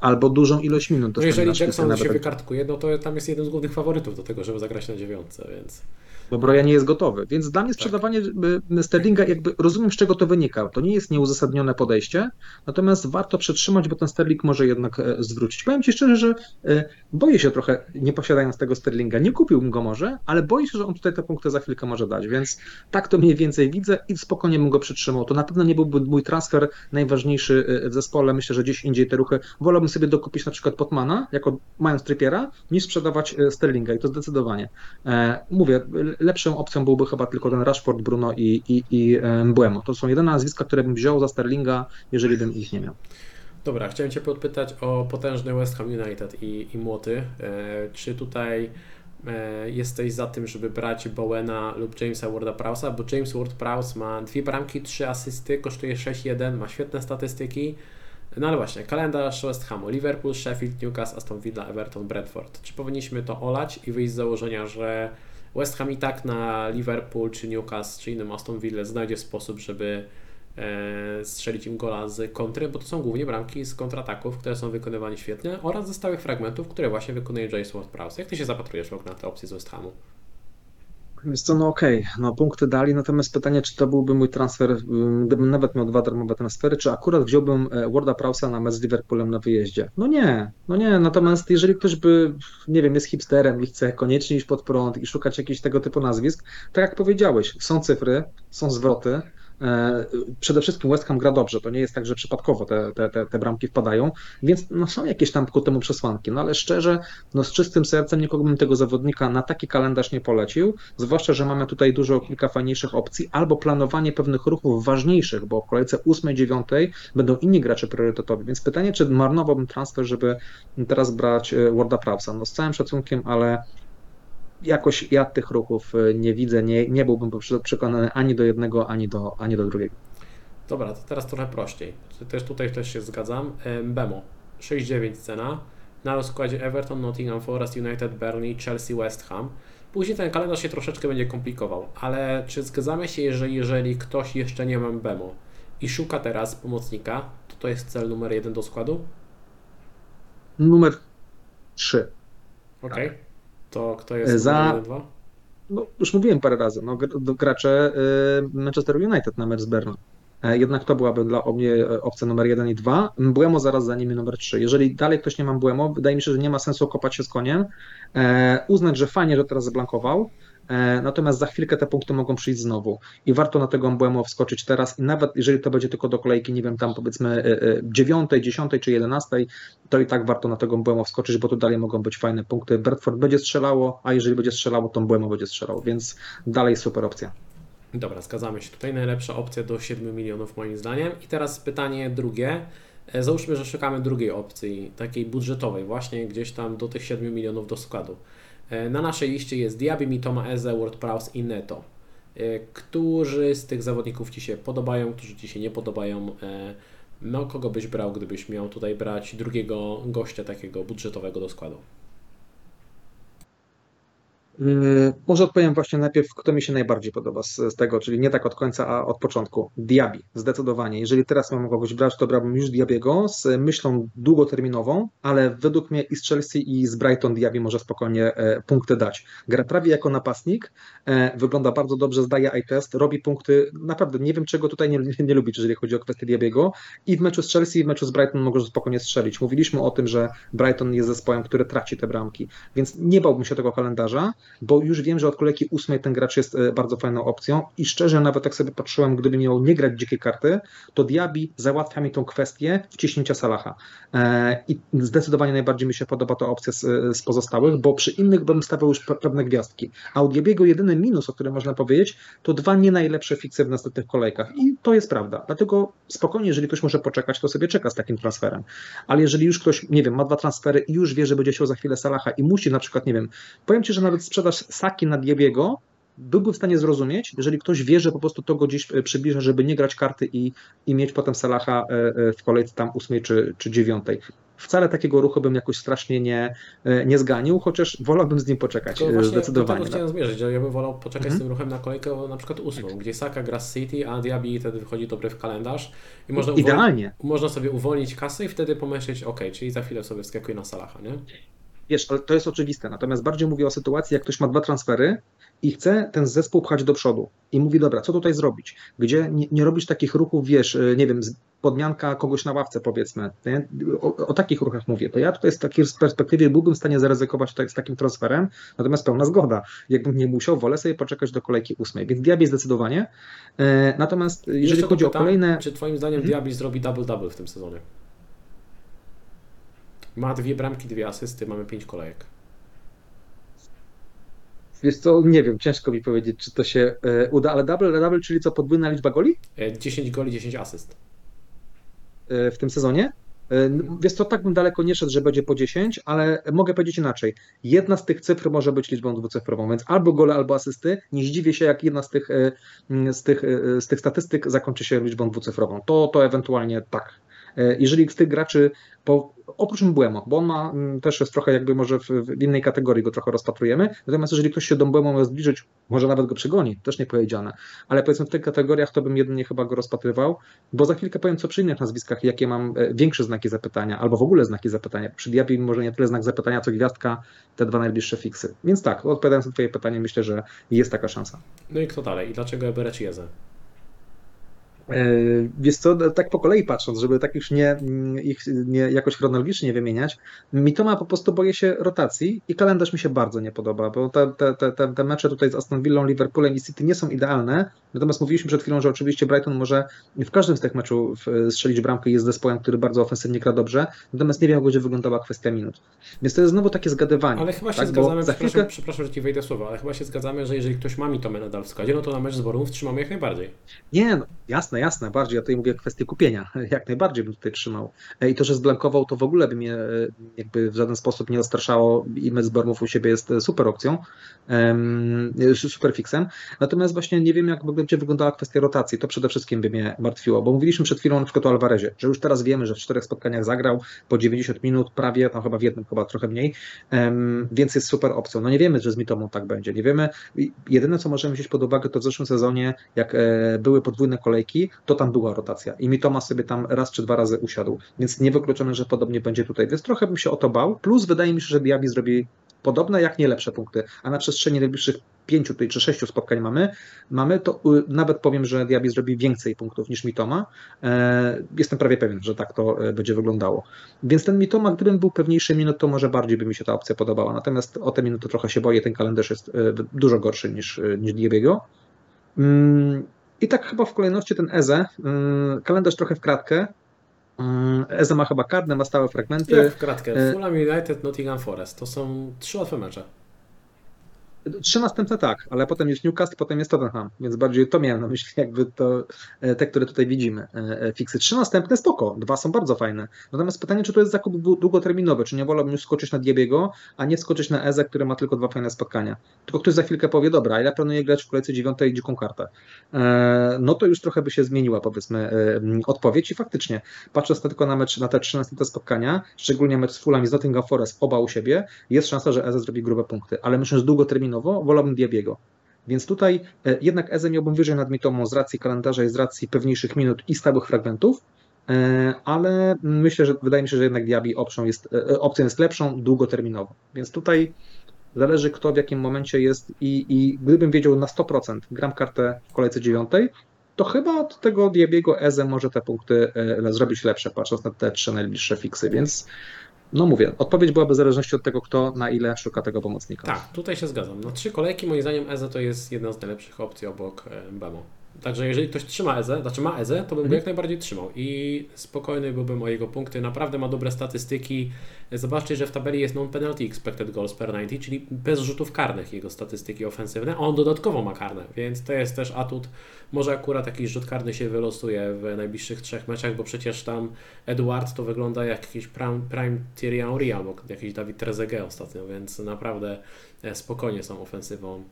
Albo dużą ilość minut. No jeżeli Jackson się wykartkuje, no to tam jest jeden z głównych faworytów do tego, żeby zagrać na dziewiątce, więc bo Broja nie jest gotowy. Więc dla mnie tak. sprzedawanie tak. Sterlinga, jakby rozumiem z czego to wynika. To nie jest nieuzasadnione podejście, natomiast warto przetrzymać, bo ten Sterling może jednak e, zwrócić. Powiem Ci szczerze, że e, boję się trochę, nie posiadając tego Sterlinga. Nie kupiłbym go może, ale boję się, że on tutaj te punkty za chwilkę może dać, więc tak to mniej więcej widzę i spokojnie bym go przytrzymał. To na pewno nie byłby mój transfer najważniejszy w zespole. Myślę, że gdzieś indziej te ruchy wolałbym sobie dokupić na przykład Potmana, jako mając Trippiera, niż sprzedawać Sterlinga i to zdecydowanie. Mówię, lepszą opcją byłby chyba tylko ten Rashford, Bruno i, i, i. To są jedyne nazwiska, które bym wziął za Sterlinga, jeżeli bym ich nie miał. Dobra, chciałem Cię podpytać o potężny West Ham United i, i młoty. E, czy tutaj e, jesteś za tym, żeby brać Bowena lub Jamesa Warda-Prowse'a, bo James Ward-Prowse ma dwie bramki, trzy asysty, kosztuje 6-1, ma świetne statystyki. No ale właśnie, kalendarz West Hamu, Liverpool, Sheffield, Newcastle, Aston Villa, Everton, Bradford. Czy powinniśmy to olać i wyjść z założenia, że West Ham i tak na Liverpool, czy Newcastle, czy innym Aston Villa znajdzie sposób, żeby e, strzelić im gola z kontry, bo to są głównie bramki z kontrataków, które są wykonywane świetnie oraz ze stałych fragmentów, które właśnie wykonuje Jason Ward-Prowse. Jak Ty się zapatrujesz w na te opcje z West Hamu? Więc co, no okej, okay. no punkty dali, natomiast pytanie, czy to byłby mój transfer, gdybym nawet miał dwa darmowe transfery, czy akurat wziąłbym e, Warda Prausa na mecz z Liverpoolem na wyjeździe? No nie, no nie, natomiast jeżeli ktoś by, nie wiem, jest hipsterem i chce koniecznie iść pod prąd i szukać jakichś tego typu nazwisk, tak jak powiedziałeś, są cyfry, są zwroty, przede wszystkim West Ham gra dobrze, to nie jest tak, że przypadkowo te, te, te, te bramki wpadają, więc no są jakieś tam ku temu przesłanki, no ale szczerze, no z czystym sercem nikogo bym tego zawodnika na taki kalendarz nie polecił, zwłaszcza, że mamy tutaj dużo kilka fajniejszych opcji, albo planowanie pewnych ruchów ważniejszych, bo w kolejce 8-9 będą inni gracze priorytetowi, więc pytanie, czy marnowałbym transfer, żeby teraz brać e, Warda Prowsa, no z całym szacunkiem, ale jakoś ja tych ruchów y, nie widzę, nie, nie byłbym przekonany ani do jednego, ani do, ani do drugiego. Dobra, to teraz trochę prościej. Też tutaj też się zgadzam. Bemo, 6,9 cena. Na rozkładzie Everton, Nottingham Forest, United, Burnley, Chelsea, West Ham. Później ten kalendarz się troszeczkę będzie komplikował, ale czy zgadzamy się, jeżeli, jeżeli ktoś jeszcze nie ma Bemo i szuka teraz pomocnika, to to jest cel numer jeden do składu? Numer 3. Okej. Okay. To kto jest za... No, już mówiłem parę razy, no, gracze y, Manchester United na mecz z. E, jednak to byłaby dla mnie e, opcja numer 1 i 2. Mbłemo zaraz za nimi numer 3. Jeżeli dalej ktoś nie ma Mbłemo, wydaje mi się, że nie ma sensu kopać się z koniem. E, uznać, że fajnie, że teraz zablankował, E, natomiast za chwilkę te punkty mogą przyjść znowu i warto na tego Mbłemo wskoczyć teraz i nawet jeżeli to będzie tylko do kolejki, nie wiem, tam powiedzmy 9, e, 10 czy 11, to i tak warto na tego Mbłemo wskoczyć, bo tu dalej mogą być fajne punkty. Bradford będzie strzelało, a jeżeli będzie strzelało, to Mbłemo będzie strzelał, więc dalej super opcja. Dobra, zgadzamy się. Tutaj najlepsza opcja do 7 milionów moim zdaniem. I teraz pytanie drugie. E, załóżmy, że szukamy drugiej opcji, takiej budżetowej, właśnie gdzieś tam do tych 7 milionów do składu. E, na naszej liście jest Diaby, Mitoma, Eze, WordPress i Neto. E, którzy z tych zawodników Ci się podobają, którzy Ci się nie podobają? E, no, kogo byś brał, gdybyś miał tutaj brać drugiego gościa takiego budżetowego do składu? Yy, może odpowiem właśnie najpierw, kto mi się najbardziej podoba z, z, tego, czyli nie tak od końca, a od początku. Diaby, zdecydowanie. Jeżeli teraz mam kogoś brać, to brałbym już Diabiego z myślą długoterminową, ale według mnie i z Chelsea i z Brighton Diaby może spokojnie e, punkty dać. Gra prawie jako napastnik, e, wygląda bardzo dobrze, zdaje eye test, robi punkty. Naprawdę nie wiem, czego tutaj nie, nie, lubić, jeżeli chodzi o kwestię Diabiego. I w meczu z Chelsea, i w meczu z Brighton może spokojnie strzelić. Mówiliśmy o tym, że Brighton jest zespołem, który traci te bramki, więc nie bałbym się tego kalendarza bo już wiem, że od kolejki ósmej ten gracz jest e, bardzo fajną opcją i szczerze nawet jak sobie patrzyłem, gdyby miał nie grać dzikiej karty, to Diaby załatwia mi tą kwestię wciśnięcia Salaha. E, I zdecydowanie najbardziej mi się podoba ta opcja z, z pozostałych, bo przy innych bym stawiał już pewne gwiazdki. A u Diabiego jedyny minus, o którym można powiedzieć, to dwa nie najlepsze fikcje w następnych kolejkach. I to jest prawda. Dlatego spokojnie, jeżeli ktoś może poczekać, to sobie czeka z takim transferem. Ale jeżeli już ktoś, nie wiem, ma dwa transfery i już wie, że będzie się za chwilę Salaha i musi na przykład, nie wiem, powiem Ci, że nawet sprzedaż Saki na Diabiego byłby w stanie zrozumieć, jeżeli ktoś wie, że po prostu to go gdzieś e, przybliża, żeby nie grać karty i, i mieć potem Salaha e, e, w kolejce tam ósmej czy, czy dziewiątej. wcale takiego ruchu bym jakoś strasznie nie, nie zganił, chociaż wolałbym z nim poczekać To właśnie zdecydowanie. Do tego chciałem zmierzyć, że ja bym wolał poczekać Mhm. z tym ruchem na kolejkę na przykład ósmą, gdzie Saka gra z City, a Diaby wtedy wychodzi dobry w kalendarz i można, uwolnić, Idealnie. można sobie uwolnić kasę i wtedy pomyśleć, ok, czyli za chwilę sobie wskakuję na Salaha, nie? Wiesz, ale to jest oczywiste. Natomiast bardziej mówię o sytuacji, jak ktoś ma dwa transfery i chce ten zespół pchać do przodu. I mówi, dobra, co tutaj zrobić? Gdzie nie, nie robisz takich ruchów, wiesz, y, nie wiem, podmianka kogoś na ławce, powiedzmy. O, o takich ruchach mówię. To ja tutaj z takiej perspektywy byłbym w stanie zaryzykować tak, z takim transferem, natomiast pełna zgoda. Jakbym nie musiał, wolę sobie poczekać do kolejki ósmej. Więc Diaby zdecydowanie. E, Natomiast jeżeli Jeszcze chodzi o dopytam, kolejne... Czy twoim zdaniem. Diaby zrobi double-double w tym sezonie? Ma dwie bramki, dwie asysty, mamy pięć kolejek. Wiesz co, nie wiem, ciężko mi powiedzieć, czy to się e, uda, ale double, double, czyli co, podwójna liczba goli? E, 10 goli, 10 asyst. e, w tym sezonie. E, n- Wiesz co, tak bym daleko nie szedł, że będzie po 10, ale mogę powiedzieć inaczej. Jedna z tych cyfr może być liczbą dwucyfrową, więc albo gole, albo asysty. Nie zdziwię się, jak jedna z tych, e, z tych, e, z tych statystyk zakończy się liczbą dwucyfrową. To, to ewentualnie tak. E, Jeżeli z tych graczy, po, oprócz Mbłemo, bo on ma mm, też jest trochę jakby może w, w innej kategorii go trochę rozpatrujemy, natomiast jeżeli ktoś się do Mbłemo ma zbliżyć, może nawet go przegoni, też nie powiedziane, ale powiedzmy w tych kategoriach to bym jedynie chyba go rozpatrywał, bo za chwilkę powiem co przy innych nazwiskach, jakie mam e, większe znaki zapytania, albo w ogóle znaki zapytania. Przy Diaby może nie tyle znak zapytania, co gwiazdka, te dwa najbliższe fiksy. Więc tak, odpowiadając na twoje pytanie, myślę, że jest taka szansa. No i kto dalej? I dlaczego Eberec Jeze? E, Wiesz co, tak po kolei patrząc, żeby tak już nie, mm, ich nie, jakoś chronologicznie wymieniać, Mitoma po prostu boję się rotacji i kalendarz mi się bardzo nie podoba, bo te, te, te, te, mecze tutaj z Aston Villą, Liverpoolem i City nie są idealne, natomiast mówiliśmy przed chwilą, że oczywiście Brighton może w każdym z tych meczów strzelić bramkę i jest zespołem, który bardzo ofensywnie gra dobrze, natomiast nie wiem, jak będzie wyglądała kwestia minut. Więc to jest znowu takie zgadywanie. Ale chyba się tak, zgadzamy, za przepraszam, chwilkę... przepraszam, że ci wejdę w słowo, ale chyba się zgadzamy, że jeżeli ktoś ma Mitomę nadal w składzie, no to na mecz z Borumów trzymamy jak najbardziej. Nie, no, jasne, jasne, bardziej. Ja tutaj mówię kwestię kupienia. Jak najbardziej bym tutaj trzymał. E, I to, że zblankował, to w ogóle by mnie e, jakby w żaden sposób nie zastraszało i mecz z Bormów u siebie jest e, super opcją, super fixem. Natomiast właśnie nie wiem, jak będzie wyglądała kwestia rotacji. To przede wszystkim by mnie martwiło, bo mówiliśmy przed chwilą na przykład o Alvarezie, że już teraz wiemy, że w czterech spotkaniach zagrał po 90 minut prawie, tam chyba w jednym chyba trochę mniej, więc jest super opcją. No nie wiemy, że z Mitomą tak będzie. Nie wiemy. Jedyne, co możemy wziąć pod uwagę, to w zeszłym sezonie, jak były podwójne kolejki, to tam była rotacja i Mitoma sobie tam raz czy dwa razy usiadł, więc niewykluczone, że podobnie będzie tutaj, więc trochę bym się o to bał, plus wydaje mi się, że Diaby zrobi podobne, jak nie lepsze punkty, a na przestrzeni najbliższych pięciu tutaj, czy sześciu spotkań mamy, mamy to y, nawet powiem, że Diaby zrobi więcej punktów niż Mitoma. E, Jestem prawie pewien, że tak to e, będzie wyglądało. Więc ten Mitoma, gdybym był pewniejszy minut, to może bardziej by mi się ta opcja podobała. Natomiast o te minuty trochę się boję, ten kalendarz jest e, dużo gorszy niż, niż Diabiego. I tak chyba w kolejności ten Eze, mm, kalendarz trochę w kratkę. Mm, Eze ma chyba karne, ma stałe fragmenty. Jak w kratkę, e- Fulham United, Nottingham Forest, to są trzy łatwe mecze. Trzy następne tak, ale potem jest Newcastle, potem jest Tottenham, więc bardziej to miałem na myśli, jakby to e, te, które tutaj widzimy, e, e, fiksy. Trzy następne spoko, dwa są bardzo fajne. Natomiast pytanie, czy to jest zakup dłu- długoterminowy, czy nie wolałbym już skoczyć na Diabiego, a nie skoczyć na Eze, który ma tylko dwa fajne spotkania. Tylko ktoś za chwilkę powie, dobra, ja planuję grać w kolejce dziewiątej dziką kartę. No to już trochę by się zmieniła, powiedzmy, odpowiedź i faktycznie, patrząc tylko na mecz, na te trzy następne spotkania, szczególnie mecz z Fulham i z Nottingham Forest, oba u siebie, jest szansa, że Eze zrobi grube punkty, ale myślę, że długoterminowo wolałbym Diabiego. Więc tutaj e, jednak Eze miałbym wyżej nad Mitomą z racji kalendarza i z racji pewniejszych minut i stałych fragmentów, e, ale myślę, że wydaje mi się, że jednak Diaby opcją jest, e, opcją jest lepszą długoterminowo. Więc tutaj zależy kto w jakim momencie jest i, i gdybym wiedział na 100% gram kartę w kolejce dziewiątej, to chyba od tego Diabiego Eze może te punkty zrobić lepsze, patrząc na te trzy najbliższe fiksy, więc no mówię, odpowiedź byłaby w zależności od tego, kto na ile szuka tego pomocnika. Tak, tutaj się zgadzam. Na trzy kolejki moim zdaniem Eze to jest jedna z najlepszych opcji obok e, Bemo. Także jeżeli ktoś trzyma Eze, znaczy ma Eze, to bym go Mhm. jak najbardziej trzymał i spokojny byłbym o jego punkty. Naprawdę ma dobre statystyki. Zobaczcie, że w tabeli jest non-penalty expected goals per 90, czyli bez rzutów karnych jego statystyki ofensywne, a on dodatkowo ma karne, więc to jest też atut. Może akurat jakiś rzut karny się wylosuje w najbliższych trzech meczach, bo przecież tam Eduard to wygląda jak jakiś prime, prime Thierry Henry albo jakiś Dawid Trezeguet ostatnio, więc naprawdę e, spokojnie są ofensywą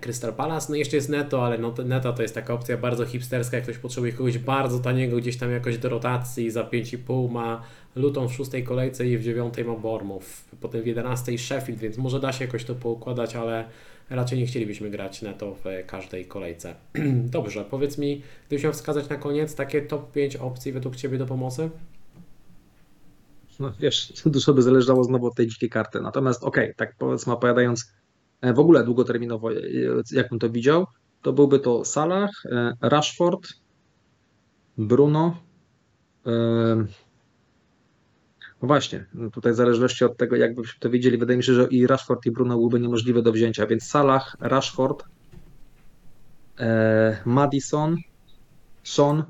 Crystal Palace. No i jeszcze jest Neto, ale no, Neto to jest taka opcja bardzo hipsterska, jak ktoś potrzebuje kogoś bardzo taniego gdzieś tam jakoś do rotacji, za 5,5 ma Luton w szóstej kolejce i w dziewiątej ma Bournemouth, potem w 11 Sheffield, więc może da się jakoś to poukładać, ale raczej nie chcielibyśmy grać Neto w każdej kolejce. Dobrze, powiedz mi, gdybyś miał wskazać na koniec takie top 5 opcji według Ciebie do pomocy? No wiesz, dużo by zależało znowu od tej dzikiej karty. Natomiast okej, okay, tak powiedzmy opowiadając e, w ogóle długoterminowo, e, jak bym to widział, to byłby to Salah, e, Rashford, Bruno. No właśnie, tutaj w zależności od tego, jakbyśmy to widzieli, wydaje mi się, że i Rashford i Bruno byłyby niemożliwe do wzięcia, więc Salah, Rashford, Madison, Son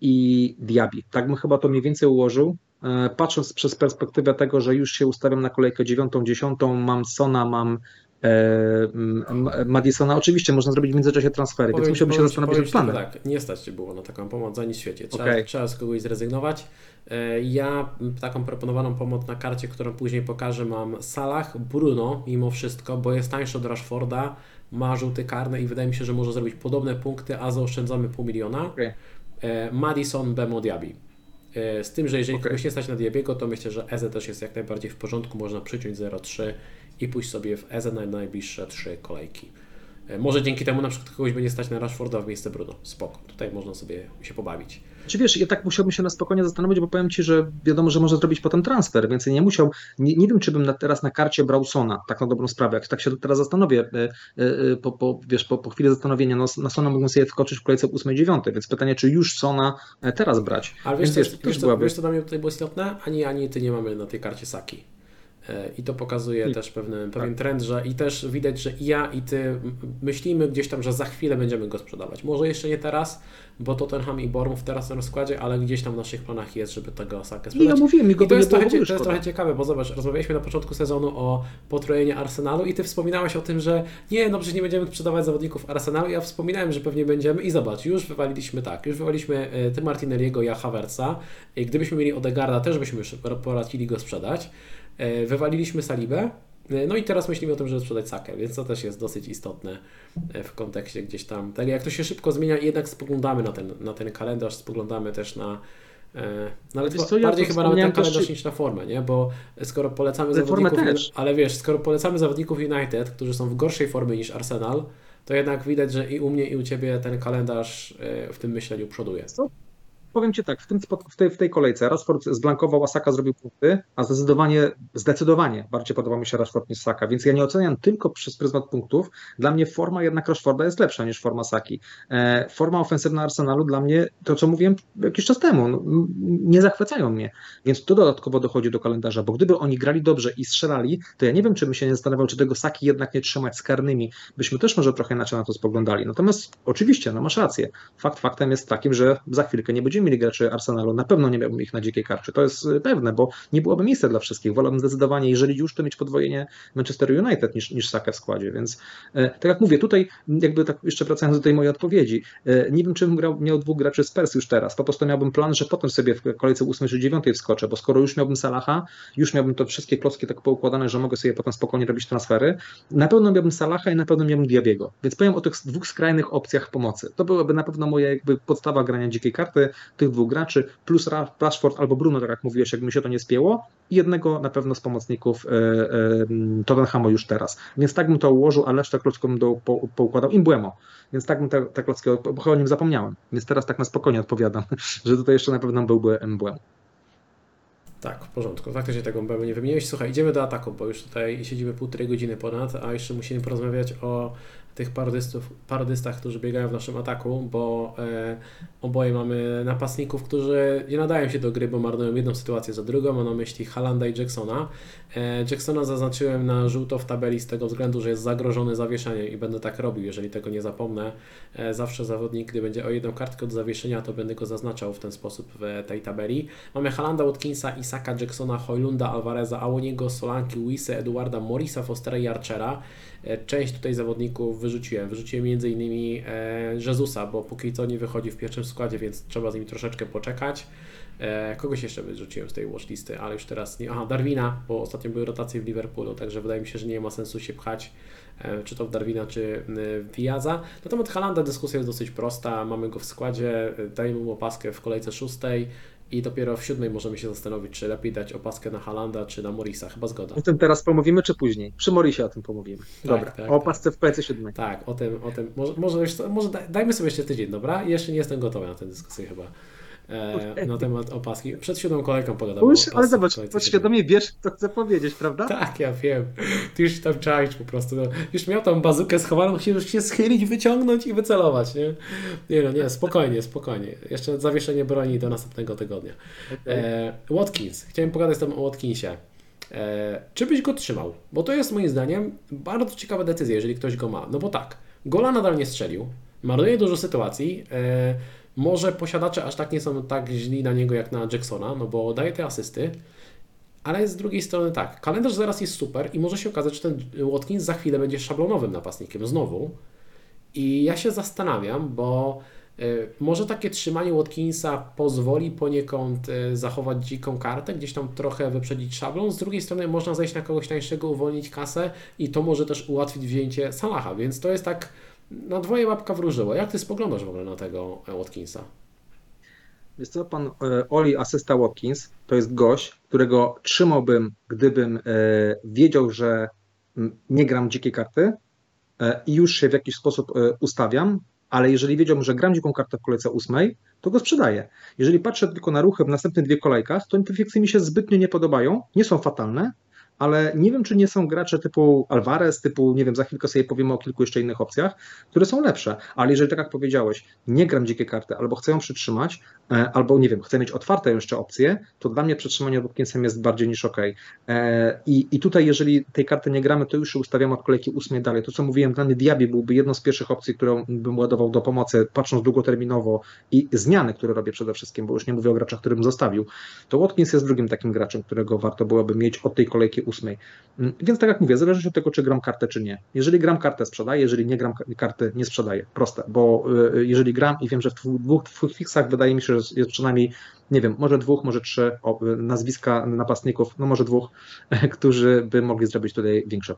i Diaby. Tak bym chyba to mniej więcej ułożył. E, patrząc przez perspektywę tego, że już się ustawiam na kolejkę dziewiątą, dziesiątą, mam Sona, mam e, Madisona. Oczywiście można zrobić w międzyczasie transfery, powiem, więc musiałbym się zastanowić nad planem. Tak, nie stać Ci było na taką pomoc za nic w świecie. Trzeba, okay. trzeba z kogoś zrezygnować. E, ja taką proponowaną pomoc na karcie, którą później pokażę, mam Salah, Bruno mimo wszystko, bo jest tańszy od Rashforda, ma żółty karny i wydaje mi się, że może zrobić podobne punkty, a zaoszczędzamy pół miliona. Okay. Madison, Bemo, Diaby. E, z tym, że jeżeli okay. kogoś nie stać na Diabiego, to myślę, że EZE też jest jak najbardziej w porządku. Można przyciąć 0,3 i pójść sobie w EZE na najbliższe trzy kolejki. E, może dzięki temu na przykład kogoś będzie stać na Rashforda w miejsce Bruno. Spoko. Tutaj można sobie się pobawić. Czy wiesz, ja tak musiałbym się na spokojnie zastanowić, bo powiem Ci, że wiadomo, że można zrobić potem transfer, więc nie musiał, nie, nie wiem, czy bym na, teraz na karcie brał Sona, tak na dobrą sprawę, jak tak się teraz zastanowię, e, e, po, po, wiesz, po, po chwili zastanowienia, no, na Sona mógłbym sobie wskoczyć w kolejce 8-9, więc pytanie, czy już Sona teraz brać. Ale wiesz, więc, wiesz, wiesz, co, wiesz, co dla mnie tutaj było istotne? Ani, ani Ty nie mamy na tej karcie Saki. E, I to pokazuje I, też pewien, pewien tak. trend, że i też widać, że i ja i ty myślimy gdzieś tam, że za chwilę będziemy go sprzedawać. Może jeszcze nie teraz, bo Tottenham i Bournemouth teraz na rozkładzie, ale gdzieś tam w naszych planach jest, żeby tego Osakę sprzedać. Nie, no mówiłem, I to, jest trochę, to jest trochę ciekawe, bo zobacz, rozmawialiśmy na początku sezonu o potrojeniu Arsenalu i ty wspominałeś o tym, że nie, no przecież nie będziemy sprzedawać zawodników Arsenalu. Ja wspominałem, że pewnie będziemy i zobacz, już wywaliliśmy tak, już wywaliliśmy e, ty Martinelliego, ja Havertza. I gdybyśmy mieli Odegarda, też byśmy już poradzili go sprzedać. E, wywaliliśmy Salibę, e, no i teraz myślimy o tym, żeby sprzedać Sakę, więc to też jest dosyć istotne e, w kontekście gdzieś tam Tak Jak to się szybko zmienia, jednak spoglądamy na ten, na ten kalendarz, spoglądamy też na. Nawet co, bardziej ja chyba nawet ten kalendarz niż na formę, nie? Bo skoro polecamy zawodników, ale wiesz, skoro polecamy zawodników United, którzy są w gorszej formie niż Arsenal, to jednak widać, że i u mnie, i u Ciebie ten kalendarz w tym myśleniu przoduje. Co? Powiem Ci tak, w, tym, w, tej, w tej kolejce Rashford zblankował, a Saka zrobił punkty, a zdecydowanie, zdecydowanie bardziej podoba mi się Rashford niż Saka, więc ja nie oceniam tylko przez pryzmat punktów. Dla mnie forma jednak Rashforda jest lepsza niż forma Saki. E, forma ofensywna Arsenalu dla mnie, to co mówiłem jakiś czas temu, no, nie zachwycają mnie, więc to dodatkowo dochodzi do kalendarza, bo gdyby oni grali dobrze i strzelali, to ja nie wiem, czy bym się nie zastanawiał, czy tego Saki jednak nie trzymać z karnymi, byśmy też może trochę inaczej na to spoglądali. Natomiast oczywiście, no masz rację, fakt faktem jest takim, że za chwilkę nie będziemy mieli graczy Arsenalu, na pewno nie miałbym ich na dzikiej karcie. To jest y, pewne, bo nie byłoby miejsca dla wszystkich. Wolałbym zdecydowanie, jeżeli już, to mieć podwojenie Manchester United niż, niż Saka w składzie. Więc e, tak jak mówię, tutaj jakby tak jeszcze wracając do tej mojej odpowiedzi, e, nie wiem, czy bym grał, miał dwóch graczy z Pers już teraz. Po prostu miałbym plan, że potem sobie w kolejce 8 czy 9 wskoczę, bo skoro już miałbym Salaha, już miałbym to wszystkie klocki tak poukładane, że mogę sobie potem spokojnie robić transfery. Na pewno miałbym Salaha i na pewno miałbym Diabiego. Więc powiem o tych dwóch skrajnych opcjach pomocy. To byłaby na pewno moja jakby podstawa grania dzikiej karty, tych dwóch graczy, plus Rashford albo Bruno, tak jak mówiłeś, jakby mi się to nie spięło, i jednego na pewno z pomocników e, e, Tottenhamu już teraz. Więc tak bym to ułożył, a resztę klocków bym do, po, poukładał. Imbłemo. Więc tak bym te, te klocki, bo o nim zapomniałem. Więc teraz tak na spokojnie odpowiadam, że tutaj jeszcze na pewno byłby Embłemo. Tak, w porządku. Faktycznie tego bym nie wymieniłeś. Słuchaj, idziemy do ataku, bo już tutaj siedzimy półtorej godziny ponad, a jeszcze musimy porozmawiać o tych parodystów, parodystach, którzy biegają w naszym ataku, bo e, oboje mamy napastników, którzy nie nadają się do gry, bo marnują jedną sytuację za drugą. Mam na myśli Halanda i Jacksona. E, Jacksona zaznaczyłem na żółto w tabeli z tego względu, że jest zagrożony zawieszeniem i będę tak robił, jeżeli tego nie zapomnę. E, zawsze zawodnik, gdy będzie o jedną kartkę od zawieszenia, to będę go zaznaczał w ten sposób w tej tabeli. Mamy Halanda, Watkinsa Isaka, Jacksona, Hojlunda, Alvareza, Awoniego, Solanki, Luisa, Eduarda, Morisa, Fostera i Archera. E, część tutaj zawodników wyrzuciłem. Wyrzuciłem m.in. E, Jezusa, bo póki co nie wychodzi w pierwszym składzie, więc trzeba z nim troszeczkę poczekać. E, kogoś jeszcze wyrzuciłem z tej watchlisty, ale już teraz nie. Aha, Darwina, bo ostatnio były rotacje w Liverpoolu, także wydaje mi się, że nie ma sensu się pchać czy to w Darwina, czy w Diaza. Na temat Halanda dyskusja jest dosyć prosta, mamy go w składzie, dajemy mu opaskę w kolejce szóstej i dopiero w siódmej możemy się zastanowić, czy lepiej dać opaskę na Halanda, czy na Morisa. Chyba zgoda. O tym teraz pomówimy, czy później? Przy Morisie o tym pomówimy. Tak, dobra, tak, o opasce tak. w kolejce siódmej. Tak, o tym, o tym. Może, może, może dajmy sobie jeszcze tydzień, dobra? Jeszcze nie jestem gotowy na tę dyskusję chyba e, na temat opaski. Przed siódmą kolejką pogadamy. Ale zobacz, podświadomie wiesz, co chcę powiedzieć, prawda? Tak, ja wiem. Ty już tam czaisz po prostu. No. Już miał tam bazukę schowaną, musisz się schylić, wyciągnąć i wycelować, nie? Nie no, nie, spokojnie, spokojnie. Jeszcze zawieszenie broni do następnego tygodnia. Okay. E, Watkins. Chciałem pogadać z tobą o Watkinsie. E, czy byś go trzymał? Bo to jest moim zdaniem bardzo ciekawa decyzja, jeżeli ktoś go ma. No bo tak, gola nadal nie strzelił, marnuje dużo sytuacji, e, może posiadacze aż tak nie są tak źli na niego jak na Jacksona, no bo daje te asysty, ale z drugiej strony tak, kalendarz zaraz jest super i może się okazać, że ten Watkins za chwilę będzie szablonowym napastnikiem znowu. I ja się zastanawiam, bo y, może takie trzymanie Watkinsa pozwoli poniekąd y, zachować dziką kartę, gdzieś tam trochę wyprzedzić szablon. Z drugiej strony można zejść na kogoś tańszego, uwolnić kasę i to może też ułatwić wzięcie Salaha, więc to jest tak na dwoje łapka wróżyło. Jak ty spoglądasz w ogóle na tego Watkinsa? Jest co, pan e, Oli Asysta Watkins to jest gość, którego trzymałbym, gdybym e, wiedział, że nie gram dzikiej karty e, i już się w jakiś sposób ustawiam, ale jeżeli wiedziałbym, że gram dziką kartę w kolejce ósmej, to go sprzedaję. Jeżeli patrzę tylko na ruchy w następnych dwie kolejkach, to te mi się zbytnio nie podobają, nie są fatalne, ale nie wiem, czy nie są gracze typu Alvarez, typu, nie wiem, za chwilkę sobie powiemy o kilku jeszcze innych opcjach, które są lepsze. Ale jeżeli tak jak powiedziałeś, nie gram dzikie karty, albo chcę ją przytrzymać, albo nie wiem, chcę mieć otwarte jeszcze opcje, to dla mnie przytrzymanie Watkinsem jest bardziej niż ok. E, I, I tutaj, jeżeli tej karty nie gramy, to już się ustawiamy od kolejki ósmej dalej. To, co mówiłem, dla mnie Diaby byłby jedną z pierwszych opcji, którą bym ładował do pomocy, patrząc długoterminowo i zmiany, które robię przede wszystkim, bo już nie mówię o graczach, którym zostawił. To Watkins jest drugim takim graczem, którego warto byłoby mieć od tej kolejki ósmej. Mm, więc tak jak mówię, zależy od tego, czy gram kartę, czy nie. Jeżeli gram kartę, sprzedaję, jeżeli nie gram karty, nie sprzedaję. Proste, bo y, y, jeżeli gram i wiem, że w dwóch, dwóch fixach wydaje mi się, jest przynajmniej, nie wiem, może dwóch, może trzy nazwiska napastników, no może dwóch, którzy by mogli zrobić tutaj większe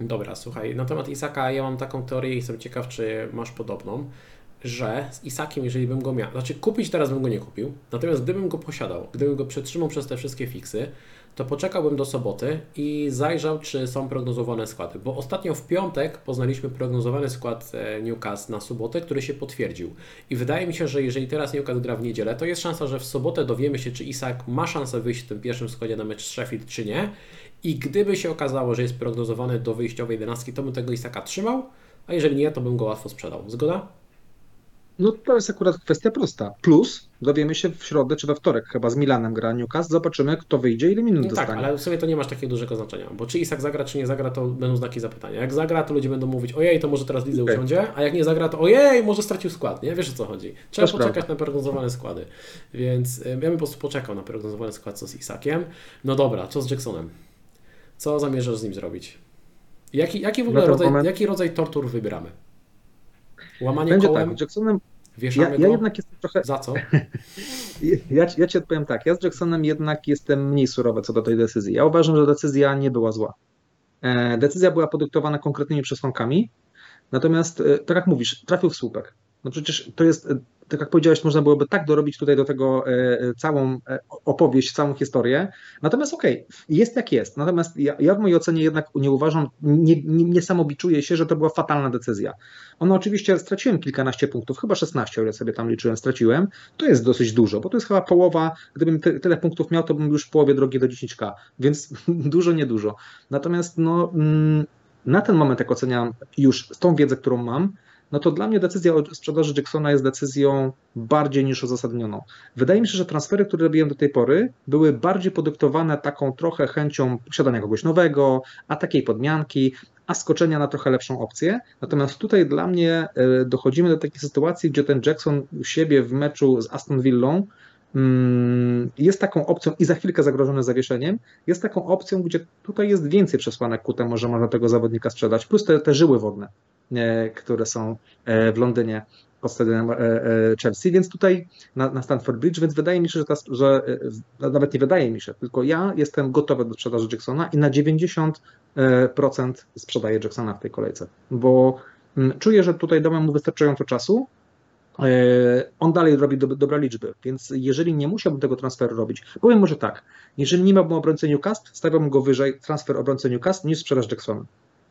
Dobra, słuchaj, na temat Isaka ja mam taką teorię i jestem ciekaw, czy masz podobną, że z Isakiem, jeżeli bym go miał, znaczy kupić teraz bym go nie kupił, natomiast gdybym go posiadał, gdybym go przetrzymał przez te wszystkie fiksy, to poczekałbym do soboty i zajrzał, czy są prognozowane składy. Bo ostatnio w piątek poznaliśmy prognozowany skład e, Newcastle na sobotę, który się potwierdził. I wydaje mi się, że jeżeli teraz Newcastle gra w niedzielę, to jest szansa, że w sobotę dowiemy się, czy Isak ma szansę wyjść w tym pierwszym składzie na mecz z Sheffield, czy nie. I gdyby się okazało, że jest prognozowany do wyjściowej 11, to bym tego Isaka trzymał, a jeżeli nie, to bym go łatwo sprzedał. Zgoda? No to jest akurat kwestia prosta. Plus dowiemy się w środę czy we wtorek chyba z Milanem gra Newcastle, zobaczymy kto wyjdzie, ile minut no dostanie. Tak, ale w sumie to nie masz takiego dużego znaczenia, bo czy Isak zagra, czy nie zagra, to będą znaki zapytania. Jak zagra, to ludzie będą mówić, ojej, to może teraz Lidze okay. usiądzie, a jak nie zagra, to ojej, może stracił skład, nie? Wiesz o co chodzi. Trzeba poczekać prawda. na prognozowane składy. Więc ja bym po prostu poczekał na prognozowany skład, co z Isakiem. No dobra, co z Jacksonem? Co zamierzasz z nim zrobić? Jaki, jaki w ogóle rodzaj, jaki rodzaj tortur wybieramy? Łamanie Będzie kołem? Tak, Jacksonem Wieszamy ja, ja jednak jestem trochę. Za co? ja, ja ci odpowiem tak. Ja z Jacksonem jednak jestem mniej surowy co do tej decyzji. Ja uważam, że decyzja nie była zła. E, decyzja była podyktowana konkretnymi przesłankami, natomiast, e, tak jak mówisz, trafił w słupek. No przecież to jest tak jak powiedziałeś, można byłoby tak dorobić tutaj do tego e, e, całą e, opowieść, całą historię. Natomiast okej, okay, jest jak jest. Natomiast ja, ja, w mojej ocenie jednak nie uważam, nie, nie, nie samobiczuję się, że to była fatalna decyzja. Ona oczywiście straciłem kilkanaście punktów, chyba 16, o ile sobie tam liczyłem, straciłem. To jest dosyć dużo, bo to jest chyba połowa, gdybym ty, tyle punktów miał, to bym już w połowie drogi do 10k, więc dużo, niedużo. Natomiast no, mm, na ten moment, jak oceniam już z tą wiedzę, którą mam, no to dla mnie decyzja o sprzedaży Jacksona jest decyzją bardziej niż uzasadnioną. Wydaje mi się, że transfery, które robiłem do tej pory, były bardziej podyktowane taką trochę chęcią posiadania kogoś nowego, a takiej podmianki, a skoczenia na trochę lepszą opcję. Natomiast tutaj dla mnie e, dochodzimy do takiej sytuacji, gdzie ten Jackson u siebie w meczu z Aston Villą mm, jest taką opcją i za chwilkę zagrożony zawieszeniem, jest taką opcją, gdzie tutaj jest więcej przesłanek ku temu, że można tego zawodnika sprzedać, plus te, te żyły wodne, które są w Londynie pod stadionem Chelsea, więc tutaj na, na Stanford Bridge, więc wydaje mi się, że, ta, że nawet nie wydaje mi się, tylko ja jestem gotowy do sprzedaży Jacksona i na 90% sprzedaję Jacksona w tej kolejce, bo mm, czuję, że tutaj dałem mu wystarczająco czasu, E, on dalej robi do, dobre liczby, więc jeżeli nie musiałbym tego transferu robić, powiem może tak, jeżeli nie miałbym obrońcy Newcastle, stawiałbym go wyżej transfer obrońcy Newcastle niż sprzedaż Jacksona.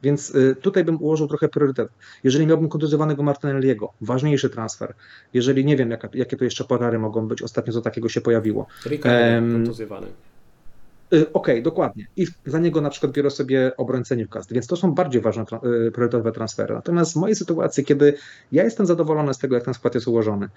Więc y, tutaj bym ułożył trochę priorytet. Jeżeli miałbym kontuzjowanego Martinelliego, ważniejszy transfer. Jeżeli nie wiem, jaka, jakie to jeszcze porary mogą być, ostatnio co takiego się pojawiło. Ricardo um, kontuzjowany. Y, okej, okay, dokładnie. I za niego na przykład biorę sobie obrońcę Newcastle, więc to są bardziej ważne, y, priorytetowe transfery. Natomiast w mojej sytuacji, kiedy ja jestem zadowolony z tego, jak ten skład jest ułożony,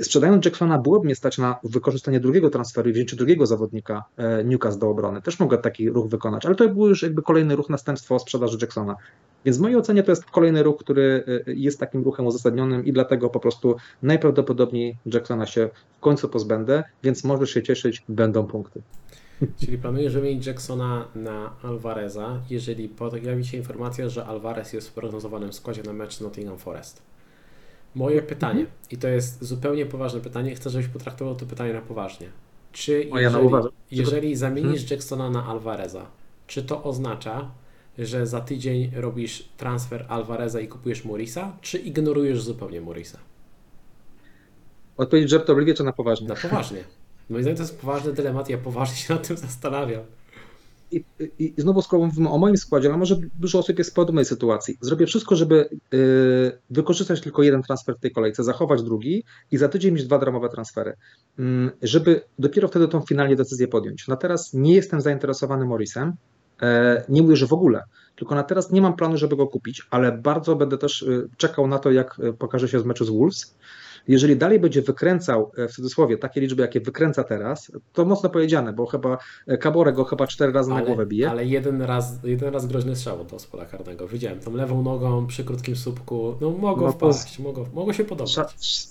sprzedając Jacksona byłoby mnie stać na wykorzystanie drugiego transferu i wzięcie drugiego zawodnika e, Newcastle do obrony. Też mogę taki ruch wykonać, ale to był już jakby kolejny ruch następstwo sprzedaży Jacksona. Więc w mojej ocenie to jest kolejny ruch, który y, jest takim ruchem uzasadnionym i dlatego po prostu najprawdopodobniej Jacksona się w końcu pozbędę, więc możesz się cieszyć, będą punkty. Czyli planujesz wymienić Jacksona na Alvareza, jeżeli pojawi się informacja, że Alvarez jest w prognozowanym składzie na mecz Nottingham Forest. Moje pytanie, mhm. i to jest zupełnie poważne pytanie, chcę, żebyś potraktował to pytanie na poważnie. Czy jeżeli, jeżeli zamienisz hmm? Jacksona na Alvareza, czy to oznacza, że za tydzień robisz transfer Alvareza i kupujesz Morisa, czy ignorujesz zupełnie Morisa? Odpowiedź żartobliwie czy na poważnie? Na poważnie. Moim zdaniem to jest poważny dylemat, ja poważnie się nad tym zastanawiam. I, i, I znowu skoro mówimy o moim składzie, ale może dużo osób jest w podobnej sytuacji. Zrobię wszystko, żeby yy, wykorzystać tylko jeden transfer w tej kolejce, zachować drugi i za tydzień mieć dwa dramowe transfery, yy, żeby dopiero wtedy tą finalnie decyzję podjąć. Na teraz nie jestem zainteresowany Morrisem, yy, nie mówię, że w ogóle, tylko na teraz nie mam planu, żeby go kupić, ale bardzo będę też y, czekał na to, jak y, pokaże się z meczu z Wolves jeżeli dalej będzie wykręcał, e, w cudzysłowie, takie liczby, jakie wykręca teraz, to mocno powiedziane, bo chyba Kabore go chyba cztery razy ale, na głowę bije. Ale jeden raz, jeden raz groźny strzał do spola karnego. Widziałem tą lewą nogą przy krótkim słupku. No mogło no, wpaść, mogło, mogło się podobać.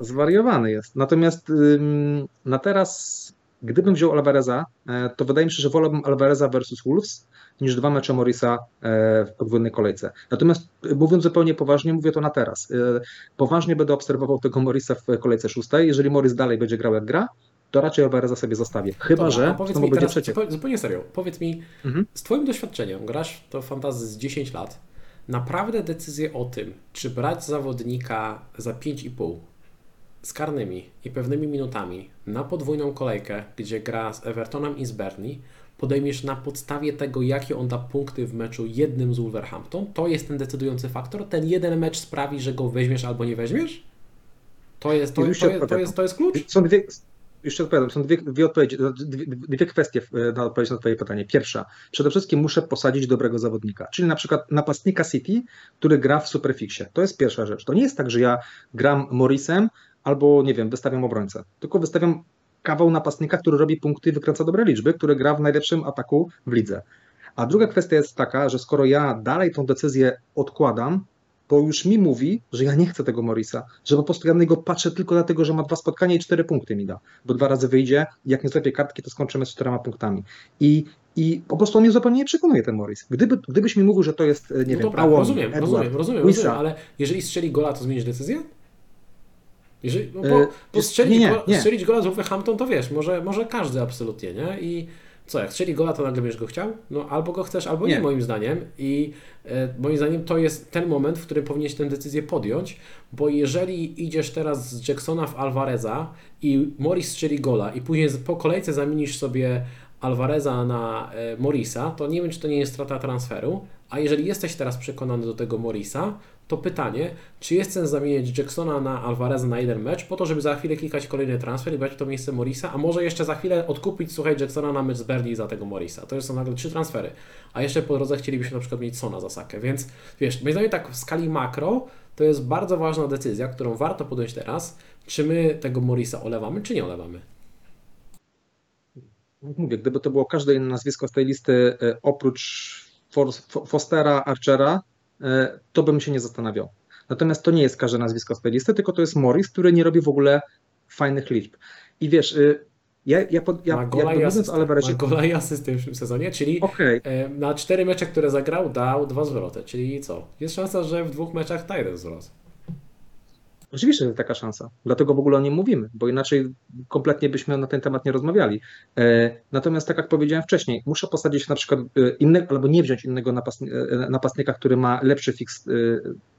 Zwariowany jest. Natomiast ym, na teraz, gdybym wziął Alvareza, e, to wydaje mi się, że wolałbym Alvareza versus Wolves, niż dwa mecze Morisa e, w podwójnej kolejce. Natomiast e, mówiąc zupełnie poważnie, mówię to na teraz. E, poważnie będę obserwował tego Morisa w kolejce szóstej. Jeżeli Morris dalej będzie grał jak gra, to raczej Alvareza sobie zostawię. Chyba, Dobra, że powiedz mi będzie przeciek. Zupełnie serio, powiedz mi, mhm. z Twoim doświadczeniem, grasz to fantazy z 10 lat, naprawdę decyzję o tym, czy brać zawodnika za 5,5 z karnymi i pewnymi minutami na podwójną kolejkę, gdzie gra z Evertonem i z Bernie, podejmiesz na podstawie tego, jakie on da punkty w meczu jednym z Wolverhampton, to jest ten decydujący faktor. Ten jeden mecz sprawi, że go weźmiesz albo nie weźmiesz? To jest, to, to, jest, to, jest, to jest klucz? Są dwie, jeszcze odpowiadam, są dwie, dwie odpowiedzi, dwie, dwie kwestie na odpowiedź na Twoje pytanie. Pierwsza, przede wszystkim muszę posadzić dobrego zawodnika, czyli na przykład napastnika City, który gra w Superfixie. To jest pierwsza rzecz. To nie jest tak, że ja gram Morrisem albo, nie wiem, wystawiam obrońcę, tylko wystawiam kawał napastnika, który robi punkty i wykręca dobre liczby, który gra w najlepszym ataku w lidze. A druga kwestia jest taka, że skoro ja dalej tą decyzję odkładam, bo już mi mówi, że ja nie chcę tego Morisa, że po prostu ja na niego patrzę tylko dlatego, że ma dwa spotkania i cztery punkty mi da, bo dwa razy wyjdzie, jak nie zlepię kartki, to skończymy z czterema punktami. I, i po prostu on mnie zupełnie nie przekonuje ten Morris. Gdyby, gdybyś mi mówił, że to jest, nie no wiem, dobra, Awon, rozumiem, Edward, rozumiem, rozumiem, rozumiem, ale jeżeli strzeli gola, to zmienisz decyzję? Jeżeli, no bo, bo strzelić, nie, nie, nie. strzelić gola z Wolverhampton to wiesz, może, może każdy absolutnie, nie? I co, jak strzeli gola, to nagle będziesz go chciał? No albo go chcesz, albo nie, nie moim zdaniem. I e, moim zdaniem to jest ten moment, w którym powinieneś tę decyzję podjąć, bo jeżeli idziesz teraz z Jacksona w Alvareza i Morris strzeli gola i później po kolejce zamienisz sobie Alvareza na e, Morisa, to nie wiem, czy to nie jest strata transferu, a jeżeli jesteś teraz przekonany do tego Morisa, to pytanie, czy jest sens zamienić Jacksona na Alvareza na jeden mecz, po to, żeby za chwilę klikać kolejny transfer i brać to miejsce Morisa, a może jeszcze za chwilę odkupić, słuchaj, Jacksona na mecz z Berlin za tego Morisa. To już są nagle trzy transfery. A jeszcze po drodze chcielibyśmy na przykład mieć Sona za Sakę, więc wiesz, moim zdaniem tak w skali makro to jest bardzo ważna decyzja, którą warto podjąć teraz, czy my tego Morisa olewamy, czy nie olewamy. Mówię, gdyby to było każde inne nazwisko z tej listy e, oprócz Fostera, Archera, to bym się nie zastanawiał. Natomiast to nie jest każde nazwisko z tej listy, tylko to jest Morris, który nie robi w ogóle fajnych liczb. I wiesz, y, ja, ja, pod, ja ma gola, asystę, ma gola i asystę w tym sezonie, czyli okej, e, na cztery mecze, które zagrał, dał dwa zwroty, czyli co? Jest szansa, że w dwóch meczach da jeden zwrot. Oczywiście, że jest taka szansa. Dlatego w ogóle o nim mówimy, bo inaczej kompletnie byśmy na ten temat nie rozmawiali. E, Natomiast tak jak powiedziałem wcześniej, muszę posadzić na przykład e, innego, albo nie wziąć innego e, napastnika, który ma lepszy fix,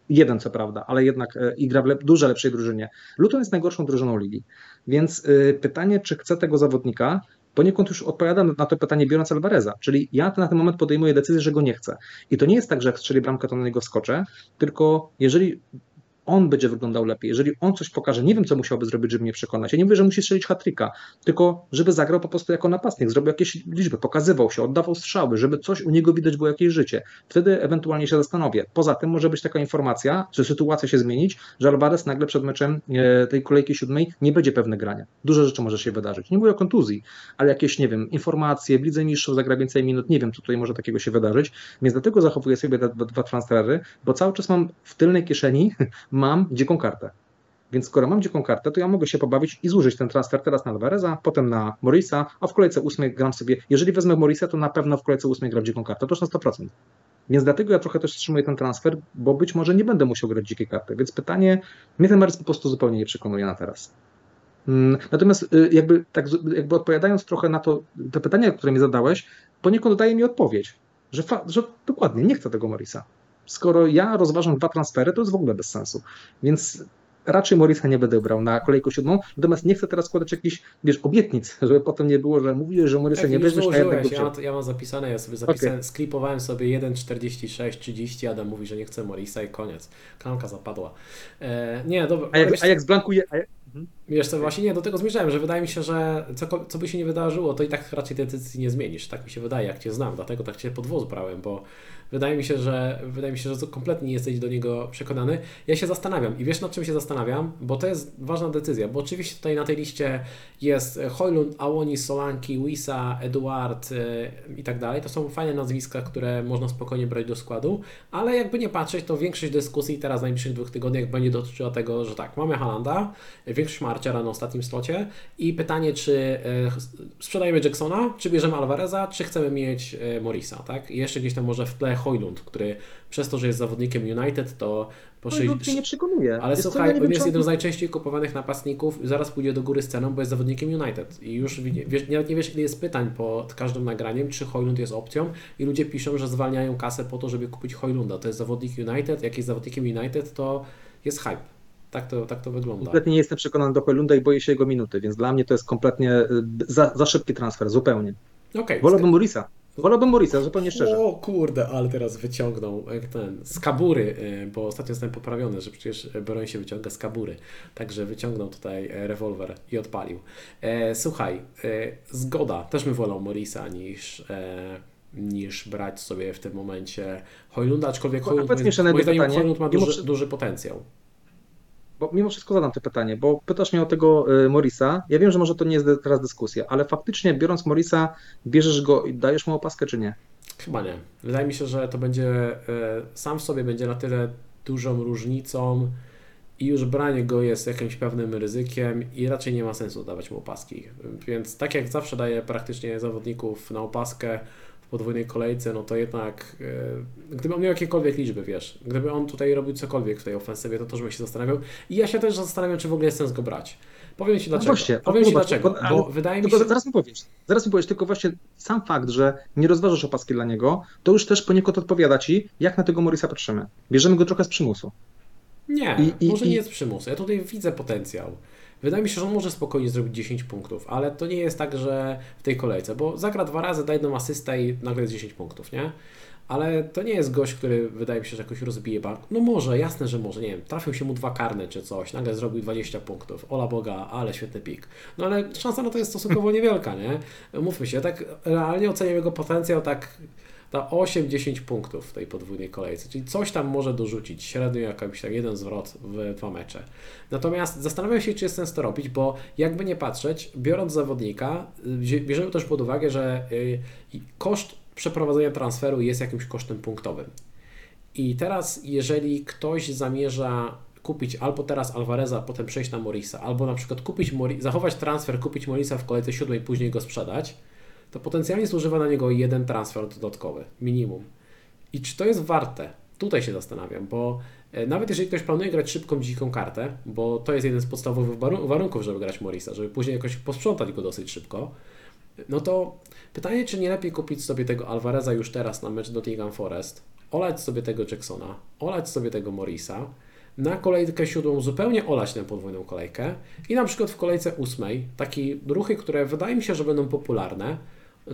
jeden co prawda, ale jednak i gra w lep, dużo lepszej drużynie. Luton jest najgorszą drużyną ligi, więc pytanie, czy chcę tego zawodnika, poniekąd już odpowiadam na to pytanie biorąc Alvareza, czyli ja na ten moment podejmuję decyzję, że go nie chcę. I to nie jest tak, że jak strzeli bramkę, to na niego skoczę, tylko jeżeli on będzie wyglądał lepiej, jeżeli on coś pokaże, nie wiem co musiałby zrobić, żeby mnie przekonać. Ja nie mówię, że musi strzelić hatryka, tylko żeby zagrał po prostu jako napastnik, zrobił jakieś liczby, pokazywał się, oddawał strzały, żeby coś u niego widać było jakieś życie. Wtedy ewentualnie się zastanowię. Poza tym może być taka informacja, że sytuacja się zmienić, że Alvarez nagle przed meczem e, tej kolejki siódmej nie będzie pewne grania. Dużo rzeczy może się wydarzyć. Nie mówię o kontuzji, ale jakieś, nie wiem, informacje, w Lidze Mistrzów zagra więcej minut, nie wiem, co tutaj może takiego się wydarzyć, więc dlatego zachowuję sobie dwa transfery, bo cały czas mam w tylnej kieszeni mam dziką kartę. Więc skoro mam dziką kartę, to ja mogę się pobawić i zużyć ten transfer teraz na Alvareza, potem na Morisa, a w kolejce ósmej gram sobie, jeżeli wezmę Morisa, to na pewno w kolejce ósmej gram dziką kartę, to już na 100%. Więc dlatego ja trochę też wstrzymuję ten transfer, bo być może nie będę musiał grać dzikiej karty. Więc pytanie, mnie ten Maris po prostu zupełnie nie przekonuje na teraz. Mm, Natomiast y, jakby, tak, jakby odpowiadając trochę na to, te pytania, które mi zadałeś, poniekąd daje mi odpowiedź, że, fa- że dokładnie nie chcę tego Morisa. Skoro ja rozważam dwa transfery, to jest w ogóle bez sensu. Więc raczej Morisa nie będę brał na kolejkę siódmą, natomiast nie chcę teraz składać jakichś, wiesz, obietnic, żeby potem nie było, że mówiłeś, że Morisa Jak nie weźmiesz, a jednak ja, wziął. to- ja mam zapisane, ja sobie zapisałem, sklipowałem sobie 1,46, 30, Adam mówi, że nie chce Morisa i koniec. Klamka zapadła. E, nie, dobra. A jak, wiesz a jak zblankuje... A jak... Wiesz co, właśnie nie, do tego zmierzałem, że wydaje mi się, że co, co by się nie wydarzyło, to i tak raczej tej decyzji nie zmienisz. Tak mi się wydaje, jak Cię znam, dlatego tak Cię pod wóz brałem, bo wydaje mi się, że wydaje mi się, że kompletnie nie jesteś do niego przekonany. Ja się zastanawiam i wiesz nad czym się zastanawiam, bo to jest ważna decyzja, bo oczywiście tutaj na tej liście jest Hojlund, Awoni, Solanki, Wisa, Eduard yy, i tak dalej. To są fajne nazwiska, które można spokojnie brać do składu, ale jakby nie patrzeć, to większość dyskusji teraz w najbliższych dwóch tygodniach będzie dotyczyła tego, że tak, mamy Halanda, większość ma na ostatnim slocie i pytanie, czy e, sprzedajemy Jacksona, czy bierzemy Alvareza, czy chcemy mieć e, Morisa, tak? I jeszcze gdzieś tam może w tle Hojlund, który przez to, że jest zawodnikiem United, to po No, sześć- nie przekonuje. ale co, słuchaj, on jest jednym z najczęściej kupowanych napastników, zaraz pójdzie do góry z ceną, bo jest zawodnikiem United. I już wiesz, nawet nie wiesz, ile jest pytań pod każdym nagraniem, czy Hojlund jest opcją i ludzie piszą, że zwalniają kasę po to, żeby kupić Hojlunda. To jest zawodnik United, jak jest zawodnikiem United, to jest hype. Tak to, tak to wygląda. Kompletnie nie jestem przekonany do Hojlunda i boję się jego minuty, więc dla mnie to jest kompletnie y, za, za szybki transfer, zupełnie. Okej. Wolałbym Morisa. Wolałbym Morisa, zupełnie szczerze. O kurde, ale teraz wyciągnął jak ten z kabury, y, bo ostatnio zostałem poprawiony, że przecież broń się wyciąga z kabury. Także wyciągnął tutaj e, rewolwer i odpalił. E, słuchaj, e, zgoda, też bym wolał Morisa niż, e, niż brać sobie w tym momencie Hojlunda, aczkolwiek Hojlund, moim, moim zdaniem. Hojlund ma duży, duży potencjał. Bo mimo wszystko zadam to pytanie, bo pytasz mnie o tego y, Morisa. Ja wiem, że może to nie jest teraz dyskusja, ale faktycznie biorąc Morisa, bierzesz go i dajesz mu opaskę, czy nie? Chyba nie. Wydaje mi się, że to będzie e, sam w sobie będzie na tyle dużą różnicą i już branie go jest jakimś pewnym ryzykiem i raczej nie ma sensu dawać mu opaski. Więc tak jak zawsze daję praktycznie zawodników na opaskę w podwójnej kolejce, no to jednak e, gdyby on miał jakiekolwiek liczby, wiesz, gdyby on tutaj robił cokolwiek w tej ofensywie, to też bym się zastanawiał. I ja się też zastanawiam, czy w ogóle jest sens go brać. Powiem Ci dlaczego. No właśnie, Powiem Ci zobacz, dlaczego, bo- wydaje mi się... zaraz mi powiesz, zaraz mi powiesz, tylko właśnie sam fakt, że nie rozważasz opaski dla niego, to już też poniekąd odpowiada ci, jak na tego Morisa patrzymy. Bierzemy go trochę z przymusu. Nie, I- może i- nie jest przymus. Ja tutaj widzę potencjał. Wydaje mi się, że on może spokojnie zrobić 10 punktów, ale to nie jest tak, że w tej kolejce, bo zagra dwa razy, da jedną asystę i nagle jest 10 punktów, nie? Ale to nie jest gość, który wydaje mi się, że jakoś rozbije bank. No może, jasne, że może, nie wiem, trafił się mu dwa karne czy coś, nagle zrobił 20 punktów. Ola Boga, ale świetny pik. No ale szansa na to jest stosunkowo niewielka, nie? Mówmy się, tak realnie oceniam jego potencjał tak na 8-10 punktów w tej podwójnej kolejce, czyli coś tam może dorzucić, średnio jakiś tam jeden zwrot w dwa mecze. Natomiast zastanawiam się, czy jest sens to robić, bo jakby nie patrzeć, biorąc zawodnika, bie- bierzemy też pod uwagę, że y, koszt przeprowadzenia transferu jest jakimś kosztem punktowym. I teraz, jeżeli ktoś zamierza kupić albo teraz Alvareza, potem przejść na Morisa, albo na przykład kupić zachować transfer, kupić Morisa w kolejce siódmej, później go sprzedać, to potencjalnie zużywa na niego jeden transfer dodatkowy, minimum. I czy to jest warte? Tutaj się zastanawiam, bo e, nawet jeżeli ktoś planuje grać szybką, dziką kartę, bo to jest jeden z podstawowych warun- warunków, żeby grać Morisa, żeby później jakoś posprzątać go dosyć szybko, no to pytanie, czy nie lepiej kupić sobie tego Alvareza już teraz na mecz Nottingham Forest, olać sobie tego Jacksona, olać sobie tego Morisa, na kolejkę siódmą zupełnie olać tę podwójną kolejkę i na przykład w kolejce ósmej takie ruchy, które wydaje mi się, że będą popularne,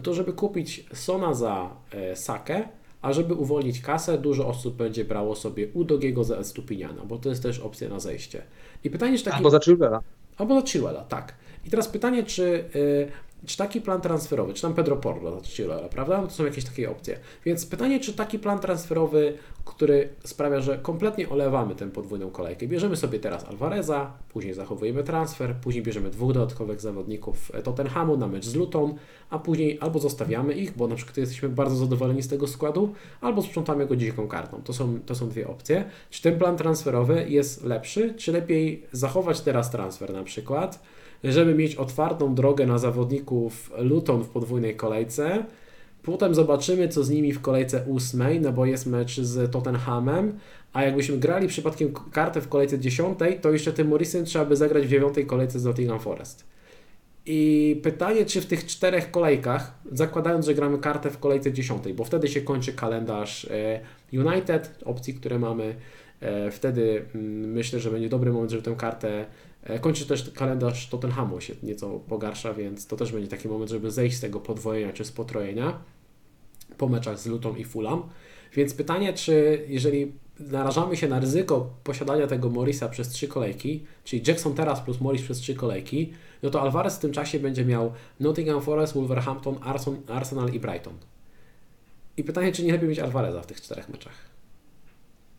to żeby kupić Sona za e, Sakę, a żeby uwolnić kasę, dużo osób będzie brało sobie Udogiego za Estupiniana, bo to jest też opcja na zejście. I pytanie, czy taki... Albo za Chilwella. Albo za Chilwella, tak. I teraz pytanie, czy, y, czy taki plan transferowy, czy tam Pedro Porro za Chilwella, prawda? No to są jakieś takie opcje. Więc pytanie, czy taki plan transferowy, który sprawia, że kompletnie olewamy tę podwójną kolejkę. Bierzemy sobie teraz Alvareza, później zachowujemy transfer, później bierzemy dwóch dodatkowych zawodników Tottenhamu na mecz z Luton, a później albo zostawiamy ich, bo na przykład jesteśmy bardzo zadowoleni z tego składu, albo sprzątamy go dziką kartą. To są, to są dwie opcje. Czy ten plan transferowy jest lepszy, czy lepiej zachować teraz transfer na przykład, żeby mieć otwartą drogę na zawodników Luton w podwójnej kolejce. Potem zobaczymy, co z nimi w kolejce ósmej, no bo jest mecz z Tottenhamem, a jakbyśmy grali przypadkiem kartę w kolejce dziesiątej, to jeszcze tym Morrisem trzeba by zagrać w dziewiątej kolejce z Nottingham Forest. I pytanie, czy w tych czterech kolejkach, zakładając, że gramy kartę w kolejce dziesiątej, bo wtedy się kończy kalendarz e, United, opcji, które mamy, e, wtedy mm, myślę, że będzie dobry moment, żeby tę kartę kończy też kalendarz Tottenhamu się nieco pogarsza, więc to też będzie taki moment, żeby zejść z tego podwojenia czy z potrojenia po meczach z Lutą i Fulham. Więc pytanie, czy jeżeli narażamy się na ryzyko posiadania tego Morisa przez trzy kolejki, czyli Jackson teraz plus Morris przez trzy kolejki, no to Alvarez w tym czasie będzie miał Nottingham Forest, Wolverhampton, Arsenal i Brighton. I pytanie, czy nie lepiej mieć Alvareza w tych czterech meczach?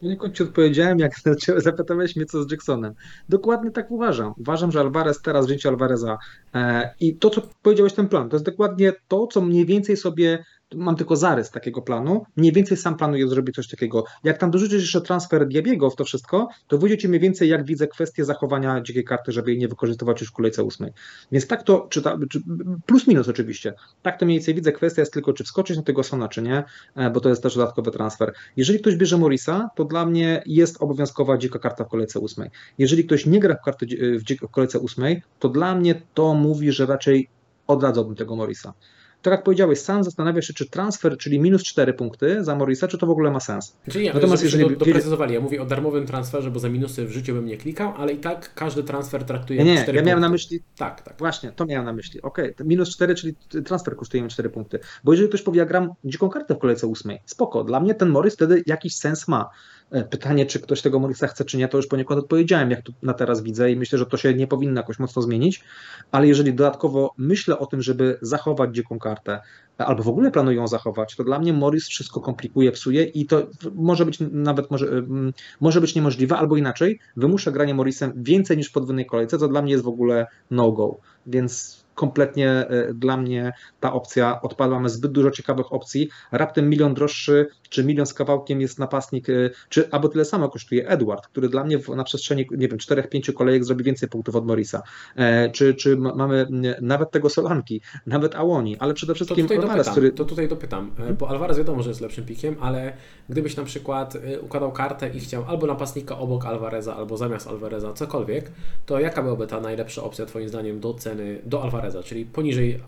Poniekąd Ci odpowiedziałem, jak zapytałeś mnie, co z Jacksonem. Dokładnie tak uważam. Uważam, że Alvarez teraz, wzięcie Alvareza e, i to, co powiedziałeś, ten plan, to jest dokładnie to, co mniej więcej sobie mam tylko zarys takiego planu. Mniej więcej sam planuję zrobić coś takiego. Jak tam dorzucisz jeszcze transfer Diabiego w to wszystko, to wyjdzie mniej więcej, jak widzę kwestię zachowania dzikiej karty, żeby jej nie wykorzystywać już w kolejce ósmej. Więc tak to, czy, ta, czy plus minus oczywiście, tak to mniej więcej widzę. Kwestia jest tylko, czy wskoczyć na tego Sona, czy nie, e, bo to jest też dodatkowy transfer. Jeżeli ktoś bierze Morisa, to dla mnie jest obowiązkowa dzika karta w kolejce ósmej. Jeżeli ktoś nie gra w, karty, w, w kolejce ósmej, to dla mnie to mówi, że raczej odradzałbym tego Morisa tak jak powiedziałeś, sam zastanawiasz się, czy transfer, czyli minus 4 punkty za Morisa, czy to w ogóle ma sens. Czyli ja, Natomiast jeżeli do, doprecyzowali, ja mówię o darmowym transferze, bo za minusy w życiu bym nie klikał, ale i tak każdy transfer traktuje nie, 4 Nie, ja miałem na myśli, tak, tak. Właśnie, to miałem na myśli. Okej, okay. minus 4, czyli transfer kosztuje mi 4 punkty. Bo jeżeli ktoś powie, ja gram dziką kartę w kolejce 8, spoko, dla mnie ten Morris wtedy jakiś sens ma. E, pytanie, czy ktoś tego Morisa chce, czy nie, to już poniekąd odpowiedziałem, jak tu na teraz widzę i myślę, że to się nie powinno jakoś mocno zmienić, ale jeżeli dodatkowo myślę o tym, żeby zachować dziką kartę, albo w ogóle planują ją zachować, to dla mnie Morris wszystko komplikuje, psuje i to może być nawet może, mm, może być niemożliwe, albo inaczej, wymusza granie Morrisem więcej niż w podwójnej kolejce, co dla mnie jest w ogóle no-go, więc kompletnie e, dla mnie ta opcja odpadła. Mamy zbyt dużo ciekawych opcji. Raptem milion droższy, czy milion z kawałkiem jest napastnik, e, czy albo tyle samo kosztuje Edward, który dla mnie na przestrzeni, nie wiem, 4-5 kolejek zrobi więcej punktów od Morisa. E, czy, czy mamy nawet tego Solanki, nawet Awoni, ale przede wszystkim to Alvarez, który... To tutaj dopytam, bo Alvarez wiadomo, że jest lepszym pikiem, ale gdybyś na przykład układał kartę i chciał albo napastnika obok Alvareza, albo zamiast Alvareza, cokolwiek, to jaka byłaby ta najlepsza opcja Twoim zdaniem do ceny, do Alvareza? Alvareza, czyli poniżej,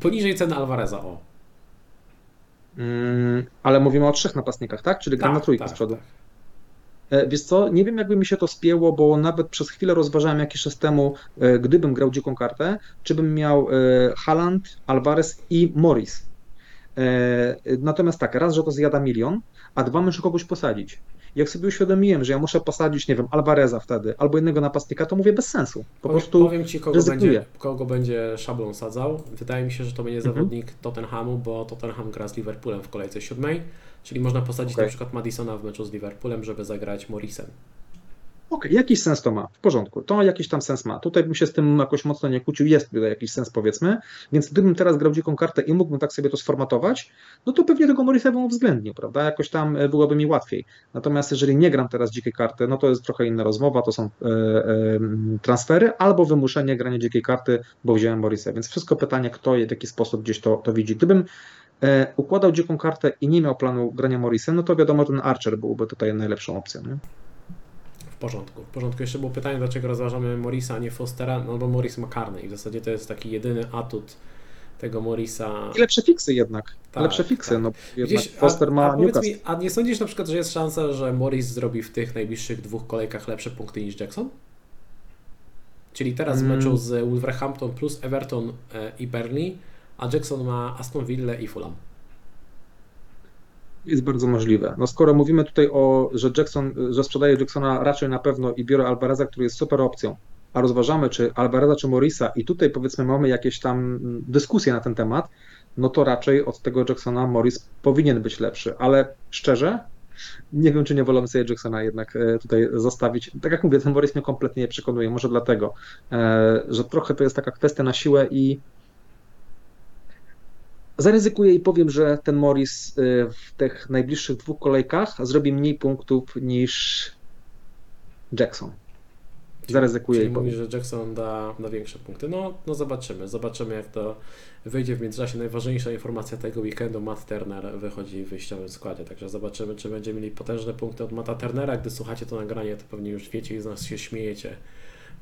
poniżej ceny Alvareza. O. Mm, ale mówimy o trzech napastnikach, tak? Czyli gra tak, na trójkę tak, z przodu. Tak. E, wiesz co, nie wiem jakby mi się to spięło, bo nawet przez chwilę rozważałem jakiś czas temu, e, gdybym grał dziką kartę, czy bym miał e, Haaland, Alvarez i Morris. Natomiast tak, raz, że to zjada milion, a dwa, muszę kogoś posadzić. Jak sobie uświadomiłem, że ja muszę posadzić, nie wiem, Alvareza wtedy, albo innego napastnika, to mówię bez sensu. Po powiem, prostu powiem Ci, kogo będzie, kogo będzie szablon sadzał. Wydaje mi się, że to będzie mhm. zawodnik Tottenhamu, bo Tottenham gra z Liverpoolem w kolejce siódmej, czyli można posadzić okay. na przykład Madisona w meczu z Liverpoolem, żeby zagrać Morrisem. Okej, jakiś sens to ma, w porządku, to jakiś tam sens ma. Tutaj bym się z tym jakoś mocno nie kłócił, jest tutaj jakiś sens powiedzmy, więc gdybym teraz grał dziką kartę i mógłbym tak sobie to sformatować, no to pewnie tego Morisa bym uwzględnił, prawda, jakoś tam e, byłoby mi łatwiej. Natomiast jeżeli nie gram teraz dzikiej karty, no to jest trochę inna rozmowa, to są e, e, transfery albo wymuszenie grania dzikiej karty, bo wziąłem Morisa, więc wszystko pytanie, kto i w jaki sposób gdzieś to, to widzi. Gdybym e, układał dziką kartę i nie miał planu grania Morrisem, no to wiadomo, ten Archer byłby tutaj najlepszą opcją. Nie? W porządku. W porządku. Jeszcze było pytanie, dlaczego rozważamy Morisa, a nie Fostera, no bo Morris ma karny i w zasadzie to jest taki jedyny atut tego Morisa. I lepsze fiksy jednak. Tak, lepsze fiksy. tak. No, Gdzieś, Foster a, ma a, powiedz Newcastle. mi, a nie sądzisz na przykład, że jest szansa, że Morris zrobi w tych najbliższych dwóch kolejkach lepsze punkty niż Jackson? Czyli teraz w Mm. meczu z Wolverhampton plus Everton e, i Burnley, a Jackson ma Aston Villa i Fulham. Jest bardzo możliwe. No skoro mówimy tutaj o, że Jackson, że sprzedaje Jacksona raczej na pewno i biorę Alvareza, który jest super opcją, a rozważamy czy Alvareza czy Morisa i tutaj powiedzmy mamy jakieś tam dyskusje na ten temat, no to raczej od tego Jacksona Morris powinien być lepszy, ale szczerze nie wiem, czy nie wolę sobie Jacksona jednak e, tutaj zostawić. Tak jak mówię, ten Morris mnie kompletnie nie przekonuje, może dlatego, e, że trochę to jest taka kwestia na siłę i Zaryzykuję i powiem, że ten Morris y, w tych najbliższych dwóch kolejkach zrobi mniej punktów niż Jackson. Zaryzykuję Czyli i powiem. mówisz, że Jackson da, da większe punkty. No, no zobaczymy. Zobaczymy, jak to wyjdzie w międzyczasie. Najważniejsza informacja tego weekendu, Matt Turner wychodzi w wyjściowym składzie, także zobaczymy, czy będziemy mieli potężne punkty od Matta Turnera. Gdy słuchacie to nagranie, to pewnie już wiecie i z nas się śmiejecie,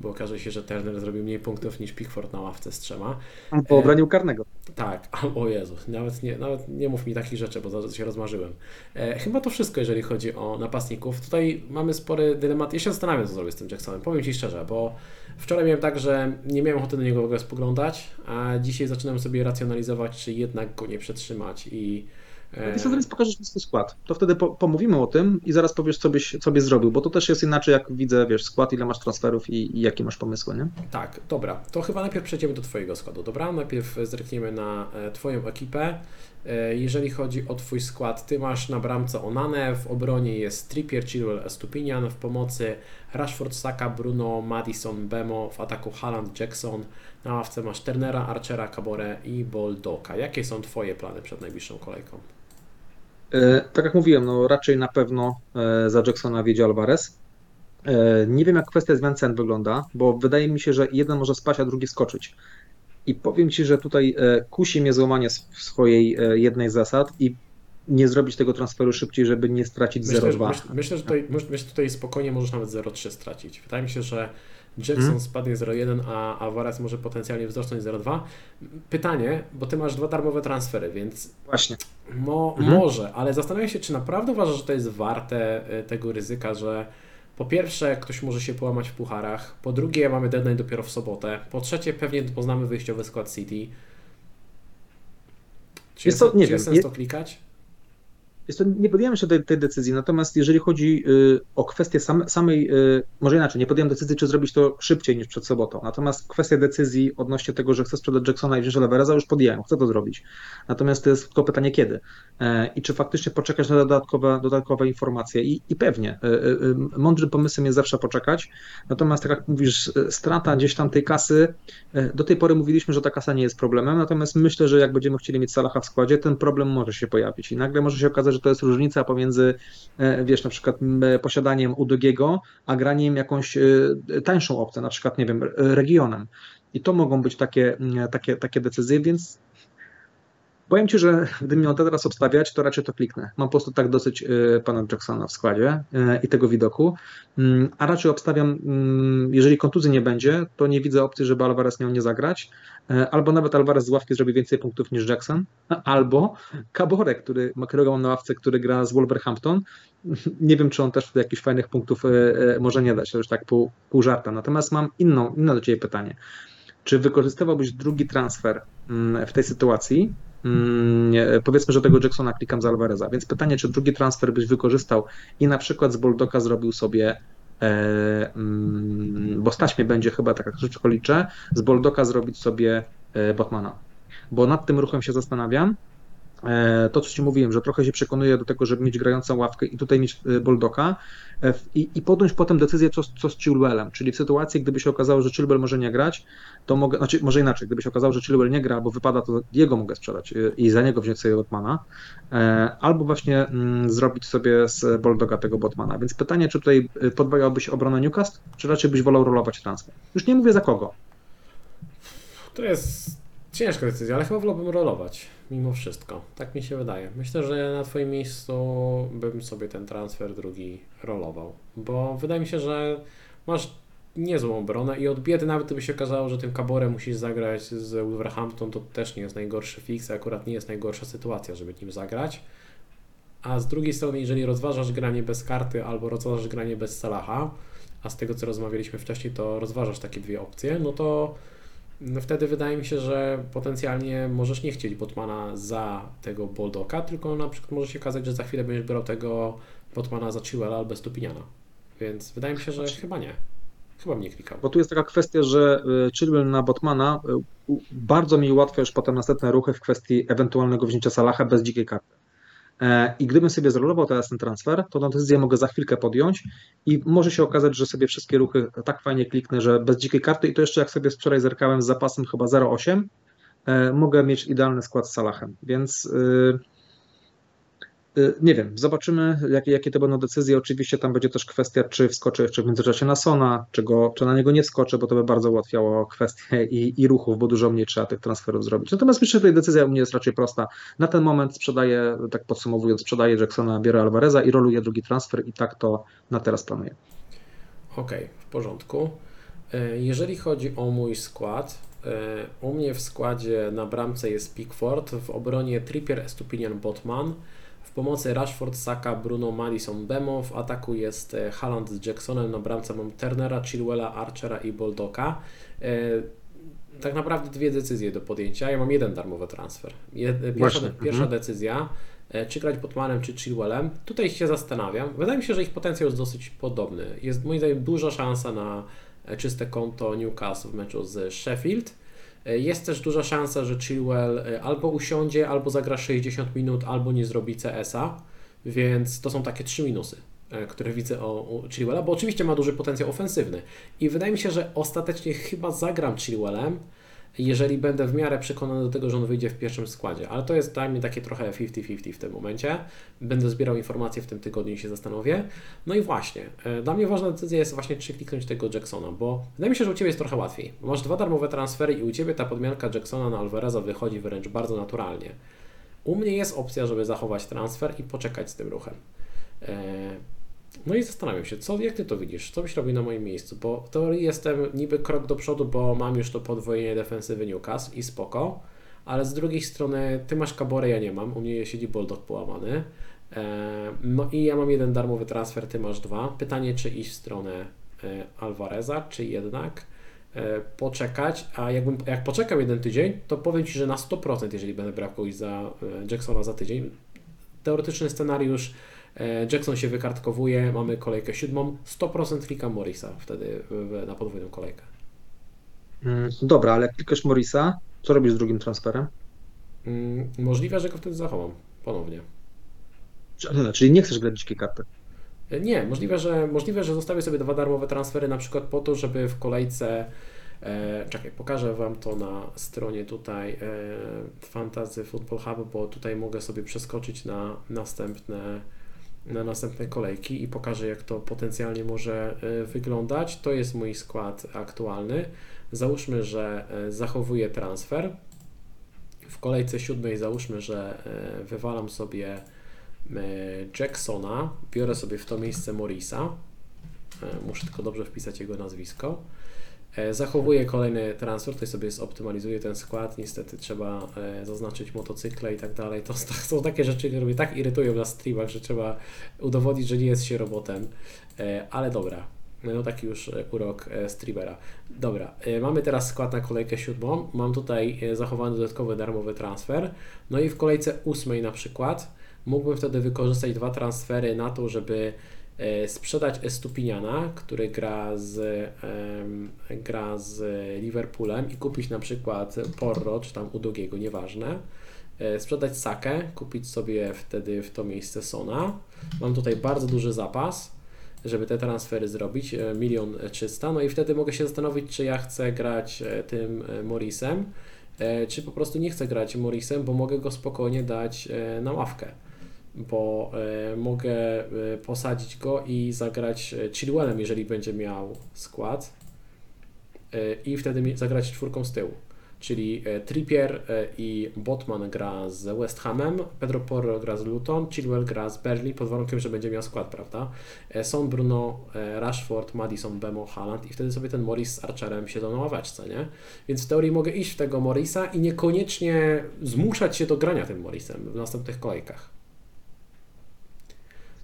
bo okaże się, że Turner zrobił mniej punktów niż Pickford na ławce z trzema. Bo obranił karnego. Tak, o Jezu, nawet nie, nawet nie mów mi takich rzeczy, bo zaraz się rozmarzyłem. E, chyba to wszystko, jeżeli chodzi o napastników. Tutaj mamy spory dylemat. Ja się zastanawiam, co zrobię z tym Jacksonem. Powiem Ci szczerze, bo wczoraj miałem tak, że nie miałem ochoty na niego w ogóle spoglądać, a dzisiaj zaczynam sobie racjonalizować, czy jednak go nie przetrzymać i e, Wiesz, co, teraz pokażesz mi swój skład. To wtedy po, pomówimy o tym i zaraz powiesz, co byś, co byś zrobił, bo to też jest inaczej, jak widzę, wiesz, skład, ile masz transferów i, i jakie masz pomysły, nie? Tak, dobra. To chyba najpierw przejdziemy do Twojego składu, dobra? Najpierw zerkniemy na e, Twoją ekipę. E, Jeżeli chodzi o Twój skład, Ty masz na bramce Onanę, w obronie jest Trippier, Chilwell, Estupinian, w pomocy Rashford, Saka, Bruno, Madison, Bemo, w ataku Haaland, Jackson, na ławce masz Turnera, Archera, Cabore i Boldoka. Jakie są Twoje plany przed najbliższą kolejką? E, tak jak mówiłem, no raczej na pewno e, za Jacksona wiedzie Alvarez. E, nie wiem, jak kwestia zmian cen wygląda, bo wydaje mi się, że jeden może spaść, a drugi skoczyć. I powiem Ci, że tutaj kusi mnie złamanie swojej jednej zasad i nie zrobić tego transferu szybciej, żeby nie stracić Myślę, że, 0,2. myślę, myślę, że tutaj, myślę, że tutaj spokojnie możesz nawet 0,3 stracić. Wydaje mi się, że Jackson Mhm. spadnie 0,1, a Alvarez może potencjalnie wzrosnąć 0,2. Pytanie, bo ty masz dwa darmowe transfery, więc Właśnie. mo, Mhm. może, ale zastanawiam się, czy naprawdę uważasz, że to jest warte e, tego ryzyka, że po pierwsze ktoś może się połamać w pucharach, po drugie mamy deadline dopiero w sobotę, po trzecie pewnie poznamy wyjściowy skład City. Czy Jest jest, to- nie czy jest wiem, sens je- to klikać? Jest to, nie podjąłem jeszcze tej, tej decyzji, natomiast jeżeli chodzi y, o kwestię same, samej, y, może inaczej, nie podjąłem decyzji, czy zrobić to szybciej niż przed sobotą, natomiast kwestia decyzji odnośnie tego, że chcę sprzedać Jacksona i wziąć Levereza, już podjąłem, chcę to zrobić. Natomiast to jest tylko pytanie kiedy. E, i czy faktycznie poczekać na dodatkowe, dodatkowe informacje? I, i pewnie. E, e, Mądrym pomysłem jest zawsze poczekać, natomiast tak jak mówisz, strata gdzieś tam tej kasy, do tej pory mówiliśmy, że ta kasa nie jest problemem, natomiast myślę, że jak będziemy chcieli mieć Salaha w składzie, ten problem może się pojawić. I nagle może się okazać, że to jest różnica pomiędzy, e, wiesz, na przykład m, posiadaniem Udogiego, a graniem jakąś e, tańszą opcję, na przykład, nie wiem, e, regionem. I to mogą być takie, takie, takie decyzje, więc powiem Ci, że gdybym miał teraz obstawiać, to raczej to kliknę. Mam po prostu tak dosyć e, pana Jacksona w składzie e, i tego widoku, Mm, a raczej obstawiam, mm, jeżeli kontuzji nie będzie, to nie widzę opcji, żeby Alvarez miał nie zagrać, E, albo nawet Alvarez z ławki zrobi więcej punktów niż Jackson, albo Cabore, który którego mam na ławce, który gra z Wolverhampton. Nie wiem, czy on też wtedy jakichś fajnych punktów może nie dać, to już tak pół, pół żarta. Natomiast mam inną, inne do Ciebie pytanie. Czy wykorzystywałbyś drugi transfer mm, w tej sytuacji? Mm, Powiedzmy, że tego Jacksona klikam z Alvareza, więc pytanie, czy drugi transfer byś wykorzystał i na przykład z Boldoka zrobił sobie e, mm, bo stać mnie będzie chyba, tak jak szybko liczę, z Boldoka zrobić sobie e, Botmana. Bo nad tym ruchem się zastanawiam, to, co Ci mówiłem, że trochę się przekonuję do tego, żeby mieć grającą ławkę i tutaj mieć e, Boldoka e, i, i podjąć potem decyzję, co, co z Chilwellem. Czyli w sytuacji, gdyby się okazało, że Chilwell może nie grać, to mogę, znaczy może inaczej, gdyby się okazało, że Chilwell nie gra albo wypada, to jego mogę sprzedać i za niego wziąć sobie Botmana, albo właśnie mm, zrobić sobie z Boldoga tego Botmana. Więc pytanie, czy tutaj podwajałbyś obronę Newcastle, czy raczej byś wolał rolować transfer? Już nie mówię za kogo. To jest ciężka decyzja, ale chyba wolałbym rolować mimo wszystko. Tak mi się wydaje. Myślę, że na Twoim miejscu bym sobie ten transfer drugi rolował, bo wydaje mi się, że masz niezłą obronę i od biedy nawet gdyby się okazało, że tym Kaborem musisz zagrać z Wolverhampton, to też nie jest najgorszy fix, akurat nie jest najgorsza sytuacja, żeby nim zagrać. A z drugiej strony, jeżeli rozważasz granie bez karty albo rozważasz granie bez Salaha, a z tego co rozmawialiśmy wcześniej, to rozważasz takie dwie opcje, no to no wtedy wydaje mi się, że potencjalnie możesz nie chcieć Botmana za tego Boldoka, tylko na przykład może się okazać, że za chwilę będziesz brał tego Botmana za Chilwella albo Stupiniana. Więc wydaje mi się, że chyba nie. Chyba mnie klikał. Bo tu jest taka kwestia, że y, Chilwell na Botmana y, bardzo mi ułatwia już potem następne ruchy w kwestii ewentualnego wzięcia Salaha bez dzikiej karty. E, I gdybym sobie zrolował teraz ten transfer, to tę decyzję mogę za chwilkę podjąć i może się okazać, że sobie wszystkie ruchy tak fajnie kliknę, że bez dzikiej karty i to jeszcze jak sobie wczoraj zerkałem z zapasem chyba 0,8, e, mogę mieć idealny skład z Salahem. Więc y, nie wiem, zobaczymy, jakie, jakie to będą decyzje. Oczywiście tam będzie też kwestia, czy wskoczę jeszcze w międzyczasie na Sona, czy, go, czy na niego nie wskoczę, bo to by bardzo ułatwiało kwestię i, i ruchów, bo dużo mniej trzeba tych transferów zrobić. Natomiast myślę, że tutaj decyzja u mnie jest raczej prosta. Na ten moment sprzedaję, tak podsumowując, sprzedaję Jacksona, biorę Alvareza i roluję drugi transfer i tak to na teraz planuję. Okej, okay, w porządku. E, jeżeli chodzi o mój skład, e, u mnie w składzie na bramce jest Pickford, w obronie Trippier, Estupinian, Botman, w pomocy Rashford, Saka, Bruno, Madison, Bemo. W ataku jest e, Haaland z Jacksonem. Na bramce mam Turnera, Chilwella, Archera i Boldoka. E, tak naprawdę dwie decyzje do podjęcia. Ja mam jeden darmowy transfer. Pierwsza, pierwsza mhm. decyzja, e, czy grać Botmanem, czy Chilwellem. Tutaj się zastanawiam. Wydaje mi się, że ich potencjał jest dosyć podobny. Jest moim zdaniem duża szansa na czyste konto Newcastle w meczu z Sheffield. E, jest też duża szansa, że Chilwell e, albo usiądzie, albo zagra 60 minut, albo nie zrobi CS-a, więc to są takie trzy minusy, e, które widzę o Chilwella, bo oczywiście ma duży potencjał ofensywny. I wydaje mi się, że ostatecznie chyba zagram Chilwellem, jeżeli będę w miarę przekonany do tego, że on wyjdzie w pierwszym składzie. Ale to jest mnie takie trochę 50-50 w tym momencie. Będę zbierał informacje w tym tygodniu i się zastanowię. No i właśnie, e, dla mnie ważna decyzja jest właśnie, czy kliknąć tego Jacksona, bo wydaje mi się, że u Ciebie jest trochę łatwiej. Masz dwa darmowe transfery i u Ciebie ta podmianka Jacksona na Alvareza wychodzi wręcz bardzo naturalnie. U mnie jest opcja, żeby zachować transfer i poczekać z tym ruchem. No i zastanawiam się, co, jak Ty to widzisz? Co byś robił na moim miejscu? Bo w teorii jestem niby krok do przodu, bo mam już to podwojenie defensywy Newcastle i spoko, ale z drugiej strony Ty masz Kaborę, ja nie mam, u mnie siedzi Bulldog połamany. E, no i ja mam jeden darmowy transfer, Ty masz dwa. Pytanie, czy iść w stronę e, Alvareza, czy jednak e, poczekać, a jakbym, jak poczekam jeden tydzień, to powiem Ci, że na 100%, jeżeli będę brał kogoś za Jacksona za tydzień, teoretyczny scenariusz Jackson się wykartkowuje, mamy kolejkę siódmą, 100% klika Morisa wtedy na podwójną kolejkę. Mm, dobra, ale jak klikasz Morisa, co robisz z drugim transferem? Mm, możliwe, że go wtedy zachowam ponownie. Czyli nie chcesz grać dzikiej karty? E, nie, możliwe że, możliwe, że zostawię sobie dwa darmowe transfery na przykład po to, żeby w kolejce E, czekaj, pokażę Wam to na stronie tutaj e, Fantasy Football Hub, bo tutaj mogę sobie przeskoczyć na następne na następne kolejki i pokażę, jak to potencjalnie może e, wyglądać. To jest mój skład aktualny. Załóżmy, że e, zachowuję transfer. W kolejce siódmej załóżmy, że e, wywalam sobie Jacksona, biorę sobie w to miejsce Morisa. Muszę tylko dobrze wpisać jego nazwisko. E, zachowuję kolejny transfer, tutaj sobie zoptymalizuję ten skład. Niestety trzeba e, zaznaczyć motocykle i tak dalej. To są takie rzeczy, które mnie tak irytują na streamach, że trzeba udowodnić, że nie jest się robotem. E, ale dobra, no taki już urok streamera. Dobra, mamy teraz skład na kolejkę siódmą. Mam tutaj zachowany dodatkowy darmowy transfer. No i w kolejce ósmej na przykład mógłbym wtedy wykorzystać dwa transfery na to, żeby sprzedać Estupiniana, który gra z, gra z Liverpoolem i kupić na przykład Porro czy tam Udogiego, nieważne. e, sprzedać Sakę, kupić sobie wtedy w to miejsce Sona. Mam tutaj bardzo duży zapas, żeby te transfery zrobić, e, milion trzysta, no i wtedy mogę się zastanowić, czy ja chcę grać e, tym e, Morrisem, e, czy po prostu nie chcę grać Morrisem, bo mogę go spokojnie dać e, na ławkę bo e, mogę e, posadzić go i zagrać e, Chilwellem, jeżeli będzie miał skład i wtedy zagrać czwórką z tyłu. Czyli Trippier i Botman gra z West Hamem, Pedro Porro gra z Luton, Chilwell gra z Burnley pod warunkiem, że będzie miał skład, prawda? Son, Bruno, Rashford, Madison, Bemo, Haaland i wtedy sobie ten Morris z Archerem siedzą na ławeczce, nie? Więc w teorii mogę iść w tego Morrisa i niekoniecznie zmuszać się do grania tym Morrisem w następnych kolejkach.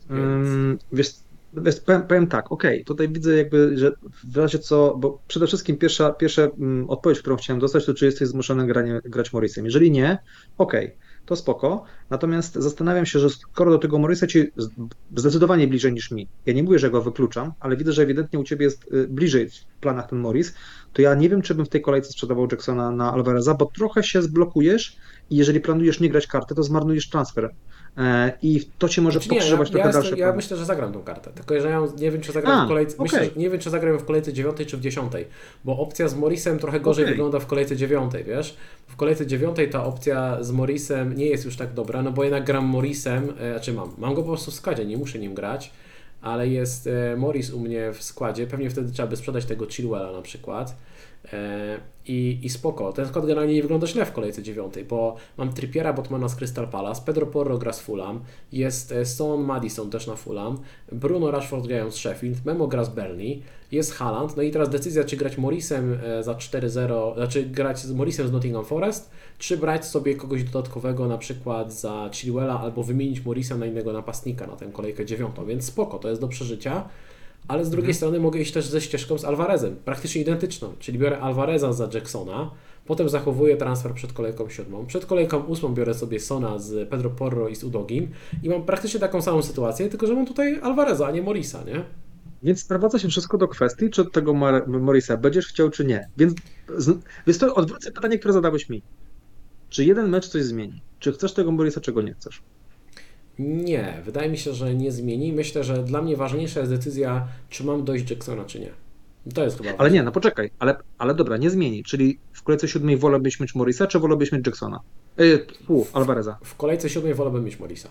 Więc... Wiesz, wiesz, powiem, powiem tak, okej, tutaj widzę jakby, że w razie co, bo przede wszystkim pierwsza, pierwsza mm, odpowiedź, którą chciałem dostać, to czy jesteś zmuszony granie, grać Morrisem. Jeżeli nie, okej, to spoko. Natomiast zastanawiam się, że skoro do tego Morrisa ci zdecydowanie bliżej niż mi, ja nie mówię, że go wykluczam, ale widzę, że ewidentnie u ciebie jest y, bliżej w planach ten Morris, to ja nie wiem, czy bym w tej kolejce sprzedawał Jacksona na Alvareza, bo trochę się zblokujesz i jeżeli planujesz nie grać karty, to zmarnujesz transfer. E, I to cię może Znaczy nie, ja, pokrzyżować ja, trochę dalsze ja myślę, że zagram tą kartę. Tylko że ja nie wiem, czy zagram A, w kolejce. Myślę, okej. że, nie wiem, czy zagram w kolejce 9 czy w 10, bo opcja z Morrisem trochę gorzej Okej. wygląda w kolejce 9, wiesz? W kolejce 9 ta opcja z Morrisem nie jest już tak dobra, no bo jednak gram Morrisem, e, znaczy mam, mam go po prostu w składzie, nie muszę nim grać, ale jest e, Morris u mnie w składzie, pewnie wtedy trzeba by sprzedać tego Chilwella na przykład. E, I, I spoko. Ten skład generalnie nie wygląda źle w kolejce dziewiątej, bo mam Trippiera Botmana z Crystal Palace, Pedro Porro gra z Fulham, jest e, Son Madison też na Fulham, Bruno Rashford grają z Sheffield, Memo gra z Burnley, jest Haaland, no i teraz decyzja, czy grać Morrisem e, za 4-0, znaczy grać z Morrisem z Nottingham Forest, czy brać sobie kogoś dodatkowego na przykład za Chilwella, albo wymienić Morrisa na innego napastnika na tę kolejkę dziewiątą, więc spoko, to jest do przeżycia. Ale z drugiej strony mogę iść też ze ścieżką z Alvarezem, praktycznie identyczną, czyli biorę Alvareza za Jacksona, potem zachowuję transfer przed kolejką siódmą, przed kolejką ósmą biorę sobie Sona z Pedro Porro i z Udogim i mam praktycznie taką samą sytuację, tylko że mam tutaj Alvareza, a nie Morisa, nie? Więc sprowadza się wszystko do kwestii, czy tego Morrisa będziesz chciał, czy nie. Więc, więc to odwrócę pytanie, które zadałeś mi. Czy jeden mecz coś zmieni? Czy chcesz tego Morrisa, czego nie chcesz? Nie, wydaje mi się, że nie zmieni. Myślę, że dla mnie ważniejsza jest decyzja, czy mam dojść Jacksona, czy nie. To jest chyba Ale nie, no poczekaj, ale, ale dobra, nie zmieni. Czyli w kolejce siódmej wolałbyś mieć Morrisa, czy wolałbyś mieć Jacksona? Yy, Alvareza. W kolejce siódmej wolałbym mieć Morisa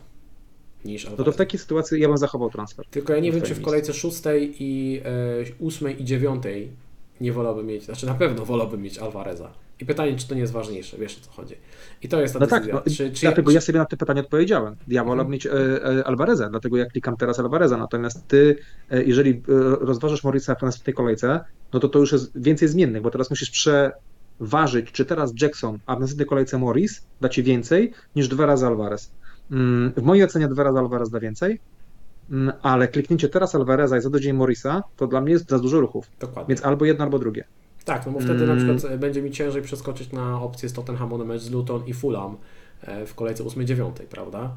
niż No to w takiej sytuacji ja bym zachował transfer. Tylko ja nie wiem, czy w kolejce szóstej i e, ósmej i dziewiątej nie wolałbym mieć, znaczy na pewno wolałbym mieć Alvareza. I pytanie, czy to nie jest ważniejsze, wiesz o co chodzi. I to jest ta No tak, decyzja. no, czy, czy dlatego czy, ja sobie na to pytanie odpowiedziałem. Ja wolałbym mieć e, e, Alvareza, dlatego ja klikam teraz Alvareza. Natomiast ty, e, jeżeli e, rozważasz Morrisa w następnej kolejce, no to to już jest więcej zmiennych, bo teraz musisz przeważyć, czy teraz Jackson, a w następnej kolejce Morris da ci więcej niż dwa razy Alvarez. Mm, W mojej ocenie dwa razy Alvarez da więcej, mm, ale kliknięcie teraz Alvareza i za tydzień Morrisa, to dla mnie jest za dużo ruchów. Dokładnie. Więc albo jedno, albo drugie. Tak, no bo wtedy na Mm. przykład e, będzie mi ciężej przeskoczyć na opcję z Tottenhamu na mecz z Luton i Fulham e, w kolejce 8-9, prawda?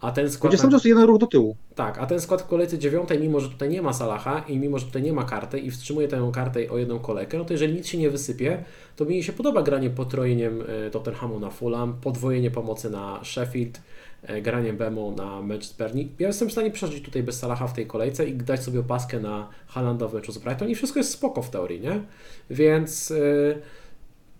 A ten skład. Będzie cały czas jeden ruch do tyłu. Tak, a ten skład w kolejce dziewiątej, mimo że tutaj nie ma Salaha i mimo że tutaj nie ma karty i wstrzymuje tę kartę o jedną kolejkę, no to jeżeli nic się nie wysypie, to mi się podoba granie potrojeniem e, Tottenhamu na Fulham, podwojenie pomocy na Sheffield, e, granie Bemo na mecz z Burnley. Ja jestem w stanie przeżyć tutaj bez Salaha w tej kolejce i dać sobie opaskę na Haalanda w meczu z Brighton i wszystko jest spoko w teorii, nie? Więc... e,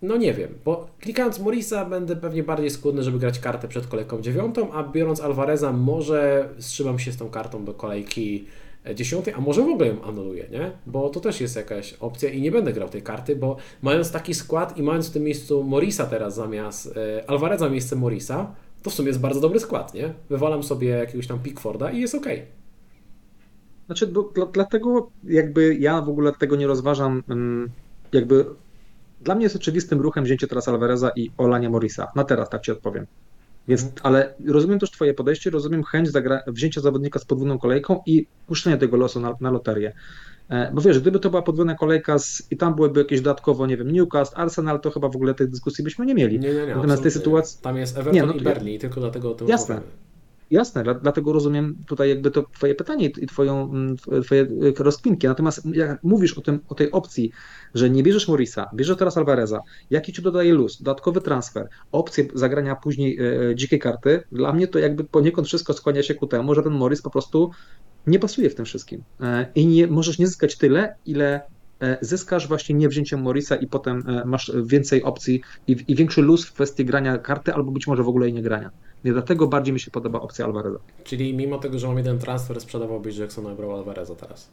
no nie wiem, bo klikając Morisa będę pewnie bardziej skłonny, żeby grać kartę przed kolejką dziewiątą, a biorąc Alvareza może wstrzymam się z tą kartą do kolejki e, dziesiątej, a może w ogóle ją anuluję, nie? Bo to też jest jakaś opcja i nie będę grał tej karty, bo mając taki skład i mając w tym miejscu Morisa teraz zamiast Alvareza miejsce Morisa, to w sumie jest bardzo dobry skład, nie? Wywalam sobie jakiegoś tam Pickforda i jest ok. Znaczy, bo, dla, dlatego jakby ja w ogóle tego nie rozważam, mm, jakby dla mnie jest oczywistym ruchem wzięcie teraz Alvareza i olanie Morisa. Na teraz tak ci odpowiem. Więc, Mhm. ale rozumiem też twoje podejście, rozumiem chęć zagra- wzięcia zawodnika z podwójną kolejką i puszczenia tego losu na, na loterię. E, Bo wiesz, gdyby to była podwójna kolejka z, i tam byłyby jakieś dodatkowo, nie wiem, Newcastle, Arsenal, to chyba w ogóle tej dyskusji byśmy nie mieli. Nie, nie, nie. Natomiast tej sytuacji, Tam jest Everton Nie, no i Burnley, tylko dlatego o tym Jasne. rozmawiamy. Jasne, dlatego rozumiem tutaj jakby to twoje pytanie i twoją, mm, twoje y, rozkminki. Natomiast jak mówisz o, tym, o tej opcji, że nie bierzesz Morisa, bierzesz teraz Alvareza, jaki ci dodaje luz, dodatkowy transfer, opcję zagrania później e, dzikiej karty, dla mnie to jakby poniekąd wszystko skłania się ku temu, że ten Morris po prostu nie pasuje w tym wszystkim. E, I nie możesz nie zyskać tyle, ile zyskasz właśnie nie wzięciem Morisa i potem e, masz więcej opcji i, i większy luz w kwestii grania karty, albo być może w ogóle jej nie grania. I dlatego bardziej mi się podoba opcja Alvareza. Czyli mimo tego, że mam jeden transfer, sprzedawałbyś Jacksona i brał Alvareza teraz?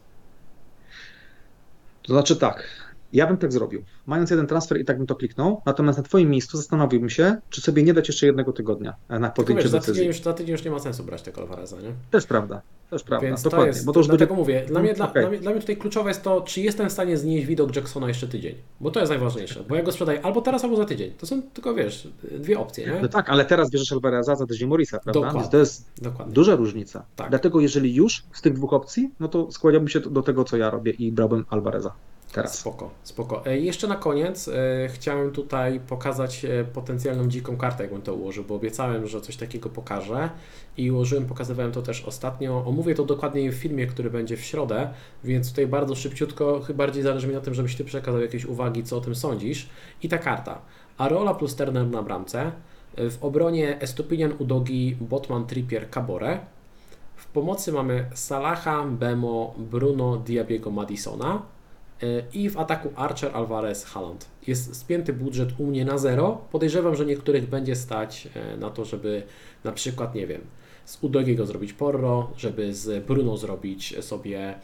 To znaczy tak, ja bym tak zrobił. Mając jeden transfer i tak bym to kliknął, natomiast na Twoim miejscu zastanowiłbym się, czy sobie nie dać jeszcze jednego tygodnia na podjęcie wiesz, decyzji. Za tydzień, już, za tydzień już nie ma sensu brać tego Alvareza, nie? Też prawda, też prawda, Więc dokładnie. To jest, bo to już dlatego będzie... mówię, dla mnie, dla, okay. dla, mnie, dla mnie tutaj kluczowe jest to, czy jestem w stanie znieść widok Jacksona jeszcze tydzień. Bo to jest najważniejsze, bo ja go sprzedaję albo teraz, albo za tydzień. To są tylko, wiesz, dwie opcje, nie? No tak, ale teraz bierzesz Alvareza za tydzień Morisa, prawda? Dokładnie. Więc to jest Dokładnie. duża różnica. Tak. Dlatego jeżeli już z tych dwóch opcji, no to skłaniałbym się do tego, co ja robię i brałbym Alvareza. Teraz. Spoko, spoko. E, jeszcze na koniec e, chciałem tutaj pokazać e, potencjalną dziką kartę, jakbym to ułożył, bo obiecałem, że coś takiego pokażę i ułożyłem, pokazywałem to też ostatnio. Omówię to dokładniej w filmie, który będzie w środę, więc tutaj bardzo szybciutko, chyba bardziej zależy mi na tym, żebyś Ty przekazał jakieś uwagi, co o tym sądzisz. I ta karta. Areola plus Turner na bramce. E, W obronie Estupinian, Udogi, Botman, Trippier, Cabore. W pomocy mamy Salaha, Bemo, Bruno, Diabiego, Madisona. I w ataku Archer, Alvarez, Haaland. Jest spięty budżet u mnie na zero. Podejrzewam, że niektórych będzie stać e, na to, żeby na przykład, nie wiem, z Udogiego zrobić Porro, żeby z Bruno zrobić sobie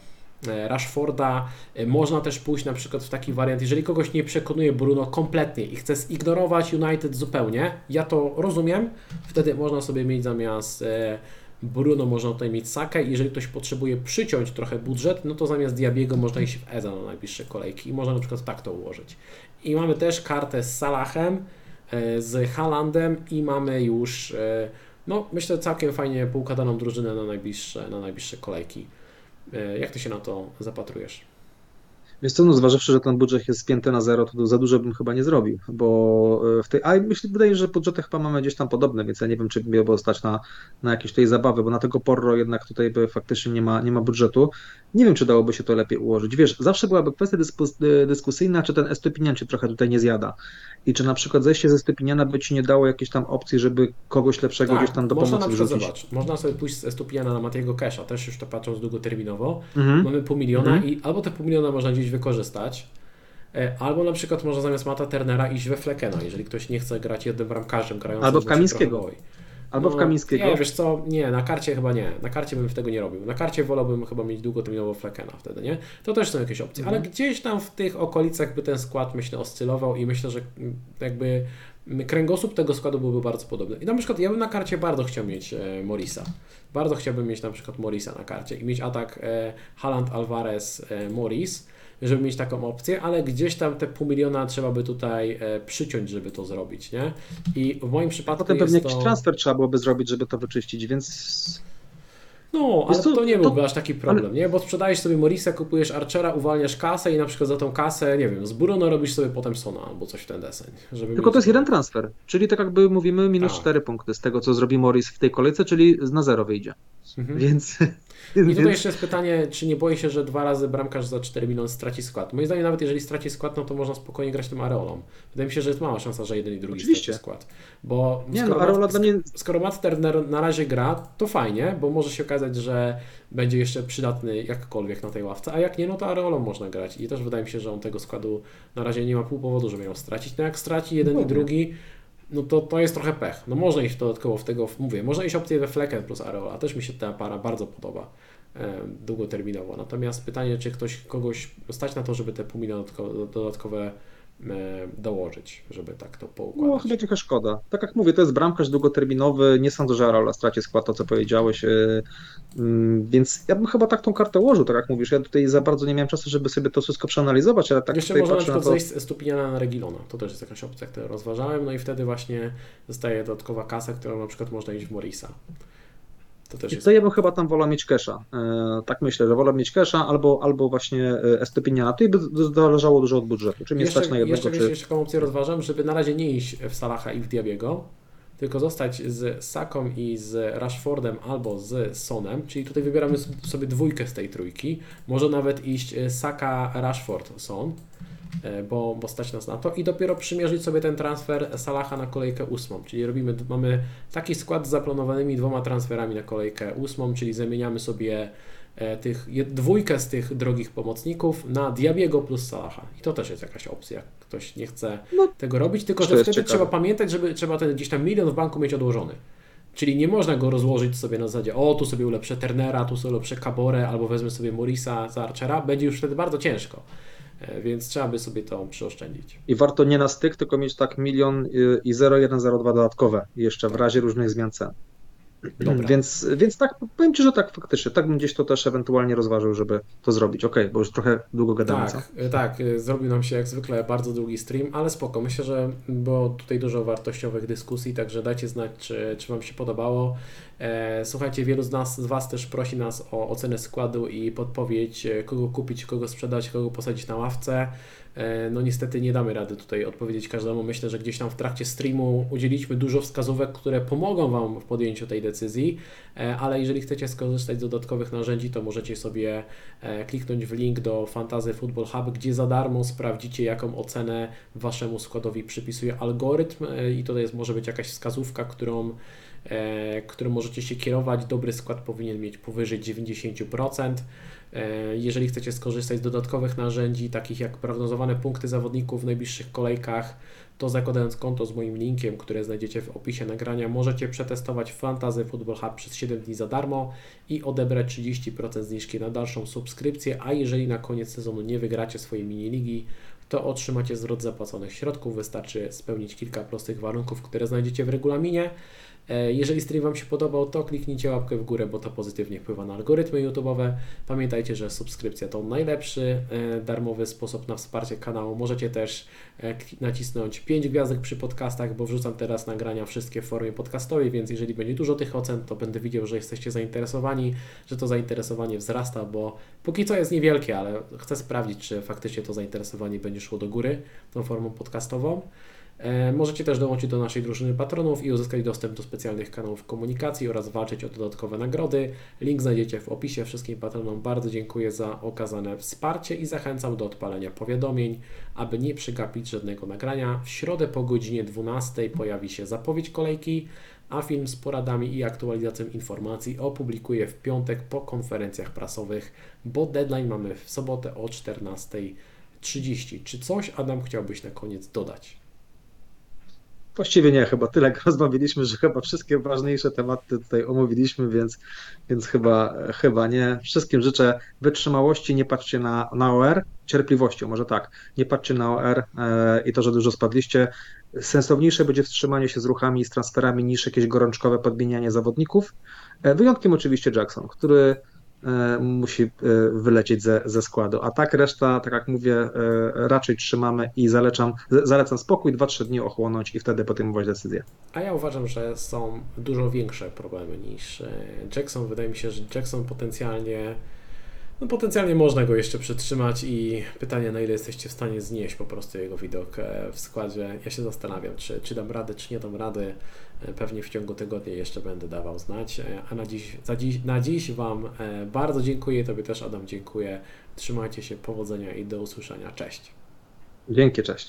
e, Rashforda. E, Można też pójść na przykład w taki wariant, jeżeli kogoś nie przekonuje Bruno kompletnie i chce zignorować United zupełnie, ja to rozumiem, wtedy można sobie mieć zamiast Bruno można tutaj mieć Sakę jeżeli ktoś potrzebuje przyciąć trochę budżet, no to zamiast Diabiego można iść w Eza na najbliższe kolejki i można na przykład tak to ułożyć. I mamy też kartę z Salahem, z Halandem i mamy już, no myślę całkiem fajnie poukładaną drużynę na najbliższe, na najbliższe kolejki. Jak Ty się na to zapatrujesz? Wiesz co, no zważywszy, że ten budżet jest spięty na zero, to za dużo bym chyba nie zrobił, bo w tej, a myślę, wydaje że budżety chyba mamy gdzieś tam podobne, więc ja nie wiem, czy by było stać na, na jakieś tej zabawy, bo na tego Porro jednak tutaj by faktycznie nie ma, nie ma budżetu. Nie wiem, czy dałoby się to lepiej ułożyć. Wiesz, zawsze byłaby kwestia dyskusyjna, czy ten Estupinian cię trochę tutaj nie zjada i czy na przykład zejście ze Estupiniana by ci nie dało jakiejś tam opcji, żeby kogoś lepszego tak, gdzieś tam do można pomocy na wrzucić. Można sobie pójść z Estupiniana na Matiego Kesha, też już to patrząc długoterminowo. Mhm. Mamy pół miliona Mhm. i albo te pół miliona można gdzieś wykorzystać, e, albo na przykład można zamiast Mata Turnera iść we Flekena, jeżeli ktoś nie chce grać jednym bramkarzem grającym. Albo w Kamińskiego. Albo w Kamińskiego. Nie, wiesz co, nie, na karcie chyba nie. Na karcie bym tego nie robił. Na karcie wolałbym chyba mieć długoterminowo Flekena wtedy, nie? To też są jakieś opcje, ale Mhm. gdzieś tam w tych okolicach by ten skład, myślę, oscylował i myślę, że jakby kręgosłup tego składu byłby bardzo podobny. I na przykład ja bym na karcie bardzo chciał mieć e, Morisa. Bardzo chciałbym mieć na przykład Morisa na karcie i mieć atak e, Haaland, Alvarez, e, Morris, żeby mieć taką opcję, ale gdzieś tam te pół miliona trzeba by tutaj e, przyciąć, żeby to zrobić, nie? I w moim przypadku Potem pewnie to... jakiś transfer trzeba byłoby zrobić, żeby to wyczyścić, więc No, ale co, to nie to- byłby aż taki problem, nie? Bo sprzedajesz sobie Morisa, kupujesz Archera, uwalniasz kasę i na przykład za tą kasę, nie wiem, z Bruno robisz sobie potem Sona albo coś w ten deseń. Żeby Tylko to jest jeden transfer, czyli tak jakby mówimy minus Tak. 4 punkty z tego, co zrobi Morris w tej kolejce, czyli na zero wyjdzie. Mhm. Więc, I tutaj jeszcze jest pytanie, czy nie boi się, że dwa razy bramkarz za 4 miliony straci skład? Moim zdaniem nawet jeżeli straci skład, no to można spokojnie grać tym Areolą. Wydaje mi się, że jest mała szansa, że jeden i drugi Oczywiście. straci skład. Bo nie skoro no, Areola Matt- mnie skoro Matt Turner na razie gra, to fajnie, bo może się okazać, że będzie jeszcze przydatny jakkolwiek na tej ławce, a jak nie, no to Areolą można grać i też wydaje mi się, że on tego składu na razie nie ma pół powodu, żeby ją stracić. No jak straci jeden i Dokładnie. drugi, no to to jest trochę pech. No można iść dodatkowo w tego, mówię, można iść opcję we Flecken plus Areola, też mi się ta para bardzo podoba długoterminowo. Natomiast pytanie, czy ktoś kogoś stać na to, żeby te pół miliona dodatkowe, dołożyć, żeby tak to no, poukładać. chyba trochę szkoda. Tak jak mówię, to jest bramkarz długoterminowy, nie sądzę, że Areola straci skład, to co powiedziałeś, yy, mm, więc ja bym chyba tak tą kartę ułożył, tak jak mówisz. Ja tutaj za bardzo nie miałem czasu, żeby sobie to wszystko przeanalizować, ale tak Jeszcze tutaj można na to... zejść z Stupiniana na Regilona. To też jest jakaś opcja, którą rozważałem. No i wtedy właśnie zostaje dodatkowa kasa, którą na przykład można iść w Morisa. To też jest. To ja bym chyba tam wolał mieć Kesha. Yy, tak myślę, że wolę mieć Kesha albo, albo właśnie yy, Estepiniana. Tutaj by zależało dużo od budżetu. Czy mnie Jeszcze, stać na jednego, jeszcze, czy... jeszcze taką opcję rozważam, żeby na razie nie iść w Salaha i w Diabiego, tylko zostać z Saką i z Rashfordem albo z Sonem, czyli tutaj wybieramy sobie dwójkę z tej trójki. Może nawet iść Saka, Rashford, Son, e, bo, bo stać nas na to i dopiero przymierzyć sobie ten transfer Salaha na kolejkę ósmą, czyli robimy, mamy taki skład z zaplanowanymi dwoma transferami na kolejkę ósmą, czyli zamieniamy sobie E, tych, dwójkę z tych drogich pomocników na Diabiego plus Salaha. I to też jest jakaś opcja. Ktoś nie chce no, tego robić, tylko że wtedy trzeba pamiętać, żeby trzeba ten gdzieś tam milion w banku mieć odłożony. Czyli nie można go rozłożyć sobie na zasadzie, o tu sobie ulepszę Turnera, tu sobie ulepszę Caborę, albo wezmę sobie Morisa za Archera. Będzie już wtedy bardzo ciężko. E, więc trzeba by sobie to przyoszczędzić. I warto nie na styk, tylko mieć tak milion i 0,102 dodatkowe jeszcze w razie różnych zmian cen. Dobra. Więc, więc tak, powiem Ci, że tak faktycznie, tak bym gdzieś to też ewentualnie rozważył, żeby to zrobić. Ok, bo już trochę długo gadamy. Tak, co? tak, zrobił nam się jak zwykle bardzo długi stream, ale spoko, myślę, że było tutaj dużo wartościowych dyskusji, także dajcie znać, czy, czy Wam się podobało. E, słuchajcie, wielu z nas, z Was też prosi nas o ocenę składu i podpowiedź, e, kogo kupić, kogo sprzedać, kogo posadzić na ławce. E, no niestety nie damy rady tutaj odpowiedzieć każdemu. Myślę, że gdzieś tam w trakcie streamu udzieliliśmy dużo wskazówek, które pomogą Wam w podjęciu tej decyzji, ale jeżeli chcecie skorzystać z dodatkowych narzędzi, to możecie sobie kliknąć w link do Fantasy Football Hub, gdzie za darmo sprawdzicie, jaką ocenę Waszemu składowi przypisuje algorytm i to jest, może być jakaś wskazówka, którą E, którym możecie się kierować. Dobry skład powinien mieć powyżej 90%. E, jeżeli chcecie skorzystać z dodatkowych narzędzi, takich jak prognozowane punkty zawodników w najbliższych kolejkach, to zakładając konto z moim linkiem, które znajdziecie w opisie nagrania, możecie przetestować Fantasy Football Hub przez 7 dni za darmo i odebrać 30% zniżki na dalszą subskrypcję, a jeżeli na koniec sezonu nie wygracie swojej mini ligi, to otrzymacie zwrot zapłaconych środków. Wystarczy spełnić kilka prostych warunków, które znajdziecie w regulaminie. E, jeżeli stream Wam się podobał, to kliknijcie łapkę w górę, bo to pozytywnie wpływa na algorytmy YouTube'owe. Pamiętajcie, że subskrypcja to najlepszy e, darmowy sposób na wsparcie kanału. Możecie też e, nacisnąć 5 gwiazdek przy podcastach, bo wrzucam teraz nagrania wszystkie w formie podcastowej, więc jeżeli będzie dużo tych ocen, to będę widział, że jesteście zainteresowani, że to zainteresowanie wzrasta, bo póki co jest niewielkie, ale chcę sprawdzić, czy faktycznie to zainteresowanie będzie szło do góry tą formą podcastową. E, możecie też dołączyć do naszej drużyny patronów i uzyskać dostęp do specjalnych kanałów komunikacji oraz walczyć o dodatkowe nagrody. Link znajdziecie w opisie. Wszystkim patronom bardzo dziękuję za okazane wsparcie i zachęcam do odpalenia powiadomień, aby nie przegapić żadnego nagrania. W środę po godzinie 12 pojawi się zapowiedź kolejki, a film z poradami i aktualizacją informacji opublikuję w piątek po konferencjach prasowych, bo deadline mamy w sobotę o 14.30. Czy coś Adam chciałbyś na koniec dodać? Właściwie nie, chyba tyle rozmawialiśmy, że chyba wszystkie ważniejsze tematy tutaj omówiliśmy, więc, więc chyba, chyba nie. Wszystkim życzę wytrzymałości, nie patrzcie na, na OR, cierpliwością, może tak, nie patrzcie na OR e, i to, że dużo spadliście. Sensowniejsze będzie wstrzymanie się z ruchami i z transferami niż jakieś gorączkowe podmienianie zawodników. E, wyjątkiem oczywiście Jackson, który musi e, wylecieć ze, ze składu. A tak reszta, tak jak mówię, e, raczej trzymamy i zalecam, zalecam spokój, 2-3 dni ochłonąć i wtedy podejmować decyzję. A ja uważam, że są dużo większe problemy niż Jackson. Wydaje mi się, że Jackson potencjalnie no potencjalnie można go jeszcze przetrzymać i pytanie, na ile jesteście w stanie znieść po prostu jego widok w składzie. Ja się zastanawiam, czy, czy dam radę, czy nie dam rady. E, pewnie w ciągu tygodnia jeszcze będę dawał znać. E, a na dziś, dziś, na dziś Wam e, bardzo dziękuję. Tobie też, Adam, dziękuję. Trzymajcie się, powodzenia i do usłyszenia. Cześć. Dzięki, cześć.